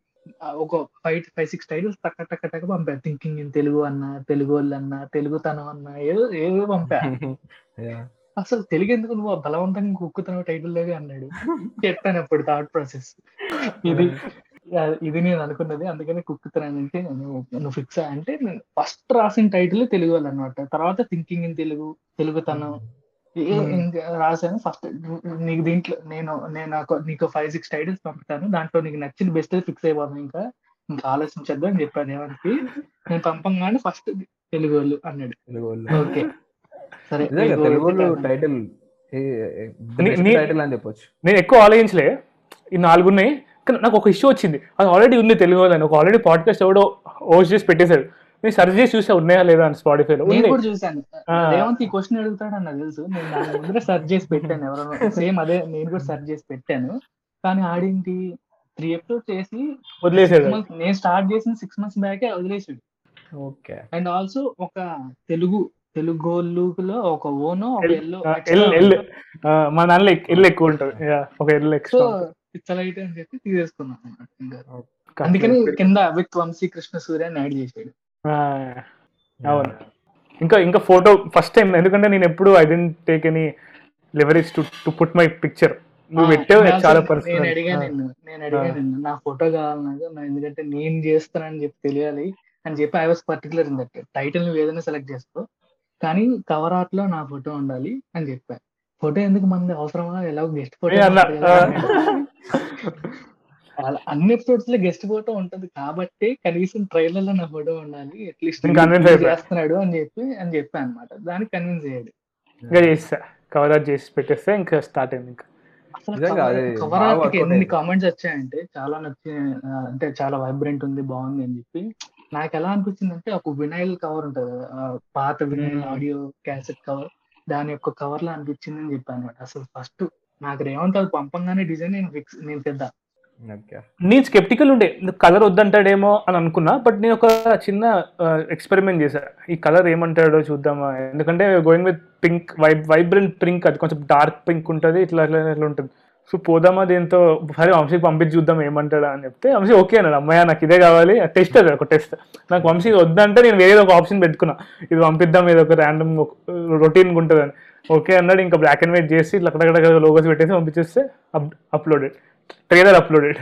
ఆ, ఒక ఫైవ్ ఫైవ్ సిక్స్ టైటిల్స్ టక్క టక్క టక్క పంపా. థింకింగ్ ఇన్ తెలుగు అన్న తెలుగు వాళ్ళు అన్న తెలుగుతనం అన్న ఏదో ఏదో పంపా. అసలు తెలుగు ఎందుకు నువ్వు బలవంతంగా కుక్కుతున్నావు టైటిల్ లాగా అన్నాడు. చెప్పాను అప్పుడు థాట్ ప్రాసెస్ ఇది ఇది నేను అనుకున్నది. అందుకని కుక్కుతున్నానంటే నువ్వు నువ్వు ఫిక్స్ అంటే ఫస్ట్ రాసిన టైటిల్ తెలుగు వాళ్ళు అనమాట తర్వాత థింకింగ్ ఇన్ తెలుగు తెలుగుతనం
Hmm.
ఇంకా రాశాను. ఫస్ట్ నీకు దీంట్లో నేను నేను నాకు ఫైవ్ సిక్స్ టైటిల్స్ పంపుతాను. దాంట్లో నీకు నచ్చిన బెస్ట్ ఫిక్స్ అయిపోతాను ఇంకా. ఇంకా ఆలోచించద్దు అని చెప్పాను ఏమనికి నేను పంపంగానే ఫస్ట్ తెలుగు వాళ్ళు అన్నాడు.
తెలుగు వాళ్ళు
ఓకే. సరే తెలుగు వాళ్ళు
టైటిల్ టైటిల్ అని చెప్పొచ్చు.
నేను ఎక్కువ ఆలోచించలే. ఈ నాలుగు ఉన్నాయి కానీ నాకు ఒక ఇష్యూ వచ్చింది. అది ఆల్రెడీ ఉంది తెలుగు అని ఒక ఆల్రెడీ పాడ్కాస్ట్ ఎవడో హోస్ట్ చేసి పెట్టేశాడు. నేను సర్చ్ చేసి చూసా ఉన్నాయా లేదా అని స్పాటిఫైలో
నేను
ఉంది.
కూడా చూసాను. రేవంత్ ఈ క్వశ్చన్ అడుగుతాడు నాకు తెలుసు. నేను దాని ముందర సెర్చ్ చేసి పెట్టాను ఎవరైనా. సేమ్ అదే నేను కూడా సెర్చ్ చేసి పెట్టాను. కానీ ఆడేంటి? త్రీ ఎపిసోడ్ చేసి
వదిలేసాడు
నేను స్టార్ట్ చేసిన సిక్స్ మంత్స్ బ్యాకే వదిలేసాడు
ఓకే.
అండ్ ఆల్సో ఒక తెలుగు తెలుగోళ్ళులో ఒక ఓను ఒక
ఎల్
ఎల్లో
ఎల్ ఎల్ మా నాన్నలో ఎక్- ఎల్ ఎక్కువ ఉంటుంది. ఒక ఎల్
సో
ఎక్స్ట్రా
పిచ్చలైట్ అని చెప్పి అన్నమాట ఇంకా. అందుకని కింద విత్ వంశీ కృష్ణ సూర్య అని యాడ్ చేసాడు
అవును. ఇంకా ఇంకా ఫోటో ఫస్ట్ టైం ఎందుకంటే నేను ఎప్పుడు I didn't take any leverage to to put my picture నువ్వు పెట్టావు చాలా పర్సనల్
నేను అడిగాను నేను అడిగాను నా ఫోటో కావాలి నాకు నా- ఎందుకంటే నేను చేస్తానని చెప్పి తెలియాలి అని చెప్పి I was particular in that title నువ్వు ఏదైనా సెలెక్ట్ చేసుకో కానీ కవర్ ఆర్ట్లో నా ఫోటో ఉండాలి అని చెప్పా. ఫోటో ఎందుకు మంది అవసరమా? ఎలా గెస్ట్ ఫోటో
అన్న,
ఎపిసోడ్స్లో గెస్ట్ ఫోటో ఉంటది కాబట్టి కనీసం ట్రైలర్లో నా ఫోటో ఉండాలి అట్లీస్ట్. చేస్తున్నాడు అని చెప్పి అని చెప్పా అనమాట దానికి కన్విన్స్ అయ్యాడు
ఇంకా చేస్తా. కవర్ అవుట్ చేసి పెట్టేస్తే ఇంకా స్టార్ట్ అయింది ఇంకా.
కవర్ ఎన్ని. కామెంట్స్ వచ్చాయంటే చాలా నచ్చి అంటే చాలా వైబ్రెంట్ ఉంది బాగుంది అని చెప్పి. నాకు ఎలా అనిపించింది అంటే ఒక వినైల్ కవర్ ఉంటది పాత వినైల్. ఆడియో క్యాసెట్ కవర్ దాని యొక్క కవర్ లా అనిపించింది అని చెప్పాను అనమాట అసలు ఫస్ట్ నాకు రేవంత్ అది పంపంగానే డిజైన్ నేను ఫిక్స్ నేను తెద్దా
ఓకే.
నేను స్కెప్టికల్ ఉండే. కలర్ వద్దంటాడేమో అని అనుకున్నా బట్ నేను ఒక చిన్న ఎక్స్పెరిమెంట్ చేశా. ఈ కలర్ ఏమంటాడో చూద్దామా? ఎందుకంటే going with pink vibe vibrant pink అది కొంచెం డార్క్ పింక్ ఉంటుంది ఇట్లా ఇట్లా ఇట్లా ఉంటుంది. సో పోదామా దీంతో? సరే వంశీకి పంపించి చూద్దాం ఏమంటాడా అని చెప్తే వంశీ ఓకే అన్నాడు. అమ్మాయి నాకు ఇదే కావాలి. టెస్ట్ అది ఒక టెస్ట్ నాకు వంశీ వద్దంటే నేను వేరే ఒక ఆప్షన్ పెట్టుకున్నా. ఇది పంపిద్దాం ఇది ఒక ర్యాండమ్ రొటీన్గా ఉంటుంది అని ఓకే అన్నాడు ఇంకా బ్లాక్ అండ్ వైట్ చేసి ఇట్లా అక్కడక్కడ లోగోస్ పెట్టేసి పంపించేస్తే అప్లోడెడ్ ట్రైలర్ అప్లోడెడ్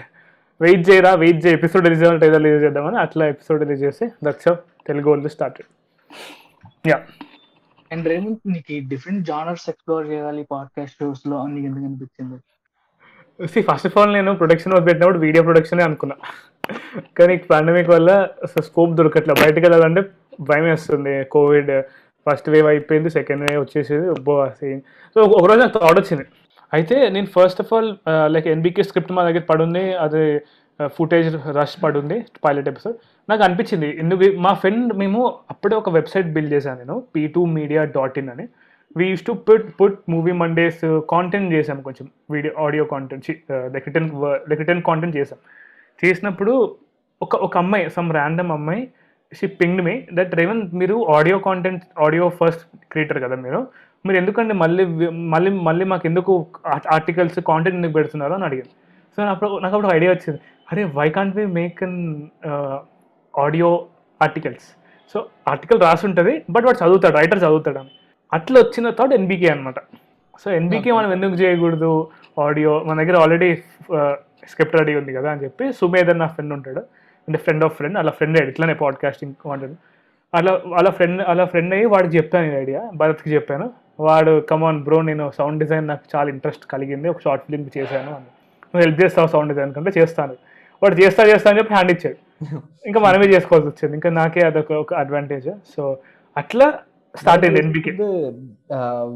వెయిట్ చేయరా వెయిట్ చేయి. ఎపిసోడ్ రిలీజ్ అవ్వాలి ట్రైలర్ రిలీజ్ చేద్దామని అట్లా ఎపిసోడ్ రిలీజ్ చేసి దట్స్ తెలుగు వాళ్ళు స్టార్టెడ్ యా
అండ్ రేవంత్ నీకు డిఫరెంట్ జానర్స్ ఎక్స్ప్లోర్ చేయాలి పాడ్కాస్ట్ షోస్లో అని ఎందుకు అనిపించింది?
ఫస్ట్ ఆఫ్ ఆల్ నేను ప్రొడక్షన్ వర్క్ పెట్టినప్పుడు వీడియో ప్రొడక్షన్ అనుకున్నా. కానీ పాండమిక్ వల్ల స్కోప్ దొరకట్లే. బయటకు వెళ్ళాలంటే భయం వేస్తుంది కోవిడ్ ఫస్ట్ వేవ్ అయిపోయింది సెకండ్ వేవ్ వచ్చేసేది. ఒబ్బో సేమ్ సో ఒకరోజు నాకు థాట్ వచ్చింది. అయితే నేను first of all like NBK script మా దగ్గర పడుంది అది ఫుటేజ్ రష్ పడుంది పైలట్ ఎపిసోడ్ నాకు అనిపించింది ఎందుకు మా ఫ్రెండ్ మేము అప్పుడే ఒక వెబ్సైట్ బిల్డ్ చేశాను నేను P two media dot in అని. We use to put put movie Mondays content చేసాం కొంచెం video audio content like return like return content చేసాం చేసినప్పుడు ఒక ఒక అమ్మాయి సమ్ ర్యాండమ్ అమ్మాయి she pinged me that Revan మీరు audio content audio first creator కదా మీరు. మీరు ఎందుకండి మళ్ళీ మళ్ళీ మళ్ళీ మాకు ఎందుకు ఆర్టికల్స్ కాంటెంట్ ఎందుకు పెడుతున్నారు అని అడిగాను సో అప్పుడు నాకు అప్పుడు ఐడియా వచ్చింది. అరే why can't we make an audio articles so article రాసి ఉంటుంది బట్ వాడు చదువుతాడు రైటర్ చదువుతాడు అని. అట్లా వచ్చిన థాట్ ఎన్బీకే అనమాట సో ఎన్బీకే మనం ఎందుకు చేయకూడదు ఆడియో మన దగ్గర ఆల్రెడీ స్క్రిప్ట్ రెడీ ఉంది కదా అని చెప్పి సుమేధ్ అని నా ఫ్రెండ్ ఉంటాడు. అంటే ఫ్రెండ్ ఆఫ్ ఫ్రెండ్ అలా ఫ్రెండ్ అయ్యాడు. ఇట్లానే పాడ్కాస్టింగ్ వాంటెడ్ అలా అలా ఫ్రెండ్ అలా ఫ్రెండ్ అయ్యి వాడికి చెప్పాను ఈ ఐడియా. భరత్కి చెప్పాను. వాడు కమాన్ బ్రో నేను సౌండ్ డిజైన్ నాకు చాలా ఇంట్రెస్ట్ కలిగింది. ఒక షార్ట్ ఫిల్మ్ చేశాను అని. నువ్వు హెల్ప్ చేస్తావు సౌండ్ డిజైన్ కంటే? చేస్తాను. వాడు చేస్తా చేస్తా అని చెప్పి హ్యాండ్ ఇచ్చాడు. ఇంకా మనమే చేసుకోవాల్సి వచ్చింది. ఇంకా నాకే అదొక ఒక అడ్వాంటేజ్ సో అట్లా స్టార్ట్ అయింది ఎన్బికే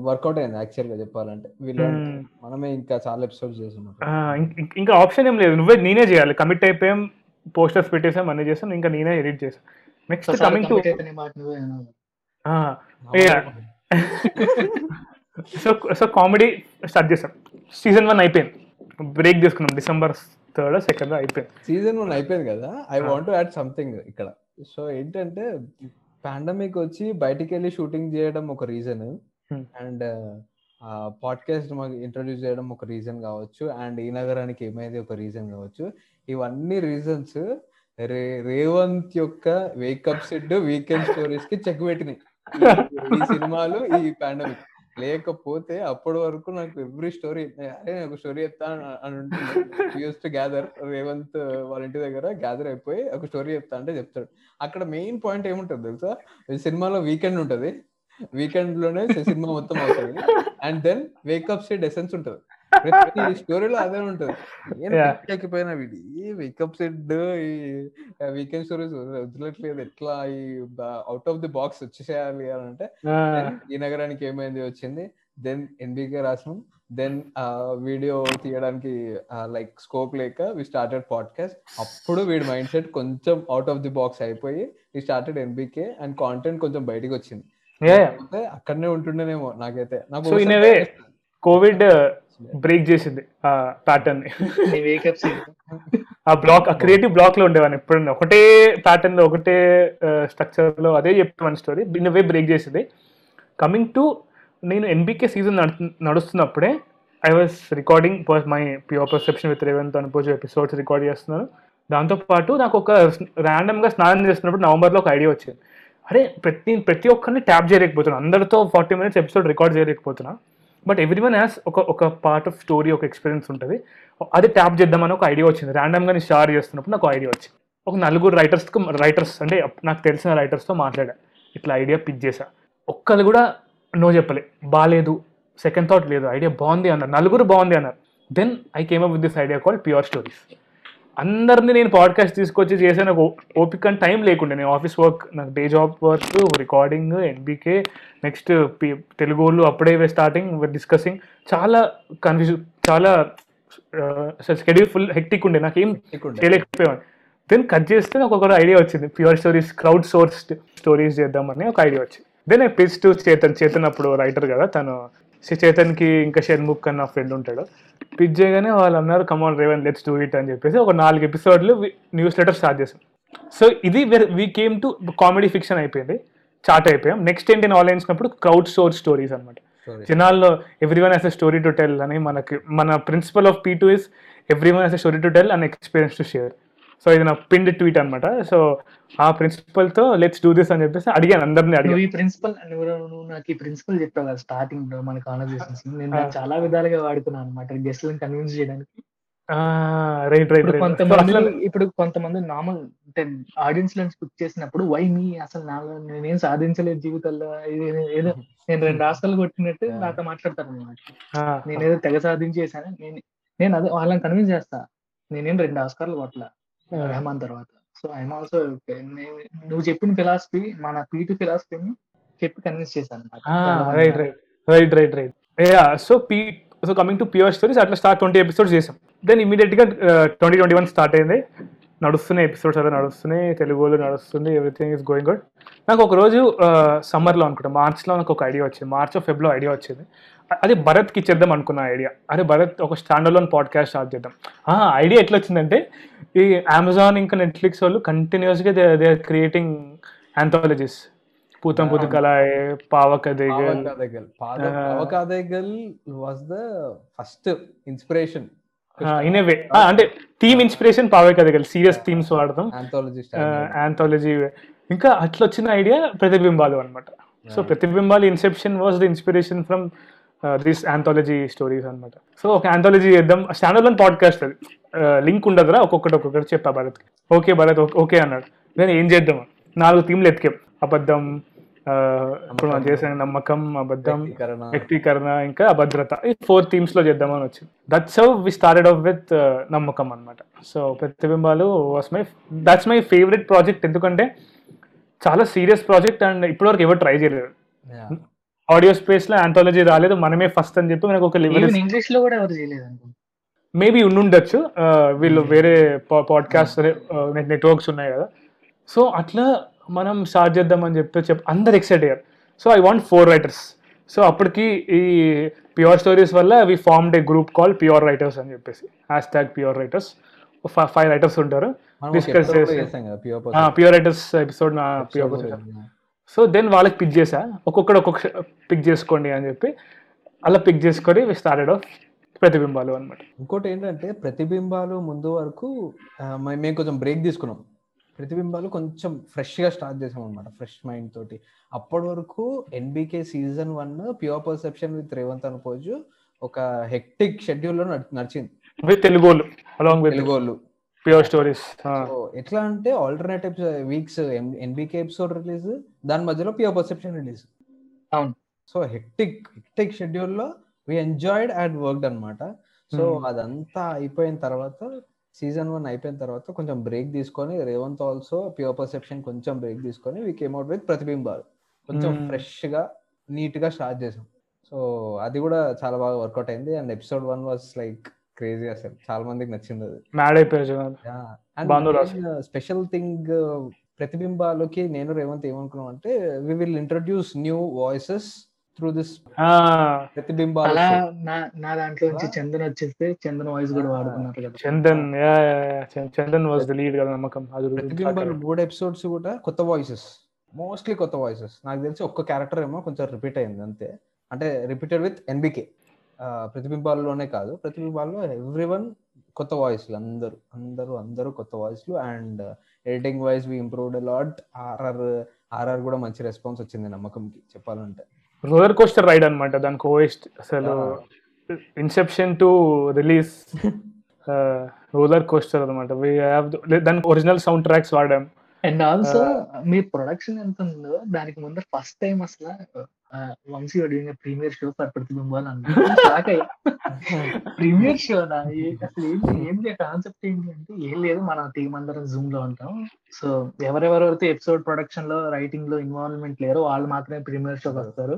వర్కౌట్ అయింది యాక్చువల్గా చెప్పాలంటే
Hmm.
మనమే ఇంకా చాలా ఎపిసోడ్స్ చేస్తున్నాం.
ఇంకా ఆప్షన్ ఏం లేదు. నువ్వే నేనే చేయాలి. కమిట్ అయిపోయాం. పోస్టర్స్ పెట్టేసాం అన్నీ చేసాం ఇంకా నేనే ఎడిట్ చేసాను
next coming to.
So so comedy start చేసాం. సీజన్ వన్ అయిపోయింది. బ్రేక్ తీసుకున్నాం డిసెంబర్ థర్డ్ సెకండ్ అయిపోయింది.
సీజన్ వన్ అయిపోయింది కదా? ఐ వాంట్ యాడ్ సంథింగ్ ఇక్కడ. సో ఏంటంటే పాండమిక్ వచ్చి బయటికి వెళ్ళి షూటింగ్ చేయడం ఒక రీజన్
Hmm.
అండ్ పాడ్కాస్ట్ మాకు ఇంట్రడ్యూస్ చేయడం ఒక రీజన్ కావచ్చు అండ్ ఈ నగరానికి ఏమైంది ఒక రీజన్ కావచ్చు. ఇవన్నీ రీజన్స్ రే రేవంత్ యొక్క వేకప్ సెట్ వీకెండ్ స్టోరీస్కి చెక్ పెట్టినాయి. ఈ- సినిమాలు ఈ పాండమిక్ లేకపోతే అప్పటి వరకు నాకు ఎవ్రీ స్టోరీ అరే నాకు ఒక స్టోరీ చెప్తా అని ఉంటుంది. యూస్ టు గ్యాదర్ రేవంత్ వాళ్ళ ఇంటి దగ్గర గ్యాదర్ అయిపోయి ఒక స్టోరీ చెప్తా అంటే చెప్తాడు. అక్కడ మెయిన్ పాయింట్ ఏముంటుంది తెలుసా? ఈ సినిమాలో వీకెండ్ ఉంటది. వీకెండ్లోనే సినిమా మొత్తం అవుతుంది. And then wake up Sid essence ఉంటది. ప్రతి స్టోరీలో అదే ఉంటది. పిచ్చెక్కిపోయిన వీడి ఈ వేకప్ సెట్ ఈ వీకెండ్ స్టోరీస్ వదలట్లేదు. ఎట్లా ఈ అవుట్ ఆఫ్ ది బాక్స్ వచ్చేసేయాలి అని అంటే ఈ నగరానికి ఏమైంది వచ్చింది. దెన్ ఎన్బికే రాసినాం. దెన్ వీడియో తీయడానికి లైక్ స్కోప్ లేక వి స్టార్టెడ్ పాడ్కాస్ట్ అప్పుడు వీడి మైండ్ సెట్ కొంచెం అవుట్ ఆఫ్ ది బాక్స్ అయిపోయి we started NBK and content కొంచెం బయటికి వచ్చింది. అక్కడనే ఉంటుండేనేమో నాకైతే. నాకు
So, in a way, covid break చేసింది ఆ ప్యాటర్న్ ఆ బ్లాక్ ఆ క్రియేటివ్ బ్లాక్లో ఉండేవాడిని ఎప్పుడన్నా. ఒకటే ప్యాటర్న్లో ఒకటే స్ట్రక్చర్లో అదే చెప్పేవాని స్టోరీ ఇన్ వే బ్రేక్ చేసింది. కమింగ్ టు నేను NBK season నడుస్తున్నప్పుడే I was recording my pure perception with Revanth అనుకోవచ్చు ఎపిసోడ్స్ రికార్డ్ చేస్తున్నాను. దాంతోపాటు నాకు ఒక random గా స్నానం చేస్తున్నప్పుడు నవంబర్లో ఒక ఐడియా వచ్చింది. అరే ప్రతి ప్రతి ఒక్కరిని ట్యాప్ చేయలేకపోతున్నా. అందరితో ఫార్టీ మినిట్స్ ఎపిసోడ్ రికార్డ్ చేయలేకపోతున్నా. బట్ ఎవ్రీ వన్ హ్యాస్ ఒక ఒక పార్ట్ ఆఫ్ స్టోరీ ఒక ఎక్స్పీరియన్స్ ఉంటుంది. అది ట్యాప్ చేద్దామని ఒక ఐడియా వచ్చింది. ర్యాండమ్గా నేను షేర్ చేస్తున్నప్పుడు నాకు ఐడియా వచ్చింది. ఒక నలుగురు రైటర్స్కి రైటర్స్ అంటే నాకు తెలిసిన రైటర్స్తో మాట్లాడా. ఇట్లా ఐడియా పిక్ చేశా. ఒక్కరు కూడా నో చెప్పలే. బాగాలేదు సెకండ్ థాట్ లేదు. ఐడియా బాగుంది అన్నారు. నలుగురు బాగుంది అన్నారు. Then I came up with this idea call pure stories అందరినీ నేను పాడ్కాస్ట్ తీసుకొచ్చి చేసే నాకు ఓపిక టైం లేకుండే. నేను ఆఫీస్ వర్క్ నాకు day job work recording NBK next Telugu వాళ్ళు అప్పుడే స్టార్టింగ్ డిస్కసింగ్ చాలా కన్ఫ్యూజ్ చాలా షెడ్యూల్ ఫుల్ హెక్టిక్ ఉండే. నాకేం చేయలేకపోయాను దెన్ కట్ చేస్తే నాకు ఒక ఐడియా వచ్చింది. Pure stories crowd source stories చేద్దామని ఒక ఐడియా వచ్చింది. Then I pitch to Chetan Chetan అప్పుడు రైటర్ కదా తను చేతన్కి ఇంకా షణ్ముఖ్ అని నా ఫ్రెండ్ ఉంటాడు. పిచ్ చేయగానే వాళ్ళు అన్నారు come on Revanth let's do it అని చెప్పేసి ఒక నాలుగు ఎపిసోడ్లు న్యూస్ లెటర్ స్టార్ట్ చేసాం సో ఇది we came to comedy fiction అయిపోయింది. చాట్ అయిపోయాం. నెక్స్ట్ ఏంటి నేను ఆలోచించినప్పుడు క్రౌడ్ సోర్స్ స్టోరీస్ అనమాట జనాల్లో every one has a story to tell అని మనకి మన principle of P two is every one has a story to tell and experience to share so ఇది నా పిండ్ ట్వీట్ అనమాట సో ఆ ప్రిన్సిపల్తో లెట్స్ డూ దిస్ అని చెప్పేసి అడిగాను అందరిని అడిగాను.
ఈ ప్రిన్సిపల్ నువ్వు నాకు ఈ ప్రిన్సిపల్ చెప్పావు కదా స్టార్టింగ్లో మన కాన్వర్సేషన్స్ నేను చాలా విధాలుగా వాడుకున్నాను అనమాట గెస్ట్లను కన్విన్స్ చేయడానికి.
రైట్ రైట్
ఇప్పుడు కొంతమంది ఇప్పుడు కొంతమంది నార్మల్ అంటే ఆడియన్స్లో పిక్ చేసినప్పుడు వై మీ అసలు నా నేనేం సాధించలేదు జీవితంలో. ఏదో నేను రెండు రాష్ట్రాలు కొట్టినట్టు. నాతో మాట్లాడతాను అనమాట నేనేదో తెగ సాధించేసాను నేను నేను అదే వాళ్ళని కన్విన్స్ చేస్తా. నేనేం రెండు ఆస్కార్లు కొట్టలా. రెహమాన్ తర్వాత. సో ఐఎమ్ ఆల్సో నువ్వు చెప్పిన ఫిలాసఫీ మన పీటు ఫిలాసఫీని చెప్పి కన్విన్స్ చేశాను
right right right right right so P so coming to pure stories అట్లా స్టార్ట్ ట్వంటీ ఎపిసోడ్స్ చేసాం. దెన్ ఇమీడియట్గా ట్వంటీ ట్వంటీ వన్ స్టార్ట్ అయింది. నడుస్తున్నాయి ఎపిసోడ్స్ అలా నడుస్తున్నాయి తెలుగులో నడుస్తుంది ఎవ్రీథింగ్ ఇస్ గోయింగ్ గుడ్ నాకు ఒక రోజు సమ్మర్లో అనుకుంటా మార్చ్లో నాకు ఒక ఐడియా వచ్చింది మార్చ్ ఫెబ్లో ఐడియా వచ్చింది. అది భరత్కి ఇచ్చేద్దాం అనుకున్న ఐడియా అరే భరత్ ఒక స్టాండర్లోన్ పాడ్కాస్ట్ స్టార్ట్ చేద్దాం. ఐడియా ఎట్లా వచ్చిందంటే ఈ అమెజాన్ ఇంకా నెట్ఫ్లిక్స్ వాళ్ళు కంటిన్యూస్గా they they are creating anthologies Putham పూత పావకదేగల్ Ah.
పావకాదేగల్ was the first inspiration
in way అంటే థీమ్ ఇన్స్పిరేషన్ పావకదేగల్ సీరియస్ థీమ్స్ వాడతాం.
ఆంథాలజీ
ఇంకా అట్లా వచ్చిన ఐడియా ప్రతిబింబాలు అనమాట so ప్రతిబింబాలు inception was the inspiration from this anthology stories అనమాట సో ఒక ఆంథాలజీ చేద్దాం. స్టాండర్డ్ పాడ్కాస్ట్ అది. లింక్ ఉండదురా ఒక్కొక్కటి ఒక్కొక్కటి చెప్పా భరత్. ఓకే భరత్ ఓకే అన్నాడు. నేను ఏం చేద్దాం? నాలుగు థీమ్లు ఎతికాం. అబద్ధం ఇప్పుడు మనం చేసిన నమ్మకం అబద్ధం వ్యక్తీకరణ. ఇంకా అభద్రత. ఈ ఫోర్ థీమ్స్లో చేద్దామని వచ్చింది. That's how we started off with Nammakam అనమాట so Pratibimbalu was my that's my favourite project ఎందుకంటే చాలా సీరియస్ ప్రాజెక్ట్ అండ్ ఇప్పటివరకు ఎవరు ట్రై చేయలేదు. ఆడియో స్పేస్లో ఆంథాలజీ రాలేదు. మనమే ఫస్ట్ అని చెప్పి మనకు ఒక లెవెల్
ఇంగ్లీష్లో కూడా ఎవరు చేయలేదు అనుకుంటా
మేబీ ఉండుండొచ్చు ఆ, వీళ్ళు వేరే పాడ్కాస్ట్ నెట్వర్క్స్ ఉన్నాయి కదా. సో అట్లా మనం స్టార్ట్ చేద్దామని చెప్పి చెప్ అందరు ఎక్సైట్ అయ్యారు. So I want four writers so అప్పటికి ఈ ప్యూర్ స్టోరీస్ వల్ల we formed a group call pure writers అని చెప్పేసి. Hash tag pure writers five writers ఉంటారు. డిస్కస్ చేసి ప్యూర్ రైటర్స్ ఎపిసోడ్ నా ప్యూర్ సో దెన్ వాళ్ళకి పిక్ చేసా. ఒక్కొక్కడు ఒక్కొక్క పిక్ చేసుకోండి అని చెప్పి అలా పిక్ చేసుకొని స్టార్టెడ్ ఆఫ్ ప్రతిబింబాలు అనమాట
ఇంకోటి ఏంటంటే ప్రతిబింబాలు ముందు వరకు మేము కొంచెం బ్రేక్ తీసుకున్నాం. ప్రతిబింబాలు కొంచెం ఫ్రెష్గా స్టార్ట్ చేసాం అనమాట ఫ్రెష్ మైండ్ తోటి. అప్పటి వరకు NBK season one pure perception with Revanth అనుకోవచ్చు ఒక హెక్టిక్ షెడ్యూల్లో నడి- నడిచింది.
With
Telugu along
with pure
stories ఎట్లా అంటే alternate weeks NBK episode release దాని మధ్యలో ప్యూర్ పర్సెప్షన్ రిలీజ్
అవును.
సో హెక్టిక్ హెక్టిక్ షెడ్యూల్లో వి ఎంజాయిడ్ అండ్ వర్క్డ్ అన్నమాట. So
Hmm.
అదంతా అయిపోయిన తర్వాత సీజన్ వన్ అయిపోయిన తర్వాత కొంచెం బ్రేక్ తీసుకొని రేవంత్ ఆల్సో ప్యూర్ పర్సెప్షన్ కొంచెం బ్రేక్ తీసుకొని we came out with Pratibimbalu. కొంచెం
Hmm.
ఫ్రెష్గా నీట్గా స్టార్ట్ చేసాం. సో అది కూడా చాలా బాగా వర్కౌట్ అయింది. And episode one was like crazy అసలు. చాలా మందికి నచ్చింది అది.
మ్యాడ్ అయిపోయారు.
స్పెషల్ థింగ్ ప్రతిబింబాలకి నేను రేవంత్ ఏమనుకున్నాం అంటే we will introduce new voices through
this
ప్రతిబింబాల
అలా. నా నా దాంట్లో నుంచి చందన్ వచ్చేస్తే చందన్ వాయిస్ కూడా వాడుకున్నారు కదా.
Chandan Chandan was the lead కదా నమ్మకం. అది
ప్రతిబింబాలు మూడు ఎపిసోడ్స్ కూడా కొత్త వాయిసెస్ మోస్ట్లీ కొత్త వాయిసెస్ నాకు తెలిసి ఒక్క క్యారెక్టర్ ఏమో కొంచెం రిపీట్ అయింది అంతే. అంటే రిపీటెడ్ విత్ ఎన్బికే ప్రతిబింబాల్లోనే కాదు. ప్రతిబింబాల్లో ఎవ్రీ వన్ కొత్త వాయిస్లు అందరూ అందరూ అందరూ కొత్త వాయిస్లు and editing wise we improved lot RR RR కూడా మంచి రెస్పాన్స్ వచ్చింది నమ్మకంకి చెప్పాలంటే.
రోలర్ కోస్టర్ రైడ్ అనమాట దానికి ఓఎస్ట్ అసలు inception to release roller coaster అనమాట దానికి ఒరిజినల్ సౌండ్ ట్రాక్స్ వాడాం.
అండ్ ఆల్సో మీ ప్రొడక్షన్ ఎంత ఉందో దానికి ముందు ఫస్ట్ టైం అసలు Vamshi doing premiere show for Pratibimbalu అన్నా ప్రీమియర్ షో అసలు ఏంటి ఏంటి కాన్సెప్ట్ ఏంటి అంటే ఏం లేదు మన టీం అందరం జూమ్లో ఉంటాం. సో ఎవరెవరైతే ఎపిసోడ్ ప్రొడక్షన్లో రైటింగ్లో ఇన్వాల్వ్మెంట్ లేరో వాళ్ళు మాత్రమే ప్రీమియర్ షోకి వస్తారు.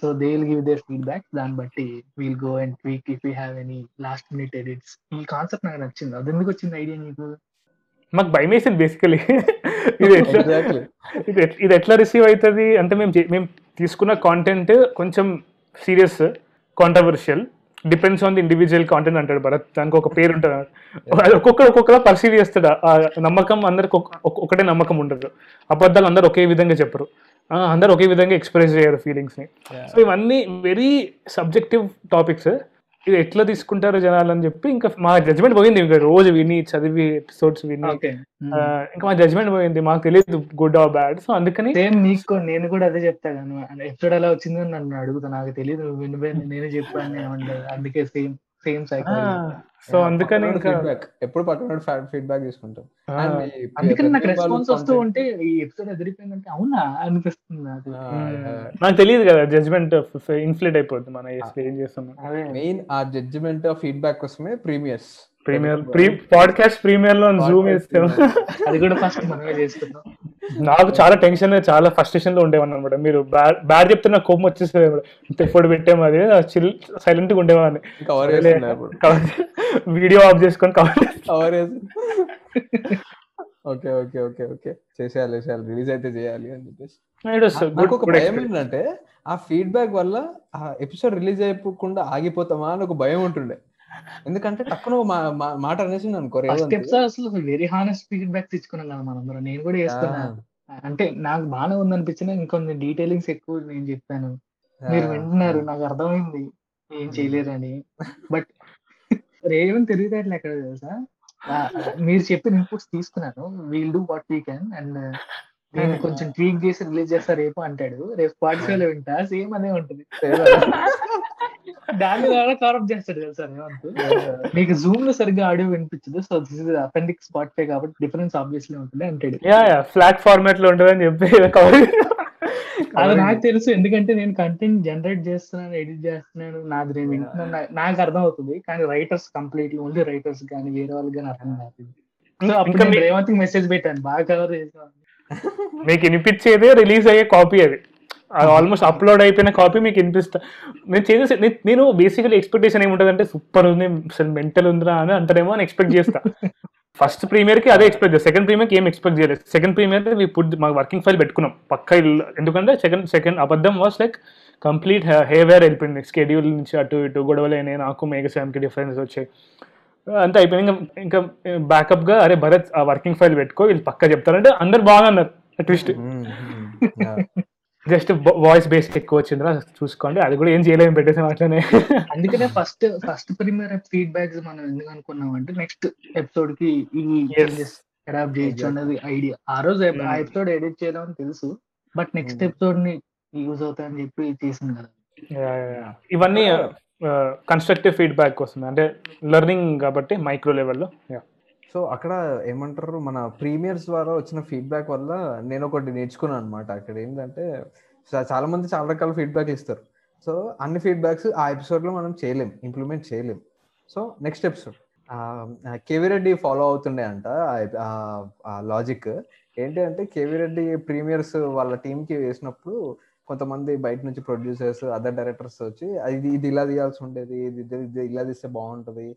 So they will give their feedback దాన్ని బట్టి we'll go and tweak if you have any last minute edits ఈ కాన్సెప్ట్ నాకు నచ్చింది. అది ఎందుకు వచ్చింది ఐడియా నీకు?
మాకు భయం వేసింది బేసికలీ ఇది ఎట్లా ఇది ఎట్- ఇది ఎట్లా రిసీవ్ అవుతుంది? అంటే మేము మేము తీసుకున్న కాంటెంట్ కొంచెం serious controversial depends on the individual content అంటాడు భరత్. దానికి ఒక పేరు ఉంటుంది. అది ఒక్కొక్కరు ఒక్కొక్కలా పర్సీవ్ చేస్తాడు. ఆ నమ్మకం అందరికి ఒక- ఒక- ఒకటే నమ్మకం ఉండదు. అబద్ధాలు అందరు ఒకే విధంగా చెప్పరు. అందరు ఒకే విధంగా ఎక్స్ప్రెస్ చేయరు ఫీలింగ్స్ని. సో ఇవన్నీ వెరీ సబ్జెక్టివ్ టాపిక్స్ ఇది ఎట్లా తీసుకుంటారు జనాలు అని చెప్పి ఇంకా మా జడ్జ్మెంట్ పోయింది. ఇంకా రోజు విని చదివి ఎపిసోడ్స్ విని.
ఓకే
ఆ, ఇంకా మా జడ్జ్మెంట్ పోయింది. మాకు తెలియదు గుడ్ ఆర్ బ్యాడ్ సో అందుకని
సేమ్ నీకు నేను కూడా అదే చెప్తా కానీ ఎపిసోడ్ ఎలా వచ్చిందో నన్ను అడుగుతా. నాకు తెలియదు వినిపోయి నేనే చెప్పాను ఏమంటారు అందుకే సేమ్ సేమ్ సైకిల్
సో అందుకని ఇంకా
ఫీడ్బ్యాక్ ఎప్పుడు పట్టుకున్నాడు ఫీడ్బ్యాక్ తీసుకుంటాం.
ఆ,
ఈ
అందుకని నాకు రెస్పాన్స్ వస్తూ ఉంటే ఈ ఎపిసోడ్ ఎదిరిపోయిందంటే అవునా? అనిపిస్తుంది నాకు.
ఆ,
నాకు తెలియదు కదా జడ్జ్మెంట్ ఇన్ఫ్లేట్ అయిపోద్ది మన ఏం చేస్తున్నాం
అదే.
మెయిన్ ఆ జడ్జిమెంట్ ఫీడ్బ్యాక్ కోసమే ప్రీమియర్స్
ప్రీమియర్ ప్రీ పాడ్కాస్ట్ ప్రీమియర్లో జూమ్ వేస్తాం
అది కూడా ఫస్ట్ మనమే చేసుకున్నాం.
నాకు చాలా టెన్షన్ చాలా ఫ్రస్ట్రేషన్లో ఉండేవాడిని అనమాట మీరు బ్యాడ్ చెప్తే నాకు కోపం వచ్చేస్తుంది ఇంత ఎఫర్ట్ పెట్టాము అది చిల్ సైలెంట్గా ఉండేవాడిని
కవర్ చేస్తున్నా ఇప్పుడు?
వీడియో ఆఫ్ చేసుకొని
cover cover okay okay okay okay. చేసేయాలి చేసేయాలి. రిలీజ్ అయితే చేయాలి అని చెప్పేసి. నాకు ఒక భయం ఏంటంటే ఆ ఫీడ్బ్యాక్ వల్ల ఆ ఎపిసోడ్ రిలీజ్ అయిపోకుండా ఆగిపోతామా అని ఒక భయం ఉంటుండే. ఎందుకంటే మా- మాట అనేసి అనుకో
అసలు వెరీ హానెస్ట్ ఫీడ్బ్యాక్ తెచ్చుకున్నాం కదా మనందరం. నేను కూడా
ఆ,
చేసుకున్నా అంటే నాకు బాగానే ఉందనిపించిన ఇంకొన్ని డీటెయిలింగ్స్ ఎక్కువ నేను చెప్పాను. మీరు వింటున్నారు. నాకు అర్థమైంది. ఏం చేయలేరని బట్ రేవన్ తెలివితేటలు ఎక్కడ తెలుసా? మీరు చెప్పిన ఇన్పుట్స్ తీసుకున్నాను. We'll do what we can and నేను కొంచెం ట్వీక్ చేసి రిలీజ్ చేస్తా రేపు అంటాడు. రేపు స్పాటిఫై లో వింటా సేమ్ అదే ఉంటుంది. దాన్ని ద్వారా కవరప్ చేస్తాడు తెలుసా రేవంత్ మీకు జూమ్లో సరిగ్గా ఆడియో వినిపించదు సో దిస్ ఇస్ అపెండిక్ స్పాటిఫై కాబట్టి డిఫరెన్స్ ఆబ్వియస్లీ ఉంటుంది అంటాడు.
ఫ్లాట్ ఫార్మాట్లో ఉంటుందని చెప్పి
అది నాకు తెలుసు ఎందుకంటే నేను కంటెంట్ జనరేట్ చేస్తున్నాను ఎడిట్ చేస్తున్నాను నాది నేను వింటున్నాను నాకు అర్థం అవుతుంది కానీ రైటర్స్ కంప్లీట్లీ ఓన్లీ రైటర్స్ కానీ వేరే వాళ్ళకి కానీ అర్థం కాదు. సో అప్పుడు రేవంత్ మెసేజ్ పెట్టాను బాగా కవర్ చేసాను
మీకు వినిపించేదే రిలీజ్ అయ్యే కాపీ అది. ఆల్మోస్ట్ అప్లోడ్ అయిపోయిన కాపీ మీకు వినిపిస్తా నేను చేసే నేను బేసికలీ ఎక్స్పెక్టేషన్ ఏముంటుంది అంటే సూపర్ ఉంది అసలు మెంటల్ ఉందిరా అని అంటారేమో అని ఎక్స్పెక్ట్ చేస్తా. ఫస్ట్ ప్రీమియర్కి అదే ఎక్స్పెక్ట్ చేస్తాను సెకండ్ ప్రీమియర్కి ఏం ఎక్స్పెక్ట్ చేయలేదు. సెకండ్ ప్రీమియర్ మీ పుట్ మా వర్కింగ్ ఫైల్ పెట్టుకున్నాం. పక్క ఇల్లు ఎందుకంటే సెకండ్ సెకండ్ అబద్ధం వాస్ లైక్ కంప్లీట్ హేవేర్ వెళ్ళిపోయింది. స్కెడ్యూల్ నుంచి అటు ఇటు గొడవలు అయినాయి. నాకు మేఘశాంకి డిఫరెన్స్ వచ్చాయి. అంతా అయిపోయింది ఇంకా ఇంకా బ్యాకప్గా అరే భరత్ ఆ వర్కింగ్ ఫైల్ పెట్టుకో వీళ్ళు పక్క చెప్తారంటే అందరు బాగున్నారు ట్విస్ట్. జస్ట్ వాయిస్ బేస్ ఎక్కువ వచ్చిందిరా చూసుకోండి అది కూడా ఏం చేయలేము పెట్టేసాం అట్లనే
అందుకనే ఫస్ట్ ఫస్ట్ ప్రీమియర్ ఫీడ్బ్యాక్స్ మనం ఎందుకు అనుకున్నాం అంటే నెక్స్ట్
ఎపిసోడ్కి.
చేంజెస్ అడాప్ట్ చేయొచ్చు అన్నది ఐడియా ఆ రోజు ఆ. ఎపిసోడ్ ఎడిట్ చేయడం అని తెలుసు బట్ నెక్స్ట్. ఎపిసోడ్ని యూజ్ అవుతాయని చెప్పి చేసింది కదా
Yeah, yeah, yeah. ఇవన్నీ కన్స్ట్రక్టివ్ ఫీడ్బ్యాక్ వస్తుంది. అంటే లెర్నింగ్ కాబట్టి మైక్రో లెవెల్లో
సో అక్కడ ఏమంటారు మన ప్రీమియర్స్ ద్వారా వచ్చిన ఫీడ్బ్యాక్ వల్ల నేను ఒకటి నేర్చుకున్నాను అనమాట అక్కడ ఏంటంటే చాలా మంది చాలా రకాల ఫీడ్బ్యాక్ ఇస్తారు. సో అన్ని ఫీడ్బ్యాక్స్ ఆ ఎపిసోడ్లో మనం చేయలేం ఇంప్లిమెంట్ చేయలేం. So next episode KV Reddy follow అవుతుండే అంట లాజిక్ ఏంటి అంటే కేవీ రెడ్డి ప్రీమియర్స్ వాళ్ళ టీంకి వేసినప్పుడు కొంతమంది బయట నుంచి ప్రొడ్యూసర్స్ అదర్ డైరెక్టర్స్ వచ్చి ఇది ఇది ఇలా తీయాల్సి ఉండేది ఇది ఇలా తీస్తే బాగుంటది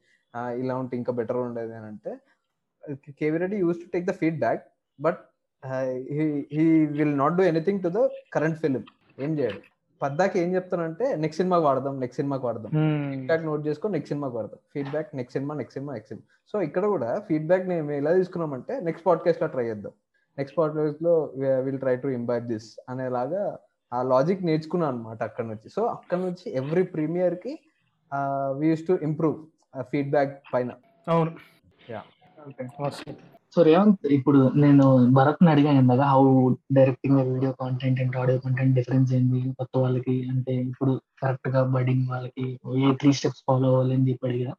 ఇలా ఉంటే ఇంకా బెటర్ ఉండేది అని అంటే KV Reddy use to take the feedback but he will not do anything to the current film ఏం చేయడు. పద్దాకి ఏం చెప్తానంటే నెక్స్ట్ సినిమాకి వాడదాం నెక్స్ట్ సినిమాకి వాడదాం. ఫీడ్బ్యాక్ నోట్ చేసుకో నెక్స్ట్ సినిమాకి వాడదాం. Feedback next cinema next cinema next cinema. So ఇక్కడ కూడా ఫీడ్బ్యాక్ మేము ఎలా తీసుకున్నామంటే నెక్స్ట్ పాడ్కాస్ట్లో ట్రై చేద్దాం. నెక్స్ట్ పాడ్కాస్ట్లో will try to imbibe this అనేలాగా ఆ లాజిక్ నేర్చుకున్నాను అనమాట అక్కడ నుంచి. సో అక్కడ నుంచి every ప్రీమియర్కి we use to improve feedback పైన.
అవును.
సో రేవంత్ ఇప్పుడు నేను భరత్ని అడిగాను ఇందాక how directing video content and audio content difference ఏంది? కొత్త వాళ్ళకి అంటే ఇప్పుడు కరెక్ట్గా బడింగ్ వాళ్ళకి ఏ త్రీ స్టెప్స్ ఫాలో అవ్వాలి అని చెప్పి అడిగా.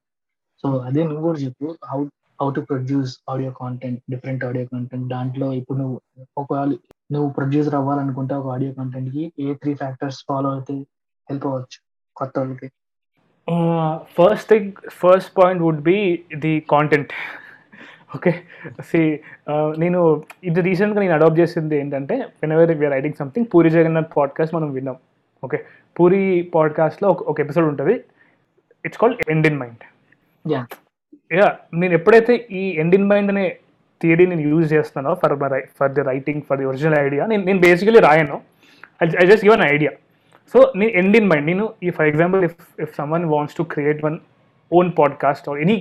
సో అదే నువ్వు కూడా చెప్పు how how to produce audio content different audio content దాంట్లో ఇప్పుడు నువ్వు ఒకవేళ నువ్వు ప్రొడ్యూసర్ అవ్వాలనుకుంటే ఒక ఆడియో కాంటెంట్కి ఏ త్రీ ఫ్యాక్టర్స్ ఫాలో అయితే హెల్ప్ అవ్వచ్చు కొత్త వాళ్ళకి?
First thing first point would be the content okay see నేను ఇది రీసెంట్గా నేను అడాప్ట్ చేసింది ఏంటంటే whenever we are writing something Puri Jagannath podcast మనం విన్నాం. ఓకే పూరి పాడ్కాస్ట్లో ఒక ఒక ఎపిసోడ్ ఉంటుంది. It's called end in mind
Yeah.
Yeah నేను ఎప్పుడైతే ఈ ఎండ్ ఇన్ మైండ్ అనే థియరీ నేను యూజ్ చేస్తాను for my for the writing for the original idea నేను నేను basically రాయను. I just give an idea so నేను ఎండ్ ఇన్ మైండ్ నేను ఈ for example if if someone wants to create one own podcast or any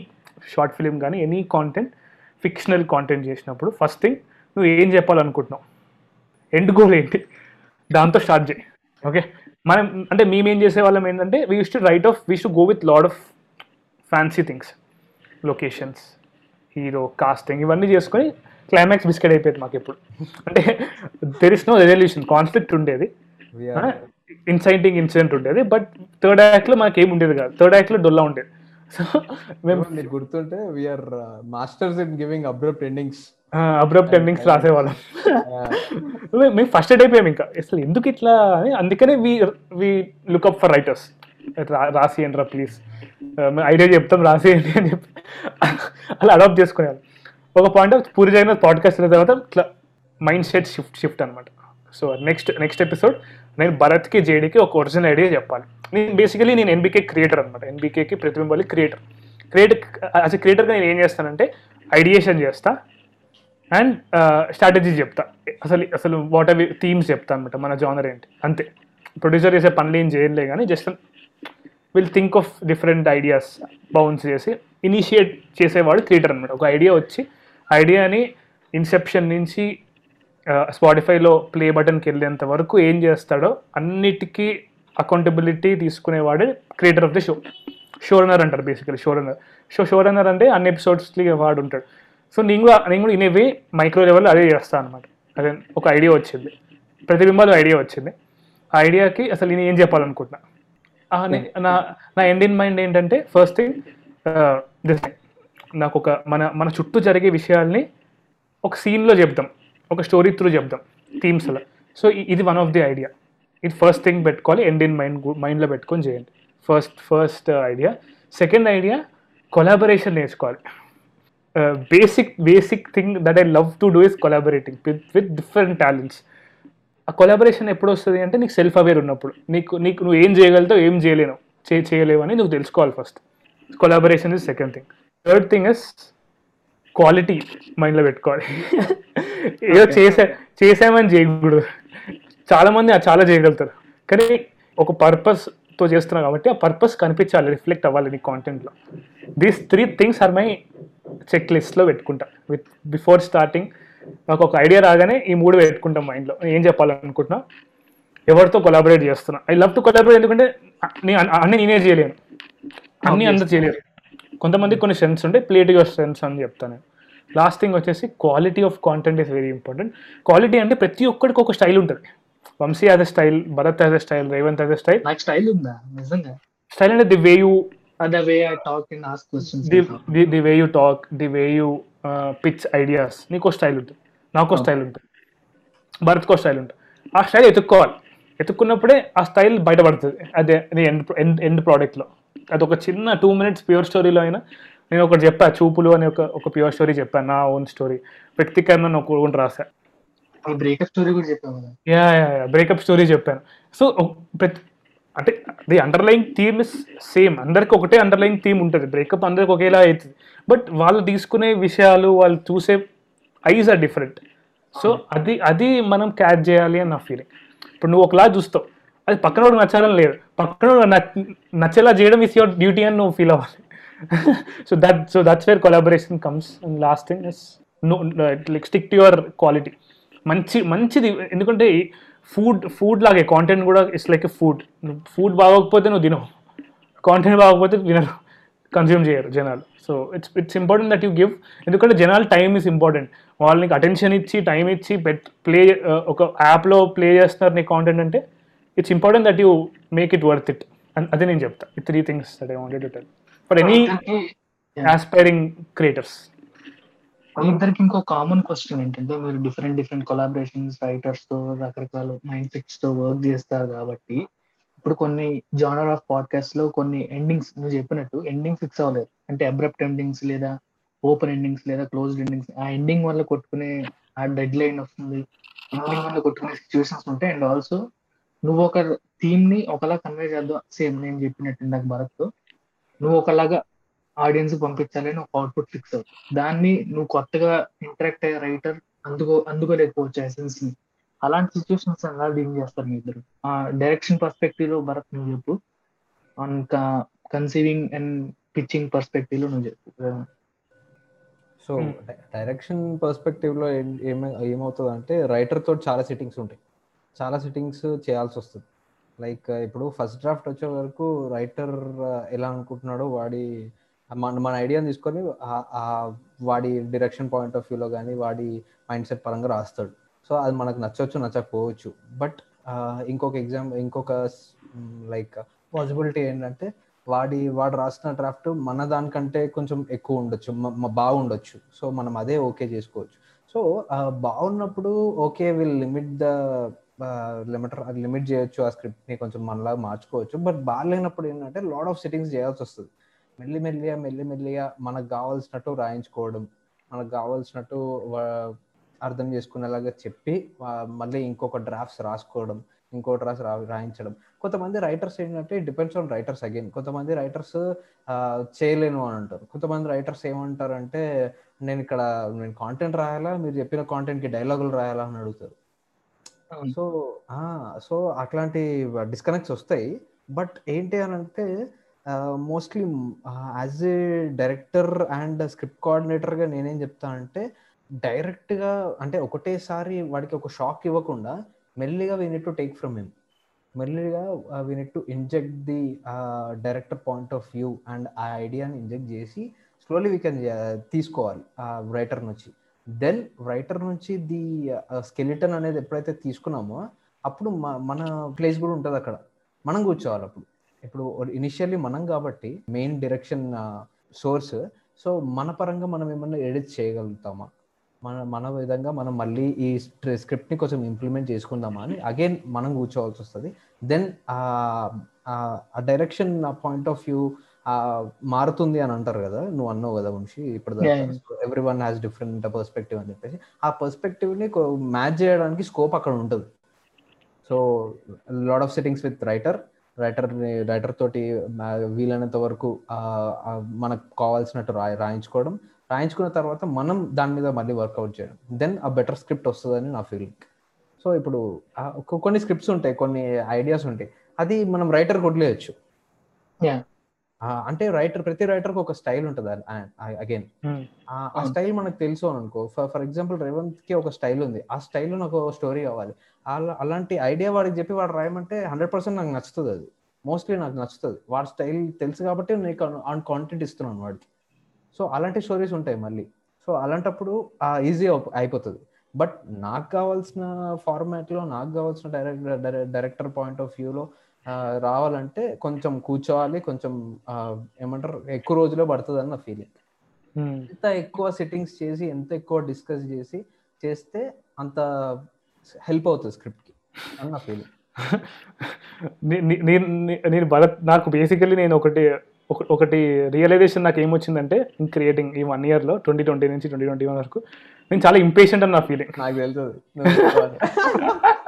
short film కానీ ఎనీ కాంటెంట్ ఫిక్షనల్ కాంటెంట్ చేసినప్పుడు ఫస్ట్ థింగ్ నువ్వు ఏం చెప్పాలనుకుంటున్నావు? ఎండ్ గోల్ ఏంటి? దాంతో స్టార్ట్ చేయి. ఓకే మనం అంటే మేము ఏం చేసే వాళ్ళం ఏంటంటే we use to write off we should go with lot of fancy things locations hero casting ఇవన్నీ చేసుకొని క్లైమాక్స్ బిస్కెట్ అయిపోయింది మాకు ఎప్పుడు అంటే there is no resolution conflict ఉండేది. ఇన్సైటింగ్ ఇన్సిడెంట్ ఉండేది. బట్ థర్డ్ యాక్ట్లో మనకి ఏం ఉండేది కాదు. థర్డ్ యాక్ట్లో డొల్లా ఉండేది. సో మేము
మీకు గుర్తుంటే we are masters in giving abrupt
endings abrupt endings రాసేవాళ్ళం. మేము ఫస్ట్ అయిపోయాం ఇంకా. అసలు ఎందుకు ఇట్లా అని అందుకనే we we look up for writers రాసి రా ప్లీజ్ ఐడియా చెప్తాం రాసేయండి అని చెప్పి. అలా అడాప్ట్ చేసుకునేవాళ్ళు. ఒక పాయింట్ పూరి జగన్నాథ్ పాడ్కాస్ట్ అయిన తర్వాత ఇట్లా మైండ్ సెట్ షిఫ్ట్ షిఫ్ట్ అనమాట సో నెక్స్ట్ నెక్స్ట్ ఎపిసోడ్ నేను భరత్కి జేడీకి ఒక ఒరిజినల్ ఐడియా చెప్పాలి. నేను బేసికలీ నేను ఎన్బీకే క్రియేటర్ అనమాట ఎన్బికేకి ప్రతిబింబాలి క్రియేటర్ క్రియేట్ యాజ్ ఎ క్రియేటర్గా నేను ఏం చేస్తానంటే ఐడియేషన్ చేస్తా అండ్ స్ట్రాటజీ uh, చెప్తా. అసలు అసలు వాట్ ఆర్ థీమ్స్ చెప్తా అనమాట మన జానర్ ఏంటి. అంతే. ప్రొడ్యూసర్ చేసే పనులు ఏం చేయలే కానీ just will think of different ideas bounce చేసి ఇనిషియేట్ చేసేవాడు క్రియేటర్ అనమాట ఒక ఐడియా వచ్చి ఐడియాని ఇన్సెప్షన్ నుంచి స్పాటిఫైలో ప్లే బటన్కి వెళ్ళేంత వరకు ఏం చేస్తాడో అన్నిటికీ accountability తీసుకునేవాడే creator of the show. Show runner అంటారు basically show runner show show runner అంటే అన్ని ఎపిసోడ్స్కి వాడు ఉంటాడు. సో నేను కూడా నేను కూడా ఇన్ వే మైక్రో లెవెల్ అదే చేస్తాను అనమాట అదే ఒక ఐడియా వచ్చింది. ప్రతిబింబాలు ఐడియా వచ్చింది. ఆ ఐడియాకి అసలు నేను ఏం చెప్పాలనుకుంటున్నా? నా నా ఎండ్ ఇన్ మైండ్ ఏంటంటే ఫస్ట్ థింగ్ దిస్ నాకు ఒక మన మన చుట్టూ జరిగే విషయాల్ని ఒక సీన్లో చెప్దాం. ఒక స్టోరీ త్రూ చెప్దాం. థీమ్స్లో సో ఇది వన్ ఆఫ్ ది ఐడియా ఇది ఫస్ట్ థింగ్ పెట్టుకోవాలి. ఎండ్ ఇన్ మైండ్ మైండ్లో పెట్టుకొని చేయండి. First first idea second idea collaboration నేర్చుకోవాలి. Basic basic thing that I love to do is collaborating with with different talents ఆ కొలాబరేషన్ ఎప్పుడు వస్తుంది అంటే నీకు సెల్ఫ్ అవేర్ ఉన్నప్పుడు. నీకు నీకు నువ్వు ఏం చేయగలుగుతావు ఏం చేయలేను చే చేయలేవు అని నువ్వు తెలుసుకోవాలి first collaboration is second thing third thing is quality మైండ్లో పెట్టుకోవాలి. ఏదో చేసా చేసామని చేయకూడదు. చాలామంది అది చాలా చేయగలుగుతారు. కానీ ఒక పర్పస్తో చేస్తున్నారు కాబట్టి ఆ పర్పస్ కనిపించాలి రిఫ్లెక్ట్ అవ్వాలి నీ కాంటెంట్లో these three things are my check లిస్ట్లో పెట్టుకుంటా. విత్ బిఫోర్ స్టార్టింగ్ నాకు ఒక ఐడియా రాగానే ఈ మూడు పెట్టుకుంటాం మైండ్లో ఏం చెప్పాలనుకుంటున్నా? ఎవరితో కొలాబరేట్ చేస్తున్నా? ఐ లవ్ టు కొలాబరేట్ ఎందుకంటే నేను అన్ని నేనే చేయలేను. అన్ని అందరు చేయలేరు. కొంతమంది కొన్ని స్ట్రెంత్స్ ఉంటాయి ప్లేట్ యువర్ స్ట్రెంత్స్ అని చెప్తాను. లాస్ట్ థింగ్ వచ్చేసి quality of content is very important quality అంటే ప్రతి ఒక్కడికి ఒక స్టైల్ ఉంటుంది. Vamshi has a style Bharat has a style Revanth has a style
నాకు స్టైల్ ఉందా? నిజంగా?
స్టైల్ అంటే ది వే యూ
అదే way I talk in ask questions
the the the way you talk the way you pitch ideas నీకో స్టైల్ ఉంటుంది. నాకో స్టైల్ ఉంటుంది. భరత్కో స్టైల్ ఉంటుంది. ఆ స్టైల్ ఎత్తుక్కోవాలి. ఎత్తుక్కున్నప్పుడే ఆ స్టైల్ బయటపడుతుంది. అదే అది ఎండ్ ఎండ్ ఎండ్ ప్రోడక్ట్లో అది ఒక చిన్న టూ మినిట్స్ ప్యూర్ స్టోరీలో అయినా నేను ఒకటి చెప్పా చూపులు అని ఒక ఒక ప్యూర్ స్టోరీ చెప్పాను నా ఓన్ స్టోరీ వ్యక్తీకరణ ఒక ఒకటి రాశా.
బ్రేకప్ స్టోరీ కూడా చెప్పావు కదా.
యా యా బ్రేకప్ స్టోరీ చెప్పాను. సో ప్రతి అంటే the underline theme is same అందరికి ఒకటే అండర్లైన్ థీమ్ ఉంటుంది. బ్రేకప్ అందరికి ఒకేలా అవుతుంది. బట్ వాళ్ళు తీసుకునే విషయాలు వాళ్ళు చూసే ఐజ్ ఆర్ డిఫరెంట్ సో అది అది మనం క్యాచ్ చేయాలి అని నా ఫీలింగ్ ఇప్పుడు నువ్వు ఒకలా చూస్తావు. అది పక్కనోడు నచ్చాలని లేదు పక్కనోడు నచ్చేలా చేయడం ఇస్ యువర్ డ్యూటీ అని నువ్వు ఫీల్ అవ్వాలి. So that so that's where collaboration comes and last thing is no like stick to your quality మంచి మంచిది. ఎందుకంటే ఫుడ్ ఫుడ్ లాగే కాంటెంట్ కూడా it's like a food food బాగోకపోతే నువ్వు తినవు. కాంటెంట్ బాగోకపోతే తినరు. కన్జ్యూమ్ చేయరు జనాలు. So it's it's important that you give ఎందుకంటే జనాలు టైం ఇస్ ఇంపార్టెంట్ వాళ్ళకి అటెన్షన్ ఇచ్చి టైం ఇచ్చి పెట్ ప్లే uh, ఒక యాప్లో ప్లే చేస్తున్నారు నీ కాంటెంట్ అంటే it's important that you make it worth it అదే నేను చెప్తా. ఈ three things that I wanted to tell for any aspiring creators
ఇద్దరికి ఇంకో కామన్ క్వశ్చన్ ఏంటంటే మీరు డిఫరెంట్ డిఫరెంట్ కొలాబరేషన్స్ రైటర్స్తో రకరకాల మైండ్ సెట్స్తో వర్క్ చేస్తారు కాబట్టి ఇప్పుడు కొన్ని జానర్ ఆఫ్ పాడ్కాస్ట్లో కొన్ని ఎండింగ్స్ నువ్వు చెప్పినట్టు ఎండింగ్ ఫిక్స్ అవ్వలేదు. అంటే అబ్రప్ట్ ఎండింగ్స్ లేదా ఓపెన్ ఎండింగ్స్ లేదా క్లోజ్డ్ ఎండింగ్స్ ఆ ఎండింగ్ వల్ల కొట్టుకునే ఆ డెడ్ లైన్ వస్తుంది ఎండింగ్ వల్ల కొట్టుకునే సిచ్యువేషన్స్ ఉంటాయి. అండ్ ఆల్సో నువ్వు ఒక థీమ్ని ఒకలా కన్వే చేద్దాం. సేమ్ నేను చెప్పినట్టు ఇందాక భరత్ నువ్వు ఒకలాగా ఆడియన్స్ పంపించాలని ఒక అవుట్పుట్ ఫిక్స్ అవుతుంది. దాన్ని నువ్వు కొత్తగా ఇంటరాక్ట్ అయ్యే రైటర్ అందుకో అందుకోలేకపోవచ్చు ఎసెన్స్ని అలాంటి సిచ్యువేషన్స్ ఎలా డీల్ చేస్తారు మీ ఇద్దరు? ఆ డైరెక్షన్ పర్స్పెక్టివ్లో భరత్ నువ్వు చెప్పు. ఆన్ కన్సీవింగ్ అండ్ పిచ్చింగ్ పర్స్పెక్టివ్లో నువ్వు చెప్పు.
So
Hmm.
డైరెక్షన్ పర్స్పెక్టివ్లో ఏమవుతుంది అంటే రైటర్ తోటి చాలా సిట్టింగ్స్ ఉంటాయి. చాలా సిట్టింగ్స్ చేయాల్సి వస్తుంది. లైక్ ఇప్పుడు ఫస్ట్ డ్రాఫ్ట్ వచ్చే వరకు రైటర్ ఎలా అనుకుంటున్నాడో వాడి మన మన ఐడియాని తీసుకొని వాడి డిరెక్షన్ పాయింట్ ఆఫ్ వ్యూలో కానీ వాడి మైండ్ సెట్ పరంగా రాస్తాడు. సో అది మనకు నచ్చవచ్చు నచ్చకపోవచ్చు. బట్ ఇంకొక ఎగ్జామ్ ఇంకొక లైక్ పాసిబిలిటీ ఏంటంటే వాడి వాడు రాసిన డ్రాఫ్ట్ మన దానికంటే కొంచెం ఎక్కువ ఉండొచ్చు బాగుండొచ్చు. సో మనం అదే ఓకే చేసుకోవచ్చు. సో బాగున్నప్పుడు okay will limit the limiter అది లిమిట్ చేయొచ్చు ఆ స్క్రిప్ట్ని కొంచెం మనలాగా మార్చుకోవచ్చు. బట్ బాగాలేనప్పుడు ఏంటంటే లాడ్ ఆఫ్ సెట్టింగ్స్ చేయాల్సి వస్తుంది. మెల్లి మెల్లిమెల్లిగా మెల్లిమెల్లిగా మనకు కావాల్సినట్టు రాయించుకోవడం మనకు కావాల్సినట్టు అర్థం చేసుకునేలాగా చెప్పి మళ్ళీ ఇంకొక డ్రాఫ్ట్స్ రాసుకోవడం ఇంకో డ్రాఫ్ట్స్ రా రాయించడం. కొంతమంది రైటర్స్ ఏంటంటే డిపెండ్స్ ఆన్ రైటర్స్ అగైన్ కొంతమంది రైటర్స్ చేయలేను అని అంటారు. కొంతమంది రైటర్స్ ఏమంటారు అంటే నేను ఇక్కడ నేను కాంటెంట్ రాయాలా? మీరు చెప్పిన కాంటెంట్కి డైలాగులు రాయాలా? అని అడుగుతారు. సో సో అట్లాంటి డిస్కనెక్ట్స్ వస్తాయి. బట్ ఏంటి అని అంటే mostly as a director and script కోఆర్డినేటర్గా నేనేం చెప్తానంటే డైరెక్ట్గా అంటే ఒకటేసారి వాడికి ఒక షాక్ ఇవ్వకుండా మెల్లిగా we need to take from him మెల్లిగా we need to inject the director point of view and ఆ ఐడియాని ఇంజెక్ట్ చేసి స్లోలీ వీ కెన్ తీసుకోవాలి ఆ రైటర్ నుంచి దెన్ రైటర్ నుంచి ది స్కెలిటన్ uh, అనేది ఎప్పుడైతే తీసుకున్నామో అప్పుడు మన ప్లేస్ కూడా ఉంటుంది అక్కడ. మనం కూర్చోవాలి అప్పుడు. ఇప్పుడు ఇనిషియల్లీ మనం కాబట్టి మెయిన్ డైరెక్షన్ సోర్స్ సో మన పరంగా మనం ఏమన్నా ఎడిట్ చేయగలుగుతామా? మన మన విధంగా మనం మళ్ళీ ఈ స్క్రిప్ట్ని కొంచెం ఇంప్లిమెంట్ చేసుకుందామా అని అగైన్ మనం కూర్చోవాల్సి వస్తుంది. దెన్ ఆ డైరెక్షన్ పాయింట్ ఆఫ్ వ్యూ మారుతుంది అని అంటారు కదా నువ్వు అన్నావు కదా వంశీ ఇప్పుడు every one has different perspective అని చెప్పేసి. ఆ పర్స్పెక్టివ్ని మ్యాచ్ చేయడానికి స్కోప్ అక్కడ ఉంటుంది. So lot of settings with writer writer writer తోటి వీలైనంత వరకు మనకు కావాల్సినట్టు రాయి రాయించుకోవడం. రాయించుకున్న తర్వాత మనం దాని మీద మళ్ళీ వర్కౌట్ చేయడం. దెన్ ఆ బెటర్ స్క్రిప్ట్ వస్తుందని నా ఫీలింగ్ సో ఇప్పుడు కొన్ని స్క్రిప్ట్స్ ఉంటాయి కొన్ని ఐడియాస్ ఉంటాయి. అది మనం రైటర్. ఆ, అంటే రైటర్ ప్రతి రైటర్కి ఒక స్టైల్ ఉంటుంది. Again
Hmm.
ఆ. స్టైల్ మనకు తెలుసు అని అనుకో. ఫర్ ఫర్ ఎగ్జాంపుల్ రేవంత్కి ఒక స్టైల్ ఉంది. ఆ స్టైల్లో నాకు స్టోరీ కావాలి. అలా అలాంటి ఐడియా వాడికి చెప్పి వాడు రాయమంటే హండ్రెడ్ పర్సెంట్ నాకు నచ్చుతుంది అది. మోస్ట్లీ నాకు నచ్చుతుంది. వాడి స్టైల్ తెలుసు కాబట్టి నీకు ఆన్ కాంటెంట్ ఇస్తున్నాను వాడికి. సో అలాంటి స్టోరీస్ ఉంటాయి మళ్ళీ. సో అలాంటప్పుడు ఈజీ అయిపోతుంది. బట్ నాకు కావాల్సిన ఫార్మాట్లో నాకు కావాల్సిన డైరెక్టర్ డైరెక్టర్ పాయింట్ ఆఫ్ వ్యూలో రావాలంటే కొంచెం కూర్చోవాలి కొంచెం ఏమంటారు ఎక్కువ రోజులే పడుతుంది అని నా ఫీలింగ్. ఎంత ఎక్కువ సెట్టింగ్స్ చేసి ఎంత ఎక్కువ డిస్కస్ చేసి చేస్తే అంత హెల్ప్ అవుతుంది స్క్రిప్ట్కి. అని నా ఫీలింగ్
నేను నేను భరత్ నాకు బేసికలీ నేను ఒకటి ఒక- ఒకటి రియలైజేషన్ నాకు ఏమొచ్చిందంటే ఇన్ క్రియేటింగ్ ఈ వన్ ఇయర్లో ట్వంటీ ట్వంటీ నుంచి ట్వంటీ ట్వంటీ వన్ వరకు నేను చాలా ఇంపేషెంట్ అని నా ఫీలింగ్
నాకు చెప్పాలి.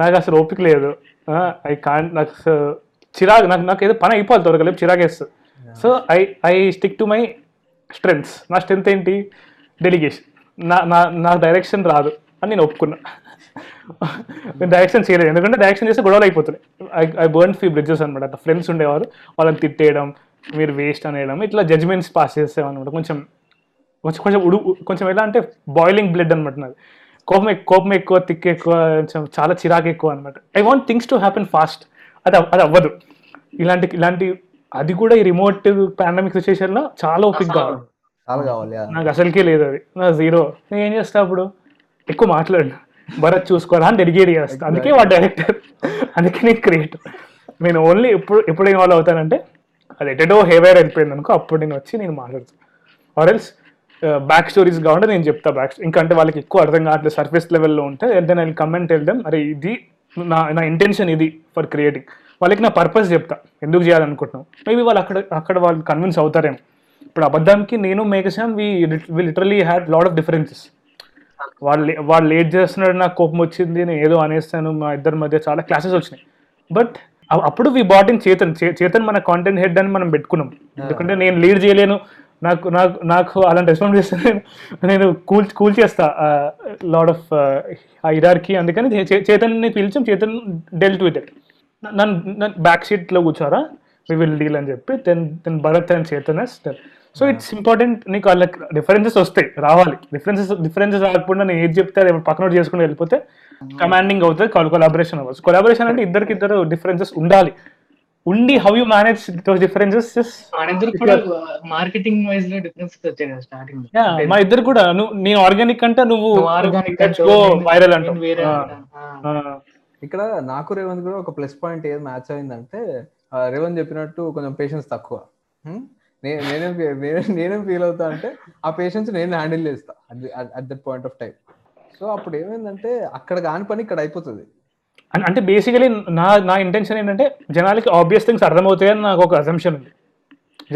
నాకు అసలు ఓపిక లేదు. ఐ కాన్ నాకు చిరాకు నాకు నాకు ఏదో పని అయిపోవాలి త్వరగా లేపు చిరాకేస్తుంది. So I I stick to my strengths నా స్ట్రెంత్ ఏంటి? డెలిగేషన్ నా నా నా డైరెక్షన్ రాదు అని నేను ఒప్పుకున్నా. నేను డైరెక్షన్ చేయలేదు. ఎందుకంటే డైరెక్షన్ చేస్తే గొడవలు అయిపోతున్నాయి. I I burn few bridges అనమాట అట్లా ఫ్రెండ్స్ ఉండేవారు. వాళ్ళని తిట్టేయడం మీరు వేస్ట్ అనేయడం ఇట్లా జడ్జ్మెంట్స్ పాస్ చేసేవన్నమాట కొంచెం కొంచెం కొంచెం ఉడు కొంచెం ఎలా అంటే బాయిలింగ్ బ్లడ్ అనమాట నాది. కోపం కోపం ఎక్కువ తిక్కు ఎక్కువ కొంచెం చాలా చిరాకు ఎక్కువ అనమాట I want things to happen fast అది అది అవ్వదు. ఇలాంటి ఇలాంటి అది కూడా ఈ రిమోట్ పాండమిక్ సిచ్యువేషన్లో చాలా ఓపిక కావాలి. నాకు అసలుకే లేదు అది. నా జీరో నేను ఏం చేస్తా అప్పుడు? ఎక్కువ మాట్లాడు భరత్ చూసుకోరా అని డెడికేట్ చేస్తా. అందుకే వాడు డైరెక్టర్ అందుకే నేను క్రియేటర్ నేను ఓన్లీ ఎప్పుడు ఎప్పుడు ఇన్వాల్వ్ అవుతానంటే అది ఎటెటో హేవేర్ వెళ్ళిపోయింది అనుకో అప్పుడు నేను వచ్చి నేను మాట్లాడుతాను ఆర్ ఎల్స్ బ్యాక్ స్టోరీస్ కావాలంటే నేను చెప్తా బ్యాక్ ఇంకా అంటే వాళ్ళకి ఎక్కువ అర్థం కావట్లేదు. సర్ఫేస్ లెవెల్లో ఉంటే దెన్ ఐ కమెంట్ వెళ్దాం అరే ఇది నా నా ఇంటెన్షన్ ఇది ఫర్ క్రియేటింగ్ వాళ్ళకి నా పర్పస్ చెప్తా. ఎందుకు చేయాలనుకుంటున్నాం మేబీ వాళ్ళు అక్కడ అక్కడ వాళ్ళు కన్విన్స్ అవుతారేమో. ఇప్పుడు అబద్ధానికి నేను Meghashyam we we literally had lot of differences వాళ్ళు వాళ్ళు లేట్ చేస్తున్నాడు నాకు కోపం వచ్చింది నేను ఏదో అనేస్తాను మా ఇద్దరి మధ్య చాలా క్లాసెస్ వచ్చినాయి. బట్ అప్పుడు we bought in Chetan Chetan మన కాంటెంట్ హెడ్ అని మనం పెట్టుకున్నాం. ఎందుకంటే నేను లీడ్ చేయలేను. నాకు నాకు నాకు అలాంటి రెస్పాన్స్ చేస్తే నేను నేను కూల్ కూల్ చేస్తా లాడ్ ఆఫ్ ఆ ఇరార్కి అందుకని చేతన్ని పిలిచాం చేతన్ డెల్ట్ విత్ ఇట్ నన్ను నన్ను బ్యాక్ సీట్లో కూర్చోరా వి విల్ డీల్ అని చెప్పి then then Bharat and Chetan so it's important నీకు వాళ్ళకి డిఫరెన్సెస్ వస్తాయి రావాలి. డిఫరెన్సెస్ డిఫరెన్సెస్ రాకపోతే నేను ఏది చెప్తే అది పక్కన చేసుకుని వెళ్ళిపోతే కమాండింగ్ అవుతుంది కొలాబరేషన్ అవ్వచ్చు. కొలాబరేషన్ అంటే ఇద్దరికి ఇద్దరు డిఫరెన్సెస్ ఉండాలి. ఉండి how you
manage those differences marketing వైజ్లో difference వచ్చాయి స్టార్టింగ్
మా ఇద్దరు కూడా నువ్వు నేను ఆర్గానిక్ అంటే నువ్వు
ఆర్గానిక్
గో వైరల్ అంటావు. ఆ,
అంటా.
ఆ.
ఇక్కడ నాకు రేవంత్ కూడా ఒక ప్లస్ పాయింట్ ఏది మ్యాచ్ అయిందంటే ఆ, రేవంత్ చెప్పినట్టు కొంచెం పేషెన్స్ తక్కువ. నేనేం నేనే- నేనేం ఫీల్ అవుతా అంటే ఆ పేషెన్స్ నేను హ్యాండిల్ చేస్తా at that point of time so అప్పుడు ఏమైందంటే అక్కడ కాని పని ఇక్కడ అయిపోతుంది.
అంటే బేసికలీ నా నా ఇంటెన్షన్ ఏంటంటే జనాలకి ఆబ్వియస్ థింగ్స్ అర్థమవుతాయని నాకు ఒక అజంప్షన్ ఉంది.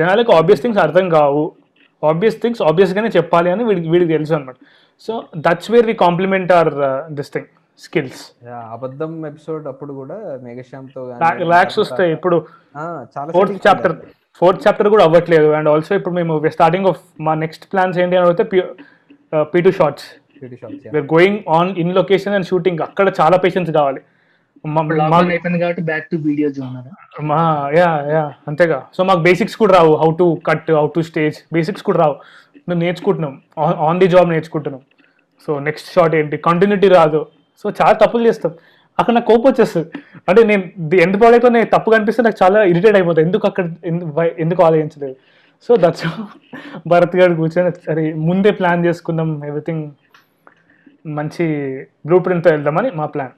జనాలకు ఆబ్వియస్ థింగ్స్ అర్థం కావు. ఆబ్వియస్ థింగ్స్ ఆబ్వియస్గానే చెప్పాలి అని వీడికి వీడికి తెలుసు అనమాట so that's where we complement or this thing
skills అబద్ధం ఎపిసోడ్ అప్పుడు కూడా మేఘశ్యామ్తో
ల్యాక్స్ వస్తాయి. ఇప్పుడు
చాలా
ఫోర్త్ చాప్టర్. ఫోర్త్ చాప్టర్ కూడా అవ్వట్లేదు. అండ్ ఆల్సో ఇప్పుడు మేము స్టార్టింగ్ ఆఫ్ మా నెక్స్ట్ ప్లాన్స్ ఏంటి అని అయితే P
two shorts.
We are going on in location and shooting అక్కడ చాలా పేషెన్స్ కావాలి.
అయిపోయింది కాబట్టి బ్యాక్ టు వీడియో జోనరా
మా యా యా అంతేగా. సో మాకు బేసిక్స్ కూడా రావు. How to cut how to stage basics కూడా రావు. మేము నేర్చుకుంటున్నాం ఆన్ ది జాబ్ నేర్చుకుంటున్నాం సో నెక్స్ట్ షార్ట్ ఏంటి? కంటిన్యూటీ రాదు. సో చాలా తప్పులు చేస్తాం అక్కడ నాకు కోపం వచ్చేస్తుంది. అంటే నేను ది ఎండ్ ప్రోడక్ట్లో నేను తప్పు కనిపిస్తే నాకు చాలా ఇరిటేట్ అయిపోతుంది ఎందుకు అక్కడ ఎందుకు ఆలోచించలేదు? సో దట్స్ భరత్ గారు కూర్చొని సరే ముందే ప్లాన్ చేసుకుందాం. ఎవ్రీథింగ్ మంచి బ్లూ ప్రింట్తో వెళ్దామని మా plan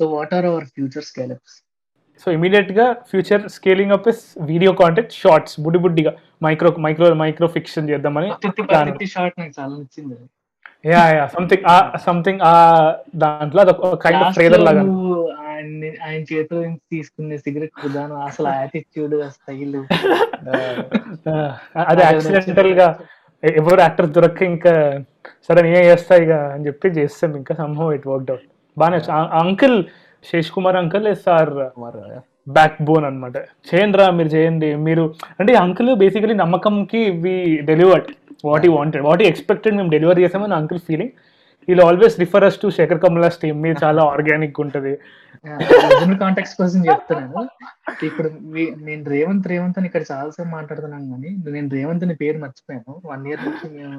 so what are our future scaleups
so ఇమీడియట్గా future scaling up is video content shorts బుడ్డి బుడ్డిగా మైక్రో మైక్రో మైక్రో ఫిక్షన్ చేద్దామని
షార్ట్ నాకు చాలా నచ్చింది.
యా యా సంథింగ్ సంథింగ్ ఆ దాంట్లో అదొక కైండ్ ఆఫ్ ట్రైలర్ లాగా.
ఆయన చేతిలో నుంచి తీసుకునే సిగరెట్ విధానం అసలు యాటిట్యూడ్ స్టైల్
ఆ, అది యాక్సిడెంటల్గా ఎవరు యాక్టర్ దొరక్క ఇంకా సరే నేనే చేస్తా ఇక అని చెప్పి చేస్తాం ఇంకా సంహో ఇట్ వర్క్ అవుట్ బాగానే uncle Shesh
Kumar uncle
sir. Backbone అనమాట చేయండి రా మీరు చేయండి. మీరు అంటే uncle basically నమ్మకంకి we delivered what he wanted what he expected మేము డెలివర్ చేసామని అంకుల్ ఫీలింగ్ వీళ్ళు always refer us to Shekhar Kamala's team మీరు చాలా ఆర్గానిక్ ఉంటుంది.
కాంటాక్ట్స్ కోసం చెప్తున్నాను. ఇప్పుడు నేను రేవంత్ రేవంత్ అని ఇక్కడ చాలా సేపు మాట్లాడుతున్నాను కానీ నేను రేవంత్ అని పేరు మర్చిపోయాను. వన్ ఇయర్ నుంచి మేము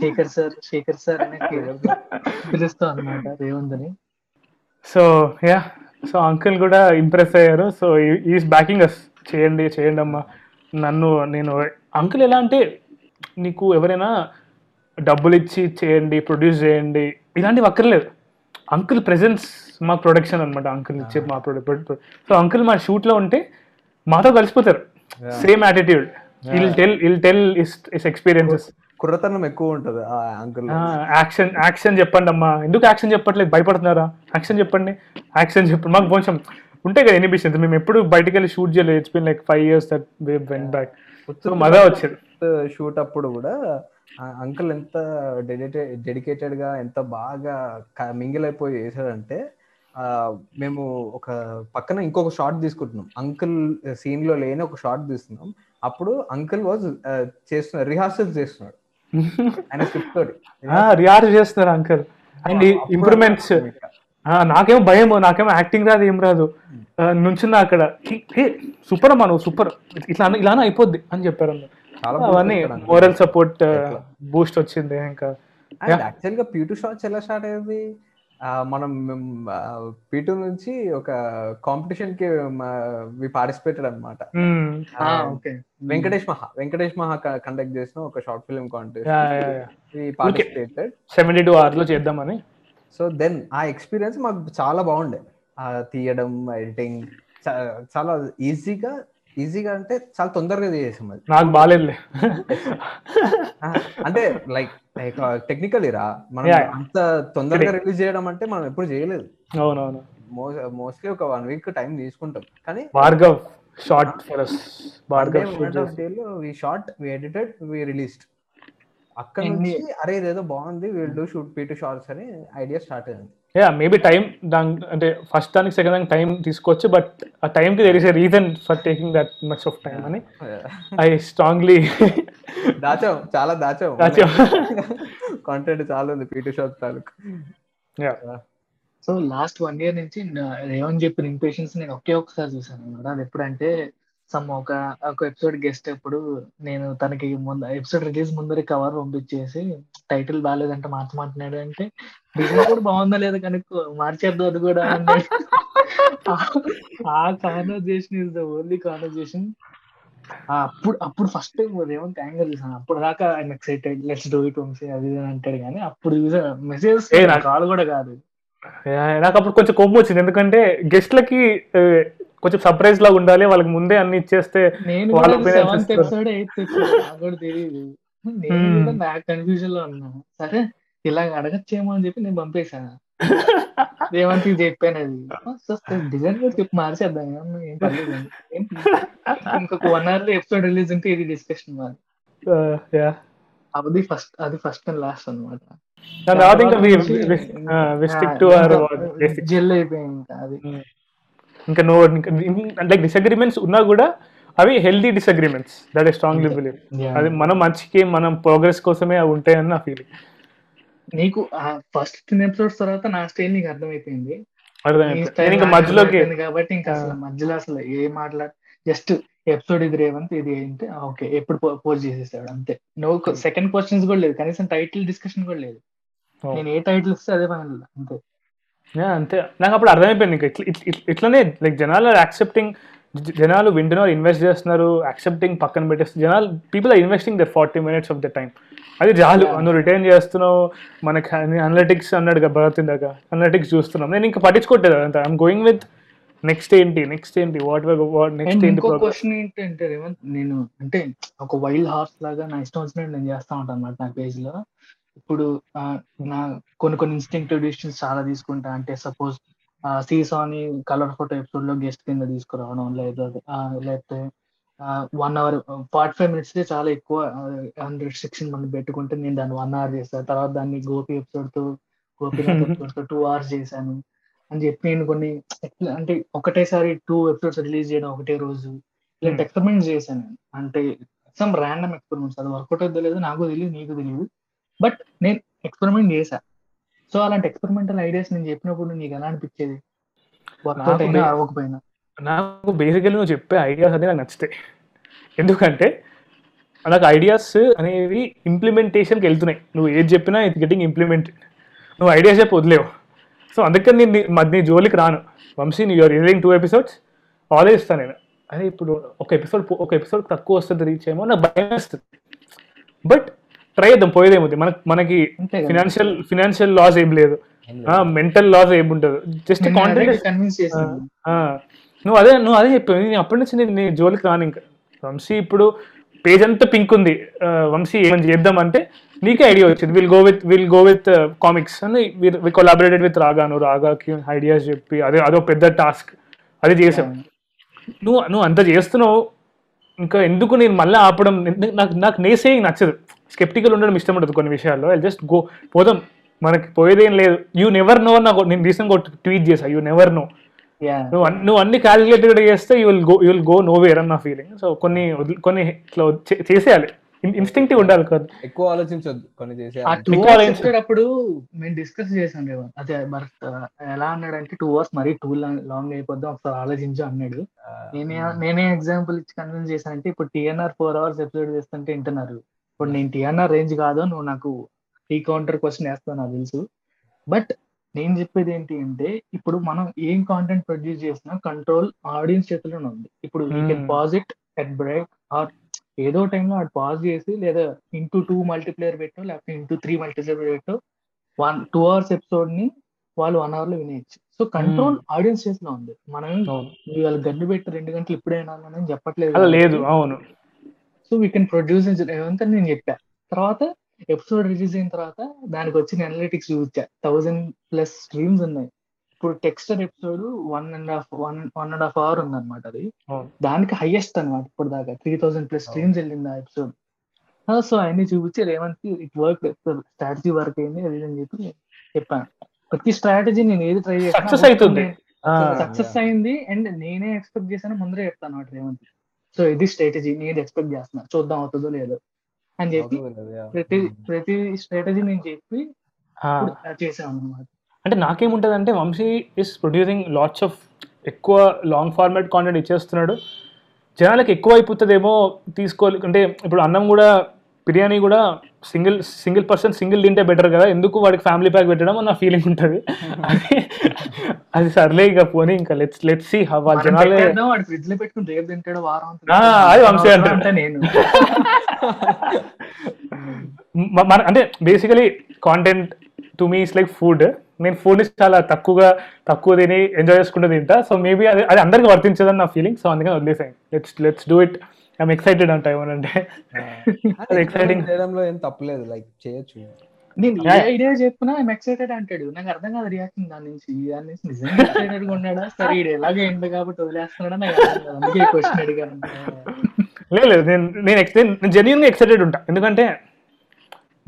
శేఖర్ సార్ శేఖర్ సార్ అనే పేరు పిలుస్తాం అనమాట రేవంత్ అని
సో యా సో అంకుల్ కూడా ఇంప్రెస్ అయ్యారు. సో ఈస్ బ్యాకింగ్ అస్ చేయండి చేయండి అమ్మా. నన్ను నేను అంకుల్ ఎలా అంటే నీకు ఎవరైనా డబ్బులు ఇచ్చి చేయండి ప్రొడ్యూస్ చేయండి ఇలాంటివి అక్కర్లేదు. అంకుల్ ప్రెజెన్స్ మా ప్రొడక్షన్ అనమాట అంకుల్ ఇచ్చే మా ప్రొడక్ట్ సో అంకుల్ మా షూట్లో ఉంటే మాతో కలిసిపోతారు. Same attitude I'll tell I'll tell is is experiences
కుర్రతనం ఎక్కువ ఉంటది ఆ అంకుల్
యాక్షన్ యాక్షన్ చెప్పండి అమ్మా. ఎందుకు యాక్షన్ చెప్పట్లేదు? భయపడుతున్నారా? యాక్షన్ చెప్పండి. యాక్షన్ చెప్పండి మాకు కొంచెం ఉంటాయి కదా ఎనిబిషన్స్ మేము ఎప్పుడు బయటికి వెళ్ళి షూట్ చేయలేదు. It's been like five years that way went back so మజా వచ్చింది
షూట్ అప్పుడు కూడా అంకుల్ ఎంత డెడికేటెడ్ డెడికేటెడ్గా ఎంత బాగా మింగిల్ అయిపోయి చేశాడంటే ఆ, మేము ఒక పక్కన ఇంకొక షార్ట్ తీసుకుంటున్నాం. అంకుల్ సీన్లో లేని ఒక షార్ట్ తీస్తున్నాం అప్పుడు అంకుల్ వాజ్ చేస్తున్నారు రిహార్సల్స్ చేస్తున్నాడు. ఆయన స్క్రిప్ట్ తోటి.
రియాజ్ చేస్తున్నారు అంకల్ అండ్ ఇంప్రూవ్మెంట్స్ నాకేమో భయం నాకేమో యాక్టింగ్ రాదు ఏం రాదు. నుంచున్నా అక్కడ. సూపర్ అమ్మా నువ్వు సూపర్ ఇట్లా ఇలానే అయిపోద్ది అని చెప్పారు అవన్నీ. మోరల్ సపోర్ట్ బూస్ట్ వచ్చింది ఇంకా.
యాక్చువల్గా పీటూ షార్ట్స్ ఎలా స్టార్ట్ అయ్యేది? మనం పీటూ నుంచి ఒక కాంపిటీషన్కి పార్టిసిపేటెడ్ అనమాట వెంకటేష్ మహా వెంకటేష్ మహా కండక్ట్ చేసిన ఒక
short
film. Contest
participated seventy two చేద్దామని.
సో దెన్ ఆ ఎక్స్పీరియన్స్ మాకు చాలా బాగుండే. తీయడం ఎడిటింగ్ చాలా ఈజీగా ఈజీగా అంటే చాలా తొందరగా చేసాం అది.
నాకు బాగాలేదులే
ఆ, అంటే లైక్ టెక్నికల్ రా. మనం. అంత తొందరగా రిలీజ్ చేయడం అంటే మనం ఎప్పుడు చేయలేదు.
అవునవును.
మోస్ట్లీ ఒక వన్ వీక్ టైం తీసుకుంటాం. కానీ
Bhargav short for Bhargav
short we edited we released అక్కడ నుంచి అరే ఇదేదో బాగుంది we'll do shoot P two shorts అని ఐడియా స్టార్ట్ అయింది.
యా మేబీ టైం దాని అంటే ఫస్ట్ దానికి సెకండ్ దానికి టైం తీసుకోవచ్చు బట్ ఆ టైంకి there is a reason for taking that much of time అని. ఐ స్ట్రాంగ్లీ
దాచాం చాలా దాచాం.
దాచాం.
కాంటెంట్ చాలా ఉంది పీ టు షార్ట్స్ తాలూకు
yeah
so last one year నుంచి నా- రేవంత్ చెప్పిన ఇంపేషన్స్ నేను ఒకే ఒకసారి చూసాను అనమాట. అది ఎప్పుడంటే సమ్ ఒక ఒక ఎపిసోడ్ గెస్ట్ అప్పుడు నేను తనకి ముందు ఎపిసోడ్ రిలీజ్ ముందర కవర్ పంపించేసి టైటిల్ బాగాలేదంటే మార్చమంటున్నాడు అంటే డిజైన్ కూడా బాగుందా లేదా కనుక్కో మార్చేద్దాం అది కూడా ఆ conversation is the only conversation అప్పుడు అప్పుడు ఫస్ట్ టైం రేవంత్ యాంగర్ చూసాను అప్పుడు దాకా ఆయన excited let's do it Vamshi అది ఇది అని అంటాడు కానీ అప్పుడు చూసా మెసేజ్ కాల్ కూడా కాదు.
నాకు అప్పుడు కొంచెం కోపం వచ్చింది. ఎందుకంటే గెస్ట్లకి కొంచెం సర్ప్రైజ్ లాగా ఉండాలి. వాళ్ళకి ముందే అన్ని ఇచ్చేస్తే వాళ్ళ
తెలియదు నేను నాకు కన్ఫ్యూజన్లో ఉన్నా. సరే ఇలా అడగచ్చేమో అని చెప్పి నేను పంపేశాను రేవంత్ చెప్పాను అది. డిజైన్ కూడా చెప్పి మార్చేద్దాం ఏం పర్లేదు ఇంకొక వన్ అవర్లో ఎపిసోడ్ రిలీజ్ ఉంటే ఇది డిస్కషన్ మాది. అది ఫస్ట్ అది ఫస్ట్ అండ్ లాస్ట్ అనమాట జెల్ అయిపోయింది ఇంకా అది.
ఇంకా నో లైక్ డిసగ్రిమెంట్స్ ఉన్నా కూడా అవి healthy disagreements that I strongly
believe.
అది మనం మంచికి మనం ప్రోగ్రెస్ కోసమే అవి ఉంటాయని నా ఫీలింగ్
నీకు ఫస్ట్ టెన్ ఎపిసోడ్స్ తర్వాత నా స్టైల్ నీకు అర్థమైపోయింది. నీ
ఇంకా మధ్యలోకి
కాబట్టి ఇంకా అసలు మధ్యలో అసలు ఏ మాట్లాడ జస్ట్ ఎపిసోడ్ ఇది రేవంత్ ఇది ఏంటి? ఓకే ఎప్పుడు పోస్ట్ చేసేసాడు అంతే. నువ్వు సెకండ్ క్వశ్చన్స్ కూడా లేదు కనీసం టైటిల్ డిస్కషన్ కూడా లేదు.
Oh.
నేను ఏ టైటిల్ ఇస్తే అదే ఫైనల్ అంతే.
అంతే. నాకు అప్పుడు అర్థమైపోయింది ఇంకా ఇట్ల- ఇట్ల- ఇట్ల- ఇట్లనే లైక్ జనాలు యాక్సెప్టింగ్ జనాలు వింటున్నారు ఇన్వెస్ట్ చేస్తున్నారు యాక్సెప్టింగ్ పక్కన పెట్టేస్తారు జనాలు people are investing their forty minutes of the time అది చాలు. నువ్వు రిటైన్ చేస్తున్నావు మనకి అనలిటిక్స్ అన్నాడు కదా భరత్ ఇందాక. అనలిటిక్స్ చూస్తున్నాం. నేను ఇంకా పట్టించుకోవట్లేదు అంత ఐఎమ్ గోయింగ్ విత్ నెక్స్ట్ ఏంటి నెక్స్ట్ ఏంటి వాట్ వాట్ నెక్స్ట్ ఏంటి?
క్వశ్చన్ ఏంటంటే రేవంత్ నేను అంటే ఒక వైల్డ్ హార్స్ లాగా నా ఇష్టం వచ్చినట్టు నేను చేస్తా ఉంటాను అనమాట నా పేజ్లో. ఇప్పుడు నా కొన్ని కొన్ని ఇన్స్టింక్టివ్ డిసిషన్స్ చాలా తీసుకుంటా. అంటే సపోజ్ సీసాని కలర్ ఫోటో ఎపిసోడ్లో గెస్ట్ కింద తీసుకురావడం లేదా లేకపోతే one hour forty five minutes చాలా ఎక్కువ రిస్ట్రిక్షన్ మనం పెట్టుకుంటే నేను దాన్ని వన్ అవర్ చేస్తాను తర్వాత దాన్ని గోపి ఎపిసోడ్తో తో టూ అవర్స్ చేశాను. అని చెప్పి నేను కొన్ని అంటే ఒకటేసారి టూ ఎపిసోడ్స్ రిలీజ్ చేయడం ఒకటే రోజు. ఇలాంటి
Hmm.
ఎక్స్పెరిమెంట్స్ చేశాను. నేను అంటే సమ్ ర్యాండమ్ ఎక్స్పెరిమెంట్స్ అది వర్కౌట్ అవుతుందో లేదో నాకు తెలియదు నీకు తెలియదు బట్ నేను ఎక్స్పెరిమెంట్ చేశా. సో అలాంటి ఎక్స్పెరిమెంటల్ ఐడియాస్ నేను చెప్పినప్పుడు నీకు ఎలా అనిపించేది? వర్కౌట్
నాకు
అయినా
బే-
అవ్వకపోయినా?
నాకు బేసికల్లీ నువ్వు చెప్పే ఐడియాస్ అన్ని నాకు నచ్చుతాయి. ఎందుకంటే నాకు ఐడియాస్ అనేవి ఇంప్లిమెంటేషన్కి వెళ్తున్నాయి. నువ్వు ఏది చెప్పినా ఇది గెటింగ్ ఇంప్లిమెంటెడ్ నువ్వు ఐడియాస్ చెప్పి వదిలేవు. సో అందుకని నేను మధ్య జోలికి రాను. వంశీ నీ you're releasing two episodes already ఇస్తాను నేను. అదే ఇప్పుడు ఒక ఎపిసోడ్ ఒక ఎపిసోడ్ తక్కువ వస్తుంది రీచ్ ఏమో నాకు భయం వేస్తుంది. బట్ ట్రై చేద్దాం పోయేదేముంది మనకి మనకి. ఫినాన్షియల్ ఫినాన్షియల్ లాస్ ఏం లేదు. మెంటల్ లాస్ ఏమి ఉండదు. జస్ట్ ఆ, నువ్వు అదే నువ్వు అదే చెప్పావు. నేను అప్పటి నుంచి నేను జోలికి రాను ఇంకా. వంశీ ఇప్పుడు పేజ్ అంతా పింక్ ఉంది. వంశీ ఏమని చేద్దాం అంటే నీకే ఐడియా వచ్చింది. We'll go with we'll go with comics అని వి కొలాబరేటెడ్ విత్ రాగా నువ్వు రాగాకి ఐడియాస్ చెప్పి అదే అదో పెద్ద టాస్క్ అది చేసాం. నువ్వు నువ్వు అంత చేస్తున్నావు. ఇంకా ఎందుకు నేను మళ్ళీ ఆపడం? నాకు నాకు నేసేయింగ్ నచ్చదు. స్కెప్టికల్ ఉండడం ఇష్టం ఉండదు కొన్ని విషయాల్లో. ఐ జస్ట్ గో పోదాం. మనకి పోయేదేం లేదు. యూ నెవర్ నో నాకు నేను రీసెంట్గా ఒక ట్వీట్ చేసా యూ నెవర్ నో
యా
నువ్వు అన్ని- నువ్వు అన్ని క్యాలిక్యులేటెడ్ చేస్తే you will go you will go nowhere అని నా ఫీలింగ్ సో కొన్ని కొన్ని ఇట్లా చేసేయాలి. ఇన్స్టింక్టివ్ ఉండాలి కదా.
ఎక్కువ ఆలోచించొద్దు. కొన్ని చేసే
ఆ టూ
Because
అవర్స్
it's-
చెప్పేటప్పుడు మేము డిస్కస్ చేసాం రేవా అదే భరత్ ఆ, ఎలా అన్నాడంటే టూ అవర్స్ మరీ టూ లాంగ్ అయిపోద్దాం. ఒకసారి ఆలోచించు అన్నాడు. నేనే నేనే ఎగ్జాంపుల్ ఇచ్చి కన్విన్స్ చేశానంటే ఇప్పుడు టీఎన్ఆర్ ఫోర్ అవర్స్ ఎపిసోడ్ చేస్తుంటే వింటున్నారు. ఇప్పుడు నేను టీఎన్ఆర్ రేంజ్ కాదు నువ్వు నాకు టీ కౌంటర్ క్వశ్చన్ వేస్తావు నాకు తెలుసు. బట్ నేను చెప్పేది ఏంటి అంటే ఇప్పుడు మనం ఏం కాంటెంట్ ప్రొడ్యూస్ చేసినా కంట్రోల్ ఆడియన్స్ చేతిలోనే ఉంది. ఇప్పుడు you can
Hmm.
Pause it at break or ఏదో టైంలో అటు పాజ్ చేసి లేదా ఇంటూ టూ మల్టీప్లేయర్ పెట్టో లేకపోతే ఇంటూ త్రీ మల్టీప్లేయర్ పెట్టో వన్ టూ అవర్స్ ఎపిసోడ్ని వాళ్ళు వన్ అవర్లో వినేయచ్చు. సో కంట్రోల్ ఆడియన్స్ చేతిలో ఉంది. మనం. ఇవాళ గడ్డి పెట్టి రెండు గంటలు ఇప్పుడే వినాలని చెప్పట్లేదు
లేదు అవును.
సో వీ కెన్ ప్రొడ్యూస్ ఏమంతా నేను చెప్పా. తర్వాత ఎపిసోడ్ రిలీజ్ అయిన తర్వాత దానికి వచ్చిన అనలిటిక్స్ చూపించా థౌజండ్ ప్లస్ స్ట్రీమ్స్ ఉన్నాయి. ఇప్పుడు texture episode one and half one one and half hour ఉంది అనమాట అది. దానికి హైయెస్ట్ అనమాట ఇప్పుడు దాకా త్రీ థౌసండ్ ప్లస్ స్ట్రీమ్స్ వెళ్ళింది ఆ ఎపిసోడ్ సో అన్ని చూపించి Revanth it work strategy work అయింది అది అని చెప్పి చెప్పాను ప్రతి స్ట్రాటజీ నేను ఏది ట్రై.
ఆ,
సక్సెస్ అయింది. అండ్ నేనే ఎక్స్పెక్ట్ చేశాను ముందరే చెప్తాను అనమాట రేవంత్. సో ఇది స్ట్రాటజీ నేను ఎక్స్పెక్ట్ చేస్తున్నా. చూద్దాం అవుతుందో లేదో. అని చెప్పి ప్రతి ప్రతి స్ట్రాటజీ నేను చెప్పి చేసాను అనమాట
అంటే నాకేముంటుంది అంటే Vamshi is producing lots of ఎక్కువ లాంగ్ ఫార్మాట్ కాంటెంట్ ఇచ్చేస్తున్నాడు. జనాలకు ఎక్కువ అయిపోతుందేమో తీసుకోవాలి. అంటే ఇప్పుడు అన్నం కూడా బిర్యానీ కూడా సింగిల్ సింగిల్ పర్సన్ సింగిల్ తింటే బెటర్ కదా. ఎందుకు వాడికి ఫ్యామిలీ ప్యాక్ పెట్టడం అని నా ఫీలింగ్ ఉంటుంది. అది అది సర్లే ఇక పోనీ ఇంకా లెట్స్ లెట్స్ సి వాళ్ళ జనాలే. అది వంశీ.
అంటే నేను.
మన అంటే basically content to me is like food నేను ఫుడ్ చాలా తక్కువగా తక్కువ తిని ఎంజాయ్ చేసుకుంటూ తింటా. సో మేబీ అది అది అందరికి వర్తించదని నా ఫీలింగ్ సో అందుకని వదిలేసాను. Let's let's do it I'm excited అంట. ఏమనంటే అది exciting.
చేయడంలో ఏం తప్పలేదు లైక్ చేయొచ్చు.
నేను ఏ. ఐడియా చెప్పినా ఐమ్ ఎక్సైటెడ్ అంటాడు. నాకు అర్థం కాదు రియాక్షన్ దాని నుంచి. దాని నుంచి నిజంగా ఎక్సైటెడ్గా ఉన్నాడా? సరే ఈడు ఎలాగే ఎండు కాబట్టి వదిలేస్తున్నాడా? నాకు అర్థం కాదు. అందుకే క్వశ్చన్ అడిగాను.
లేదు లేదు. నేను నేను జెన్యున్గా ఎక్సైటెడ్ ఉంటా. ఎందుకంటే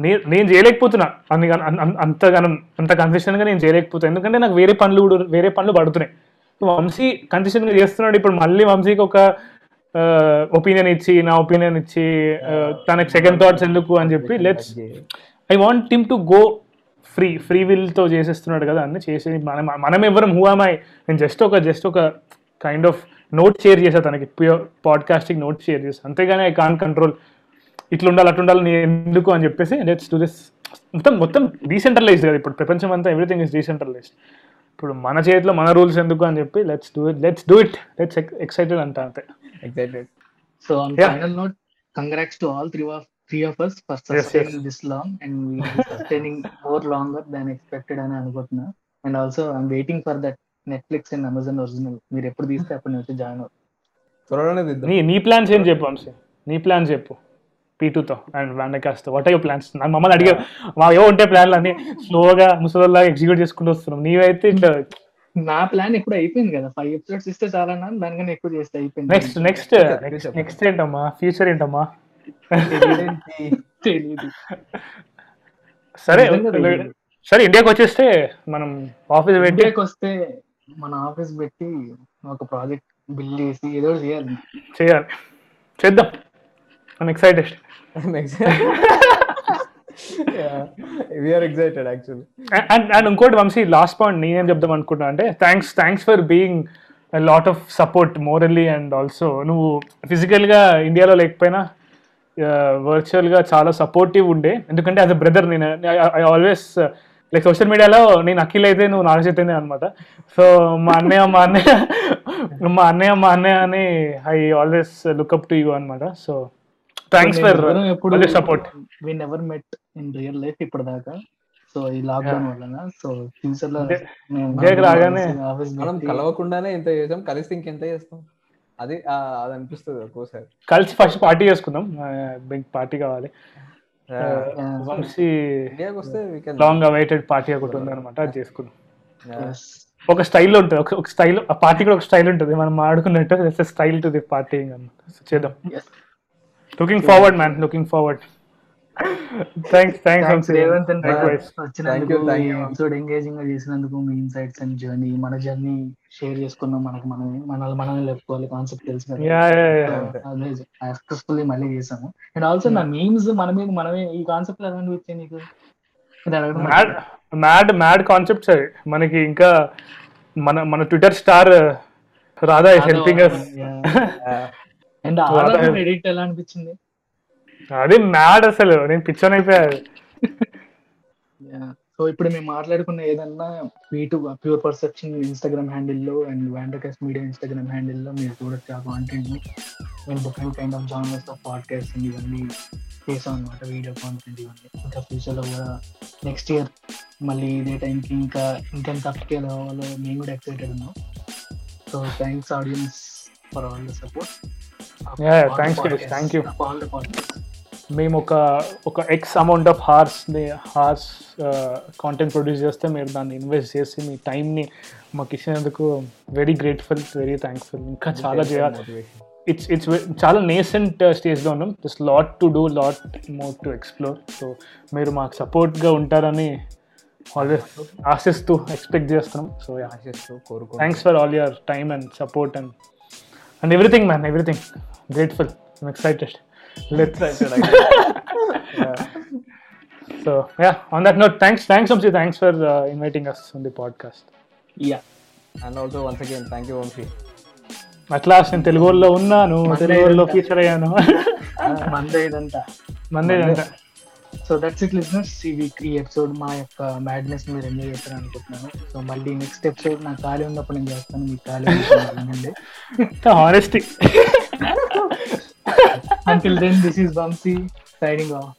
నేను నేను చేయలేకపోతున్నా. అన్ని గన- అన్- అన్- అంతగానం అంత కన్సిస్టెంట్గా నేను చేయలేకపోతున్నా. ఎందుకంటే నాకు వేరే పనులు కూడా వేరే పనులు పడుతున్నాయి. వంశీ కన్సిస్టెంట్గా చేస్తున్నాడు. ఇప్పుడు మళ్ళీ వంశీకి ఒక ఒపీనియన్ ఇచ్చి నా ఒపీనియన్ ఇచ్చి తనకి సెకండ్ థాట్స్ ఎందుకు అని చెప్పి let's I want team to go free free విల్తో చేసేస్తున్నాడు కదా అన్ని చేసి మనం మనం ఎవరం హూ ఐ నేను జస్ట్ ఒక జస్ట్ ఒక కైండ్ ఆఫ్ నోట్ షేర్ చేసా తనకి ప్యూర్ పాడ్కాస్టింగ్ నోట్ షేర్ చేసా. అంతేగాని ఐ కాన్ కంట్రోల్ ఇట్లా ఉండాలి అట్లా ఉండాలి నేను ఎందుకు అని చెప్పేసి లెట్స్ డూ దిస్ మొత్తం మొత్తం డీసెంట్రలైజ్డ్ కదా ఇప్పుడు ప్రపంచం అంతా ఎవ్రీథింగ్ ఇస్ డీసెంట్రలైజ్డ్ ఇప్పుడు మన చేతిలో మన రూల్స్ ఎందుకు అని చెప్పి let's do it let's do it let's excited అంట అంతే.
Excited so
on.
Final note congrats to all three of three of us for
yes.
Sustaining this long and sustaining more longer than expected అని అనుకుంటున్నా. And also I'm waiting for that Netflix and Amazon original మీరు ఎప్పుడు తీస్తే అప్పుడు నేను వచ్చి జాయిన్ అవుతాను
నీ నీ ప్లాన్స్ ఏం చెప్పు వంశీ? నీ ప్లాన్స్ చెప్పు. పీటూతో అండ్ వ్యాండకాస్తో వాట్ ఆర్ ప్లాన్స్ నాకు మమ్మల్ని అడిగా మా ఏవో ఉంటే ప్లాన్లు అన్ని స్లోగా ముసలిలా ఎగ్జిక్యూట్ చేసుకుంటూ వస్తున్నాం. నీవైతే ఇట్లా
నా ప్లాన్ ఇప్పుడు అయిపోయింది కదా. ఫైవ్ ఎపిసోడ్స్ ఇస్తే చాలా దానికన్నా ఎక్కువ చేస్తే అయిపోయింది.
నెక్స్ట్ నెక్స్ట్ నెక్స్ట్ ఏంటమ్మా? ఫ్యూచర్ ఏంటమ్మా?
తెలియదు.
సరే. సరే ఇండియాకి వచ్చేస్తే మనం ఆఫీస్ పెట్టి
ఇండియాకి వస్తే మన ఆఫీస్ పెట్టి ఒక ప్రాజెక్ట్ బిల్డ్ చేసి ఏదో చేయాలి.
చేయాలి. చేద్దాం. I'm excited
we're excited actually
and and ఇంకోటి వంశీ లాస్ట్ పాయింట్ నేనేం చెప్దాం అనుకుంటున్నా అంటే thanks thanks for being lot of support morally and also నువ్వు ఫిజికల్గా ఇండియాలో లేకపోయినా వర్చువల్గా చాలా సపోర్టివ్ ఉండే. ఎందుకంటే యాజ్ అ బ్రదర్ నేను ఐ ఆల్వేస్ లైక్ సోషల్ మీడియాలో నేను అఖిల్ అయితే నువ్వు నాగ చైతన్య అనమాట సో మా అన్నయ్య మా అన్నయ్య మా అన్నయ్య మా అన్నయ్య అని I always look up to you అనమాట సో థ్యాంక్స్ ఫర్
ఎప్పుడు
support
we never met in real life ఇప్పటిదాకా. సో ఈ లాక్డౌన్ వలన సో
ఫ్యూచర్లో రాగానే
ఆఫీస్
మనం కలవకుండానే ఇంత చేసాం కలిసి ఇంకెంత చేస్తాం? అది అది అనిపిస్తుంది ఒక్కోసారి.
కలిసి ఫస్ట్ పార్టీ చేసుకుందాం. బిగ్ పార్టీ కావాలి. వంశీ లాంగ్ అవైటెడ్ పార్టీ ఒకటి ఉంది అనమాట అది చేసుకుందాం. ఒక స్టైల్ ఉంటుంది ఒక ఒక స్టైల్ ఆ పార్టీ కూడా ఒక స్టైల్ ఉంటుంది. మనం ఆడుకున్నట్టు స్టైల్ టు ది పార్టీ అనమాట చేద్దాం. Looking forward man looking forward thanks
thanks Revanth
and.
వచ్చినందుకు ఎంగేజింగ్గా చేసినందుకు మీ ఇన్సైట్స్ అండ్ జర్నీ మన జర్నీ షేర్ చేసుకున్నాం మనకు మనమే మనల్ని మనల్ని లేపుకోవాలి కాన్సెప్ట్ తెలుసు కదా
యా యా
అదే సక్సెస్ఫుల్లీ మళ్ళీ చేసాము అండ్ ఆల్సో నా మీమ్స్ మన మీద మనమే ఈ కాన్సెప్ట్ ఎలా అనిపించాయి నీకు?
మ్యాడ్ మ్యాడ్ మ్యాడ్ కాన్సెప్ట్స్ మనకి ఇంకా మన మన Twitter star Radha is helping us
and Aadhaar edit ఎలా అనిపించింది?
అది మ్యాడ్ అసలు. నేను పిచ్చర్ అయిపోయా
సో ఇప్పుడు మేము మాట్లాడుకున్న ఏదన్నా టూ ప్యూర్ పర్సెప్షన్ ఇన్స్టాగ్రామ్ హ్యాండిల్లో అండ్ వ్యాండకాస్ట్ మీడియా ఇన్స్టాగ్రామ్ హ్యాండిల్లో మీరు చూడొచ్చు ఆ కాంటెంట్ మేము different kind of genres of podcast ఇవన్నీ చేసాం అనమాట వీడియో కాంటెంట్ ఇవన్నీ. ఇంకా ఫ్యూచర్లో కూడా నెక్స్ట్ ఇయర్ మళ్ళీ ఇదే టైంకి ఇంకా ఇంకెంత అప్స్కేల్ అవ్వాలో మేము కూడా ఎక్సైటెడ్ ఉన్నాం. So thanks
audience for all the support You.
All the podcast
మేము ఒక ఒక ఎక్స్ అమౌంట్ ఆఫ్ హార్స్ని హార్స్ కాంటెంట్ ప్రొడ్యూస్ చేస్తే మీరు దాన్ని ఇన్వెస్ట్ చేసి మీ టైంని మాకు ఇచ్చినందుకు వెరీ గ్రేట్ఫుల్ వెరీ థ్యాంక్ఫుల్ ఇంకా చాలా చేయాలి. ఇట్స్ ఇట్స్ చాలా నేసెంట్ స్టేజ్లో ఉన్నాం. Just lot to do lot more to explore so మీరు మాకు సపోర్ట్గా ఉంటారని ఆల్వేస్ ఆశిస్తూ ఎక్స్పెక్ట్ చేస్తున్నాం. సో యా
ఆశిస్తూ కోరుకుంటూ
thanks for all your time and support and and everything man everything grateful I'm excited let's so yeah on that note thanks thanks Vamshi thanks for inviting us on the podcast
yeah
and also once again thank you Vamshi
అట్లా నేను తెలుగు వాళ్ళలో ఉన్నాను తెలుగు వాళ్ళలో ఫీచర్ అయ్యాను.
మందే ఇదంతా.
మందే
సో దట్స్ ఇట్ లిజనర్స్ ఈ వీక్ ఈ ఎపిసోడ్ మా యొక్క మ్యాడ్నెస్ మీరు ఎంజాయ్ చేస్తారు అనుకుంటున్నాను. సో మళ్ళీ నెక్స్ట్ ఎపిసోడ్ నాకు ఖాళీ ఉన్నప్పుడు నేను చేస్తాను. మీకు ఖాళీ
honesty
until then this is Vamshi signing off